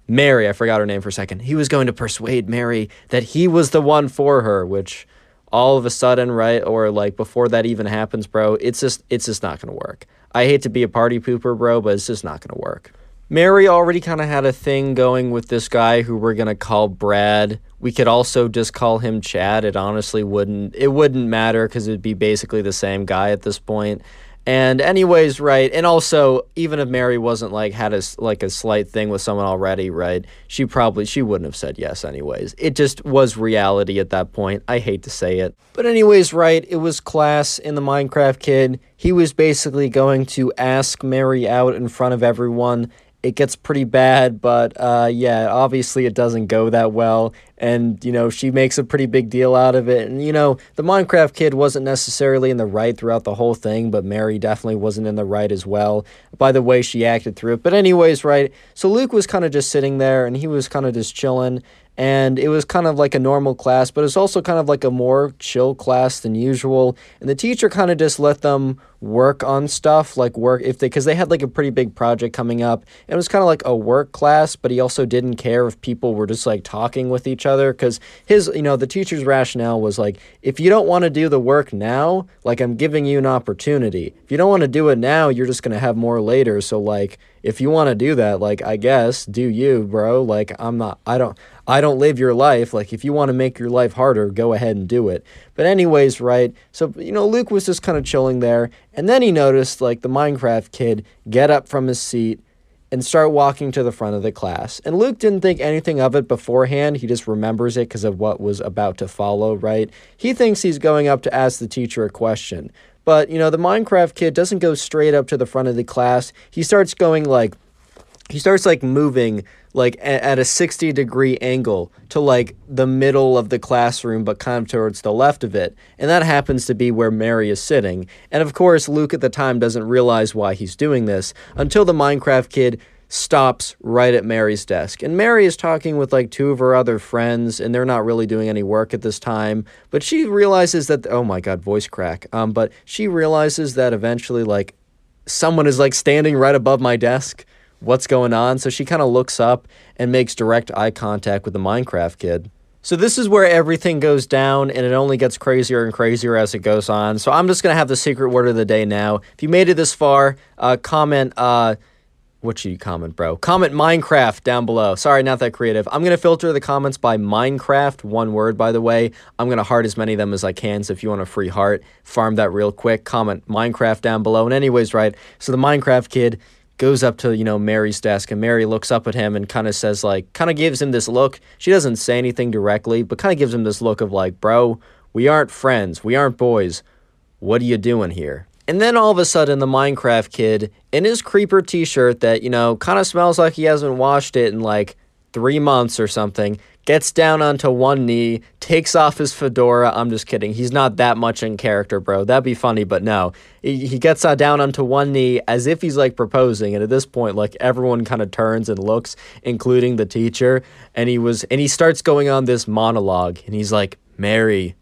Mary. I forgot her name for a second. He was going to persuade Mary that he was the one for her, which all of a sudden, right, or like before that even happens, bro, it's just it's just not going to work. I hate to be a party pooper, bro, but it's just not going to work. Mary already kind of had a thing going with this guy who we're going to call Brad. We could also just call him Chad. It honestly wouldn't it wouldn't matter cuz it'd be basically the same guy at this point. And anyways, right, and also even if Mary wasn't like had a like a slight thing with someone already, right? She probably she wouldn't have said yes anyways. It just was reality at that point. I hate to say it. But anyways, right, it was class in the Minecraft kid. He was basically going to ask Mary out in front of everyone it gets pretty bad, but uh, yeah, obviously it doesn't go that well. And, you know, she makes a pretty big deal out of it. And, you know, the Minecraft kid wasn't necessarily in the right throughout the whole thing, but Mary definitely wasn't in the right as well by the way she acted through it. But, anyways, right, so Luke was kind of just sitting there and he was kind of just chilling and it was kind of like a normal class, but it was also kind of like a more chill class than usual. And the teacher kind of just let them work on stuff, like work if they, because they had like a pretty big project coming up. And it was kind of like a work class, but he also didn't care if people were just like talking with each other. Because his, you know, the teacher's rationale was like, if you don't want to do the work now, like I'm giving you an opportunity. If you don't want to do it now, you're just to have more later. So, like, if you want to do that, like, I guess, do you, bro. Like, I'm not, I don't, I don't live your life. Like, if you want to make your life harder, go ahead and do it. But, anyways, right? So, you know, Luke was just kind of chilling there. And then he noticed, like, the Minecraft kid get up from his seat and start walking to the front of the class. And Luke didn't think anything of it beforehand. He just remembers it because of what was about to follow, right? He thinks he's going up to ask the teacher a question. But, you know, the Minecraft kid doesn't go straight up to the front of the class. He starts going like, he starts like moving like at a 60 degree angle to like the middle of the classroom but kind of towards the left of it and that happens to be where mary is sitting and of course luke at the time doesn't realize why he's doing this until the minecraft kid stops right at mary's desk and mary is talking with like two of her other friends and they're not really doing any work at this time but she realizes that oh my god voice crack um but she realizes that eventually like someone is like standing right above my desk what's going on. So she kind of looks up and makes direct eye contact with the Minecraft kid. So this is where everything goes down and it only gets crazier and crazier as it goes on. So I'm just going to have the secret word of the day now. If you made it this far, uh, comment uh what should you comment, bro? Comment Minecraft down below. Sorry, not that creative. I'm going to filter the comments by Minecraft, one word, by the way. I'm going to heart as many of them as I can, so if you want a free heart, farm that real quick. Comment Minecraft down below. And anyways, right, so the Minecraft kid, goes up to you know Mary's desk and Mary looks up at him and kind of says like kind of gives him this look. She doesn't say anything directly, but kind of gives him this look of like, "Bro, we aren't friends. We aren't boys. What are you doing here?" And then all of a sudden the Minecraft kid in his creeper t-shirt that, you know, kind of smells like he hasn't washed it in like 3 months or something gets down onto one knee, takes off his fedora. I'm just kidding. He's not that much in character, bro. That'd be funny, but no. He, gets down onto one knee as if he's like proposing. And at this point, like everyone kind of turns and looks, including the teacher. And he was, and he starts going on this monologue. And he's like, Mary,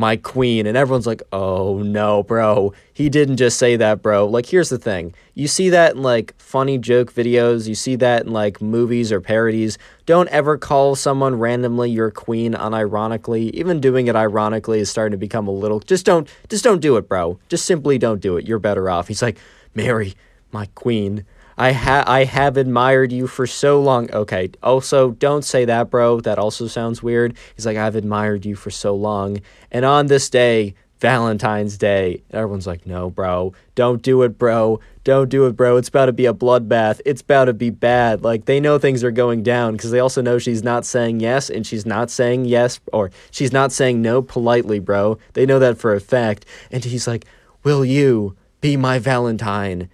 my queen. And everyone's like, oh no, bro. He didn't just say that, bro. Like, here's the thing you see that in like funny joke videos, you see that in like movies or parodies. Don't ever call someone randomly your queen unironically. Even doing it ironically is starting to become a little just don't just don't do it, bro. Just simply don't do it. You're better off. He's like, Mary, my queen. I ha- I have admired you for so long. Okay. Also, don't say that, bro. That also sounds weird. He's like, I've admired you for so long. And on this day, Valentine's Day. Everyone's like, no, bro, don't do it, bro. Don't do it, bro. It's about to be a bloodbath. It's about to be bad. Like, they know things are going down because they also know she's not saying yes and she's not saying yes or she's not saying no politely, bro. They know that for a fact. And he's like, will you be my Valentine?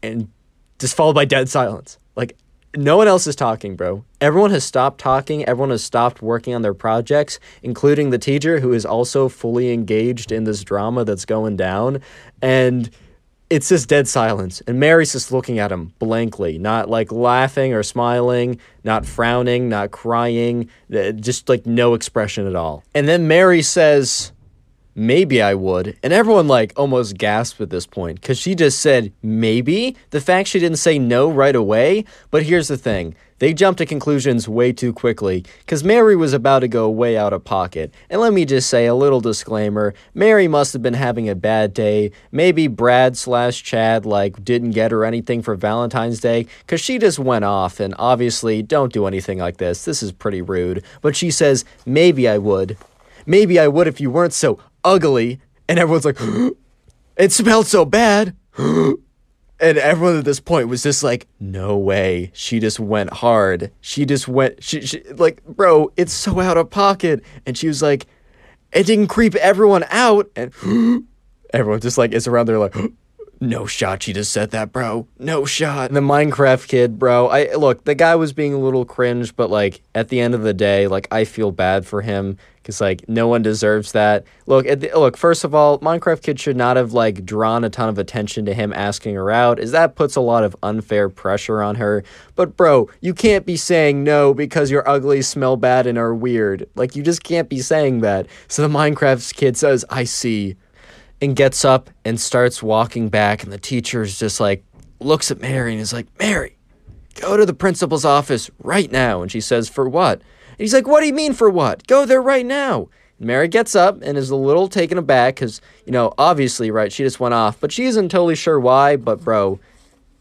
And just followed by dead silence. Like, no one else is talking, bro. Everyone has stopped talking. Everyone has stopped working on their projects, including the teacher who is also fully engaged in this drama that's going down. And it's just dead silence. And Mary's just looking at him blankly, not like laughing or smiling, not frowning, not crying, uh, just like no expression at all. And then Mary says, maybe I would. And everyone like almost gasped at this point because she just said maybe. The fact she didn't say no right away. But here's the thing they jumped to conclusions way too quickly because Mary was about to go way out of pocket. And let me just say a little disclaimer Mary must have been having a bad day. Maybe Brad slash Chad like didn't get her anything for Valentine's Day because she just went off. And obviously, don't do anything like this. This is pretty rude. But she says, maybe I would. Maybe I would if you weren't so ugly. And everyone's like, it smelled so bad. and everyone at this point was just like, no way. She just went hard. She just went, she, she, like, bro, it's so out of pocket. And she was like, it didn't creep everyone out. And everyone just like is around there like, no shot she just said that, bro. No shot. The Minecraft kid, bro. I look, the guy was being a little cringe, but like at the end of the day, like I feel bad for him because like no one deserves that. Look, the, look. First of all, Minecraft Kid should not have like drawn a ton of attention to him asking her out, as that puts a lot of unfair pressure on her. But bro, you can't be saying no because you're ugly, smell bad, and are weird. Like you just can't be saying that. So the Minecraft Kid says, "I see," and gets up and starts walking back, and the teacher's just like looks at Mary and is like, "Mary." Go to the principal's office right now. And she says, For what? And he's like, What do you mean for what? Go there right now. And Mary gets up and is a little taken aback because, you know, obviously, right, she just went off, but she isn't totally sure why. But, bro,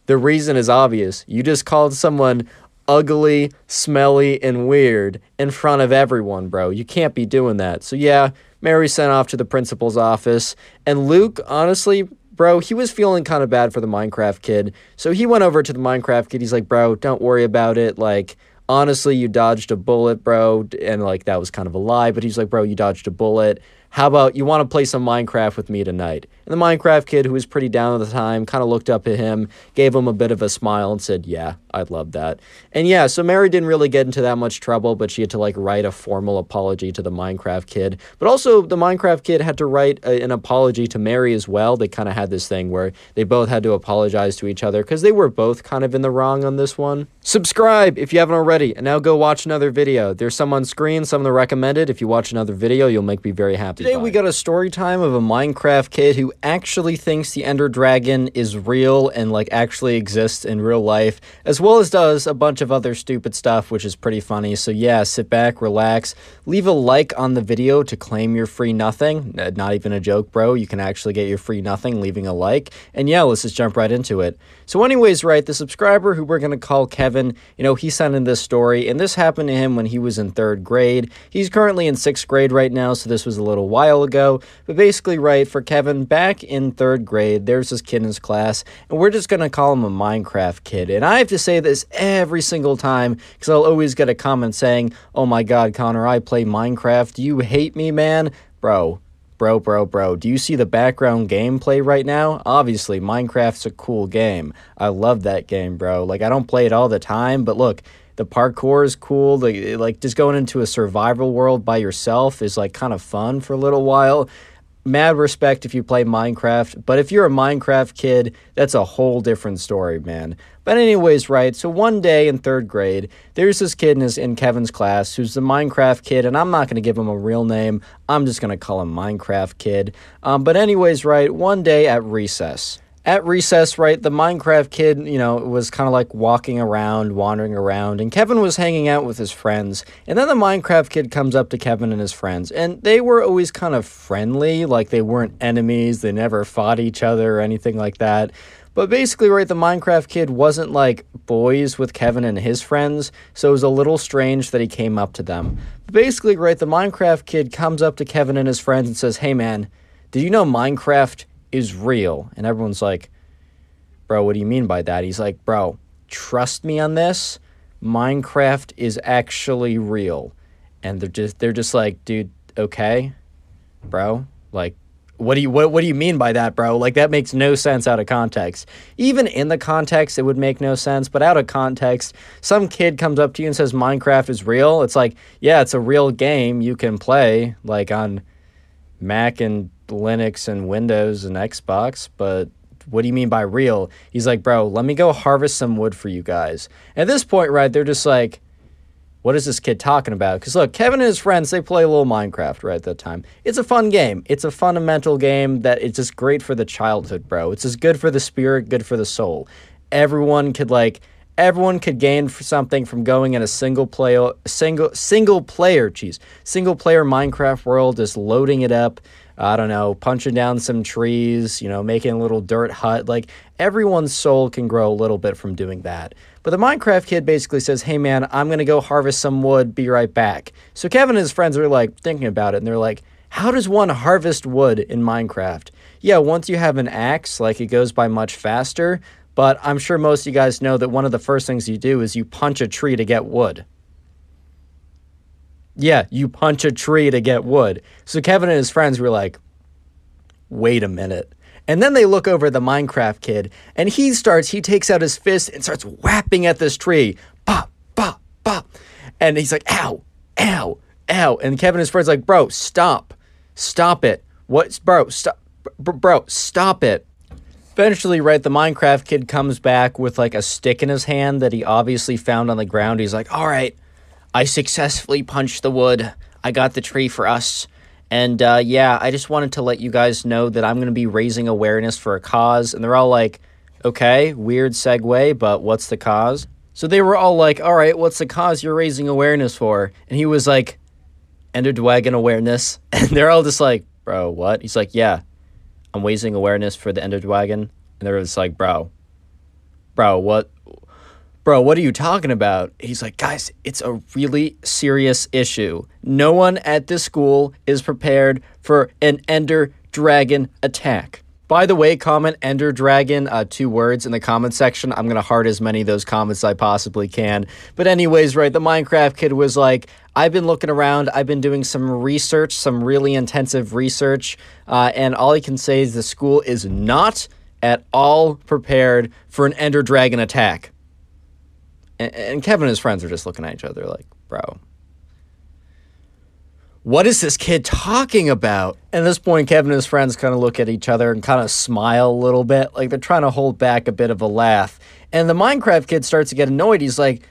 the reason is obvious. You just called someone ugly, smelly, and weird in front of everyone, bro. You can't be doing that. So, yeah, Mary sent off to the principal's office. And Luke, honestly, bro, he was feeling kind of bad for the Minecraft kid. So he went over to the Minecraft kid. He's like, bro, don't worry about it. Like, honestly, you dodged a bullet, bro. And like, that was kind of a lie, but he's like, bro, you dodged a bullet. How about you want to play some Minecraft with me tonight? And the Minecraft kid, who was pretty down at the time, kind of looked up at him, gave him a bit of a smile, and said, Yeah, I'd love that. And yeah, so Mary didn't really get into that much trouble, but she had to like write a formal apology to the Minecraft kid. But also, the Minecraft kid had to write a, an apology to Mary as well. They kind of had this thing where they both had to apologize to each other because they were both kind of in the wrong on this one. Subscribe if you haven't already, and now go watch another video. There's some on screen, some of the recommended. If you watch another video, you'll make me very happy. Today, we got a story time of a Minecraft kid who actually thinks the Ender Dragon is real and like actually exists in real life, as well as does a bunch of other stupid stuff, which is pretty funny. So, yeah, sit back, relax, leave a like on the video to claim your free nothing. Not even a joke, bro. You can actually get your free nothing leaving a like. And yeah, let's just jump right into it. So, anyways, right, the subscriber who we're going to call Kevin Kevin, you know, he sent in this story, and this happened to him when he was in third grade. He's currently in sixth grade right now, so this was a little while ago. But basically, right, for Kevin, back in third grade, there's this kid in his class, and we're just going to call him a Minecraft kid. And I have to say this every single time because I'll always get a comment saying, Oh my god, Connor, I play Minecraft. You hate me, man? Bro, Bro, bro, bro, do you see the background gameplay right now? Obviously, Minecraft's a cool game. I love that game, bro. Like, I don't play it all the time, but look, the parkour is cool. Like, like just going into a survival world by yourself is like kind of fun for a little while mad respect if you play Minecraft, but if you're a Minecraft kid, that's a whole different story, man. But anyways, right, so one day in third grade, there's this kid in, his, in Kevin's class who's the Minecraft kid, and I'm not going to give him a real name. I'm just going to call him Minecraft kid. Um, but anyways, right, one day at recess, at recess, right, the Minecraft kid, you know, was kind of like walking around, wandering around, and Kevin was hanging out with his friends. And then the Minecraft kid comes up to Kevin and his friends, and they were always kind of friendly, like they weren't enemies, they never fought each other or anything like that. But basically, right, the Minecraft kid wasn't like boys with Kevin and his friends, so it was a little strange that he came up to them. But basically, right, the Minecraft kid comes up to Kevin and his friends and says, Hey man, Did you know Minecraft is real? And everyone's like, Bro, what do you mean by that? He's like, Bro, trust me on this. Minecraft is actually real. And they're just they're just like, dude, okay, bro. Like, what do you what, what do you mean by that, bro? Like that makes no sense out of context. Even in the context, it would make no sense, but out of context, some kid comes up to you and says Minecraft is real. It's like, yeah, it's a real game you can play like on Mac and Linux and Windows and Xbox, but what do you mean by real? He's like, bro, let me go harvest some wood for you guys. At this point, right, they're just like, what is this kid talking about? Because look, Kevin and his friends, they play a little Minecraft right at that time. It's a fun game. It's a fundamental game that it's just great for the childhood, bro. It's just good for the spirit, good for the soul. Everyone could like everyone could gain something from going in a single player single single player, geez, single player Minecraft world, just loading it up. I don't know, punching down some trees, you know, making a little dirt hut. Like everyone's soul can grow a little bit from doing that. But the Minecraft kid basically says, Hey man, I'm going to go harvest some wood, be right back. So Kevin and his friends are like thinking about it and they're like, How does one harvest wood in Minecraft? Yeah, once you have an axe, like it goes by much faster. But I'm sure most of you guys know that one of the first things you do is you punch a tree to get wood. Yeah, you punch a tree to get wood. So Kevin and his friends were like, wait a minute. And then they look over the Minecraft kid, and he starts, he takes out his fist and starts whapping at this tree. Pop, pop, pop. And he's like, ow, ow, ow. And Kevin and his friends like, bro, stop. Stop it. What's, bro, stop. Bro, stop it. Eventually, right, the Minecraft kid comes back with like a stick in his hand that he obviously found on the ground. He's like, all right, I successfully punched the wood. I got the tree for us. And uh, yeah, I just wanted to let you guys know that I'm going to be raising awareness for a cause. And they're all like, okay, weird segue, but what's the cause? So they were all like, all right, what's the cause you're raising awareness for? And he was like, Ender Dragon awareness. And they're all just like, bro, what? He's like, yeah, I'm raising awareness for the Ender Dragon. And they're just like, bro, bro, what? Bro, what are you talking about? He's like, guys, it's a really serious issue. No one at this school is prepared for an Ender Dragon attack. By the way, comment Ender Dragon, uh, two words in the comment section. I'm going to heart as many of those comments as I possibly can. But, anyways, right, the Minecraft kid was like, I've been looking around, I've been doing some research, some really intensive research, uh, and all I can say is the school is not at all prepared for an Ender Dragon attack. And, and Kevin and his friends are just looking at each other like, bro, what is this kid talking about? And at this point, Kevin and his friends kind of look at each other and kind of smile a little bit, like they're trying to hold back a bit of a laugh. And the Minecraft kid starts to get annoyed. He's like,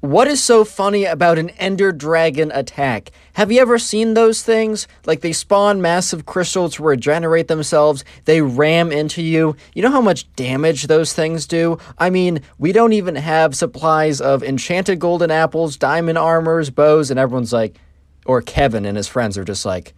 what is so funny about an Ender Dragon attack? Have you ever seen those things? Like they spawn massive crystals to regenerate themselves, they ram into you. You know how much damage those things do? I mean, we don't even have supplies of enchanted golden apples, diamond armors, bows, and everyone's like, or Kevin and his friends are just like,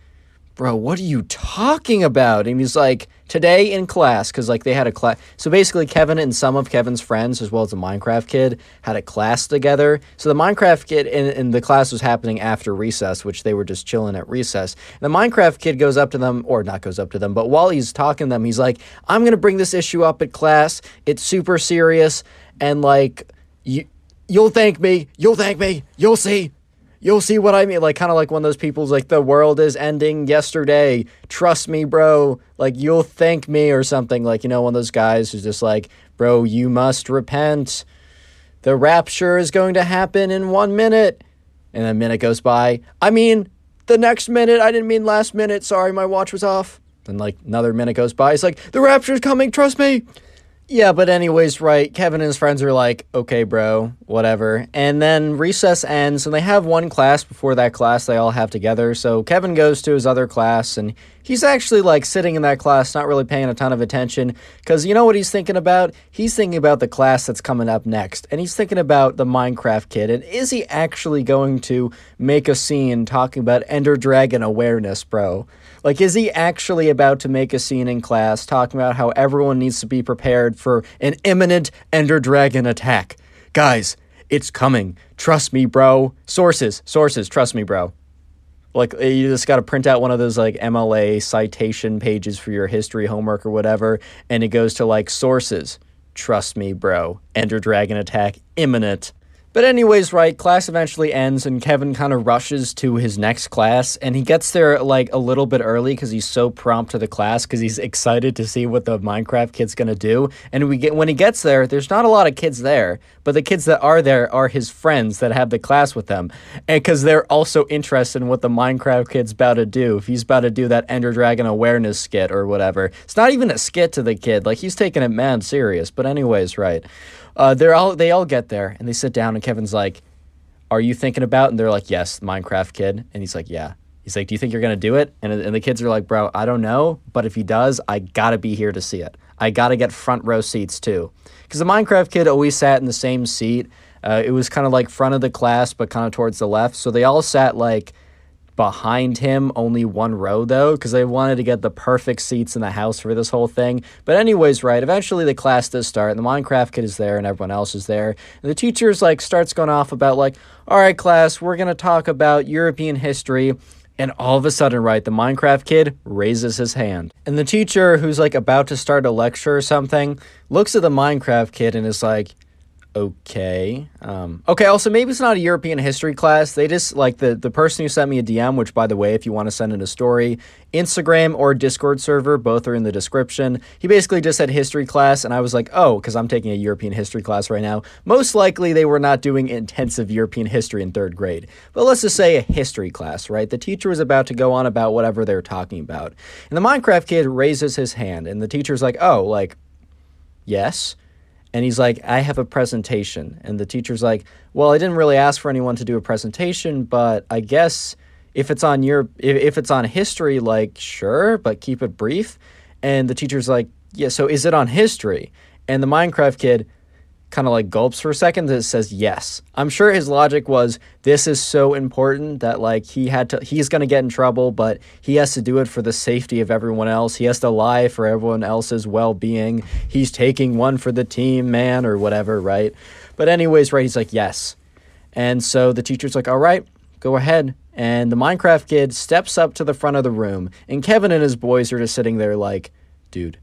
bro, what are you talking about? And he's like, today in class, because like they had a class. So basically, Kevin and some of Kevin's friends, as well as the Minecraft kid, had a class together. So the Minecraft kid and, the class was happening after recess, which they were just chilling at recess. And the Minecraft kid goes up to them, or not goes up to them, but while he's talking to them, he's like, I'm going to bring this issue up at class. It's super serious. And like, you. You'll thank me. You'll thank me. You'll see you'll see what I mean. Like, kind of like one of those people's like, the world is ending yesterday. Trust me, bro. Like, you'll thank me or something. Like, you know, one of those guys who's just like, bro, you must repent. The rapture is going to happen in one minute. And a minute goes by. I mean, the next minute, I didn't mean last minute. Sorry, my watch was off. Then, like, another minute goes by. It's like, the rapture is coming. Trust me. Yeah, but anyways, right, Kevin and his friends are like, okay, bro, whatever. And then recess ends, and they have one class before that class they all have together. So Kevin goes to his other class, and he's actually like sitting in that class, not really paying a ton of attention. Because you know what he's thinking about? He's thinking about the class that's coming up next. And he's thinking about the Minecraft kid. And is he actually going to make a scene talking about Ender Dragon awareness, bro? Like, is he actually about to make a scene in class talking about how everyone needs to be prepared for an imminent Ender Dragon attack? Guys, it's coming. Trust me, bro. Sources, sources, trust me, bro. like eh, you just got to print out one of those like MLA citation pages for your history homework or whatever, and it goes to like sources. Trust me, bro. Ender Dragon attack imminent. But anyways, right, class eventually ends and Kevin kind of rushes to his next class and he gets there like a little bit early cuz he's so prompt to the class cuz he's excited to see what the Minecraft kid's to do. And we get when he gets there, there's not a lot of kids there, but the kids that are there are his friends that have the class with them. And cuz they're also interested in what the Minecraft kid's about to do. If he's about to do that Ender Dragon awareness skit or whatever. It's not even a skit to the kid. Like he's taking it mad serious. But anyways, right. Uh, they're all they all get there and they sit down and Kevin's like, "Are you thinking about?" And they're like, "Yes, Minecraft kid." And he's like, "Yeah." He's like, "Do you think you're gonna do it?" And and the kids are like, "Bro, I don't know, but if he does, I gotta be here to see it. I gotta get front row seats too." Because the Minecraft kid always sat in the same seat. Uh, it was kind of like front of the class, but kind of towards the left. So they all sat like behind him, only one row though, because they wanted to get the perfect seats in the house for this whole thing. But anyways, right, eventually the class does start, and the Minecraft kid is there, and everyone else is there. And the teacher's like starts going off about like, all right, class, we're gonna talk about European history. And all of a sudden, right, the Minecraft kid raises his hand. And the teacher, who's like about to start a lecture or something, looks at the Minecraft kid and is like, okay. Um, okay, also, maybe it's not a European history class. They just, like, the, the person who sent me a DM, which, by the way, if you want to send in a story, Instagram or Discord server, both are in the description. He basically just said history class, and I was like, oh, because I'm taking a European history class right now. Most likely, they were not doing intensive European history in third grade. But let's just say a history class, right? The teacher was about to go on about whatever they were talking about. And the Minecraft kid raises his hand, and the teacher's like, oh, like, yes and he's like, I have a presentation. And the teacher's like, Well, I didn't really ask for anyone to do a presentation, but I guess if it's on your if, if it's on history, like sure, but keep it brief. And the teacher's like, Yeah, so is it on history? And the Minecraft kid kind of like gulps for a second that says yes. I'm sure his logic was this is so important that like he had to he's going to get in trouble, but he has to do it for the safety of everyone else. He has to lie for everyone else's well-being. He's taking one for the team, man or whatever, right? But anyways, right, he's like yes. And so the teacher's like, "All right, go ahead." And the Minecraft kid steps up to the front of the room, and Kevin and his boys are just sitting there like, "Dude,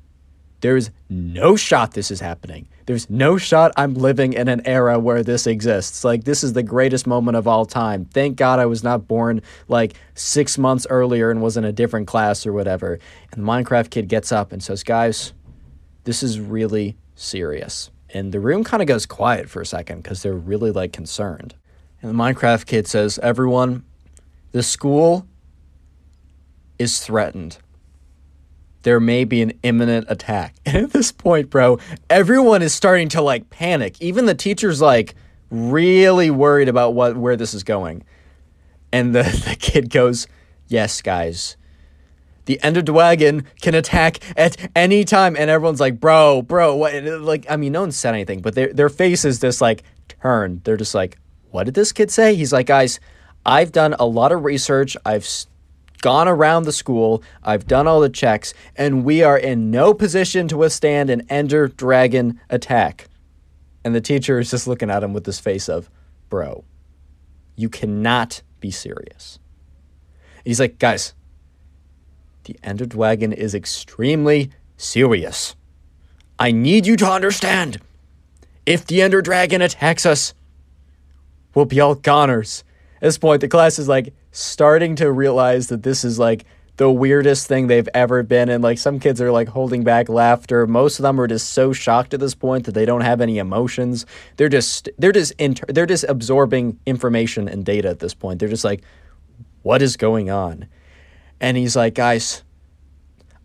there's no shot this is happening. There's no shot I'm living in an era where this exists. Like, this is the greatest moment of all time. Thank God I was not born like six months earlier and was in a different class or whatever. And the Minecraft kid gets up and says, Guys, this is really serious. And the room kind of goes quiet for a second because they're really like concerned. And the Minecraft kid says, Everyone, the school is threatened there may be an imminent attack. And at this point, bro, everyone is starting to like panic. Even the teacher's like really worried about what where this is going. And the, the kid goes, Yes, guys. The Ender Dragon can attack at any time. And everyone's like, bro, bro, what uh, like I mean, no one said anything, but their their face is just like turned. They're just like, what did this kid say? He's like, guys, I've done a lot of research. I've gone around the school, I've done all the checks, and we are in no position to withstand an Ender Dragon attack. And the teacher is just looking at him with this face of, bro, you cannot be serious. he's like, guys, the Ender Dragon is extremely serious. I need you to understand. If the Ender Dragon attacks us, we'll be all goners. At this point, the class is like, starting to realize that this is like the weirdest thing they've ever been and like some kids are like holding back laughter. Most of them are just so shocked at this point that they don't have any emotions. They're just they're just inter- they're just absorbing information and data at this point. They're just like what is going on? And he's like guys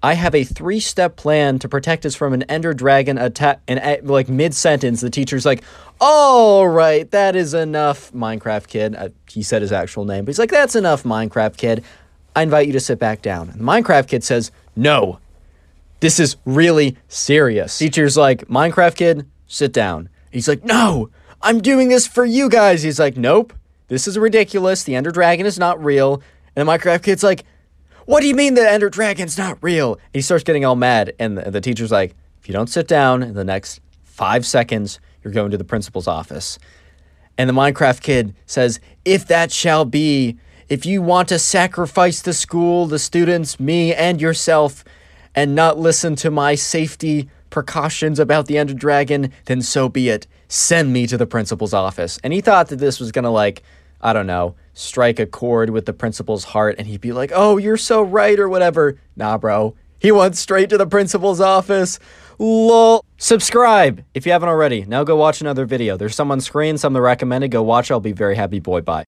I have a three step plan to protect us from an Ender Dragon attack. And uh, like mid sentence, the teacher's like, All right, that is enough, Minecraft kid. Uh, he said his actual name, but he's like, That's enough, Minecraft kid. I invite you to sit back down. And the Minecraft kid says, No, this is really serious. Teacher's like, Minecraft kid, sit down. He's like, No, I'm doing this for you guys. He's like, Nope, this is ridiculous. The Ender Dragon is not real. And the Minecraft kid's like, what do you mean the Ender Dragon's not real? he starts getting all mad, and the, the teacher's like, If you don't sit down in the next five seconds, you're going to the principal's office. And the Minecraft kid says, If that shall be, if you want to sacrifice the school, the students, me, and yourself, and not listen to my safety precautions about the Ender Dragon, then so be it. Send me to the principal's office. And he thought that this was going to, like, I don't know, strike a chord with the principal's heart, and he'd be like, oh, you're so right, or whatever. Nah, bro. He went straight to the principal's office. Lol. Subscribe if you haven't already. Now go watch another video. There's some on screen, some that recommended. Go watch. I'll be very happy. Boy, bye.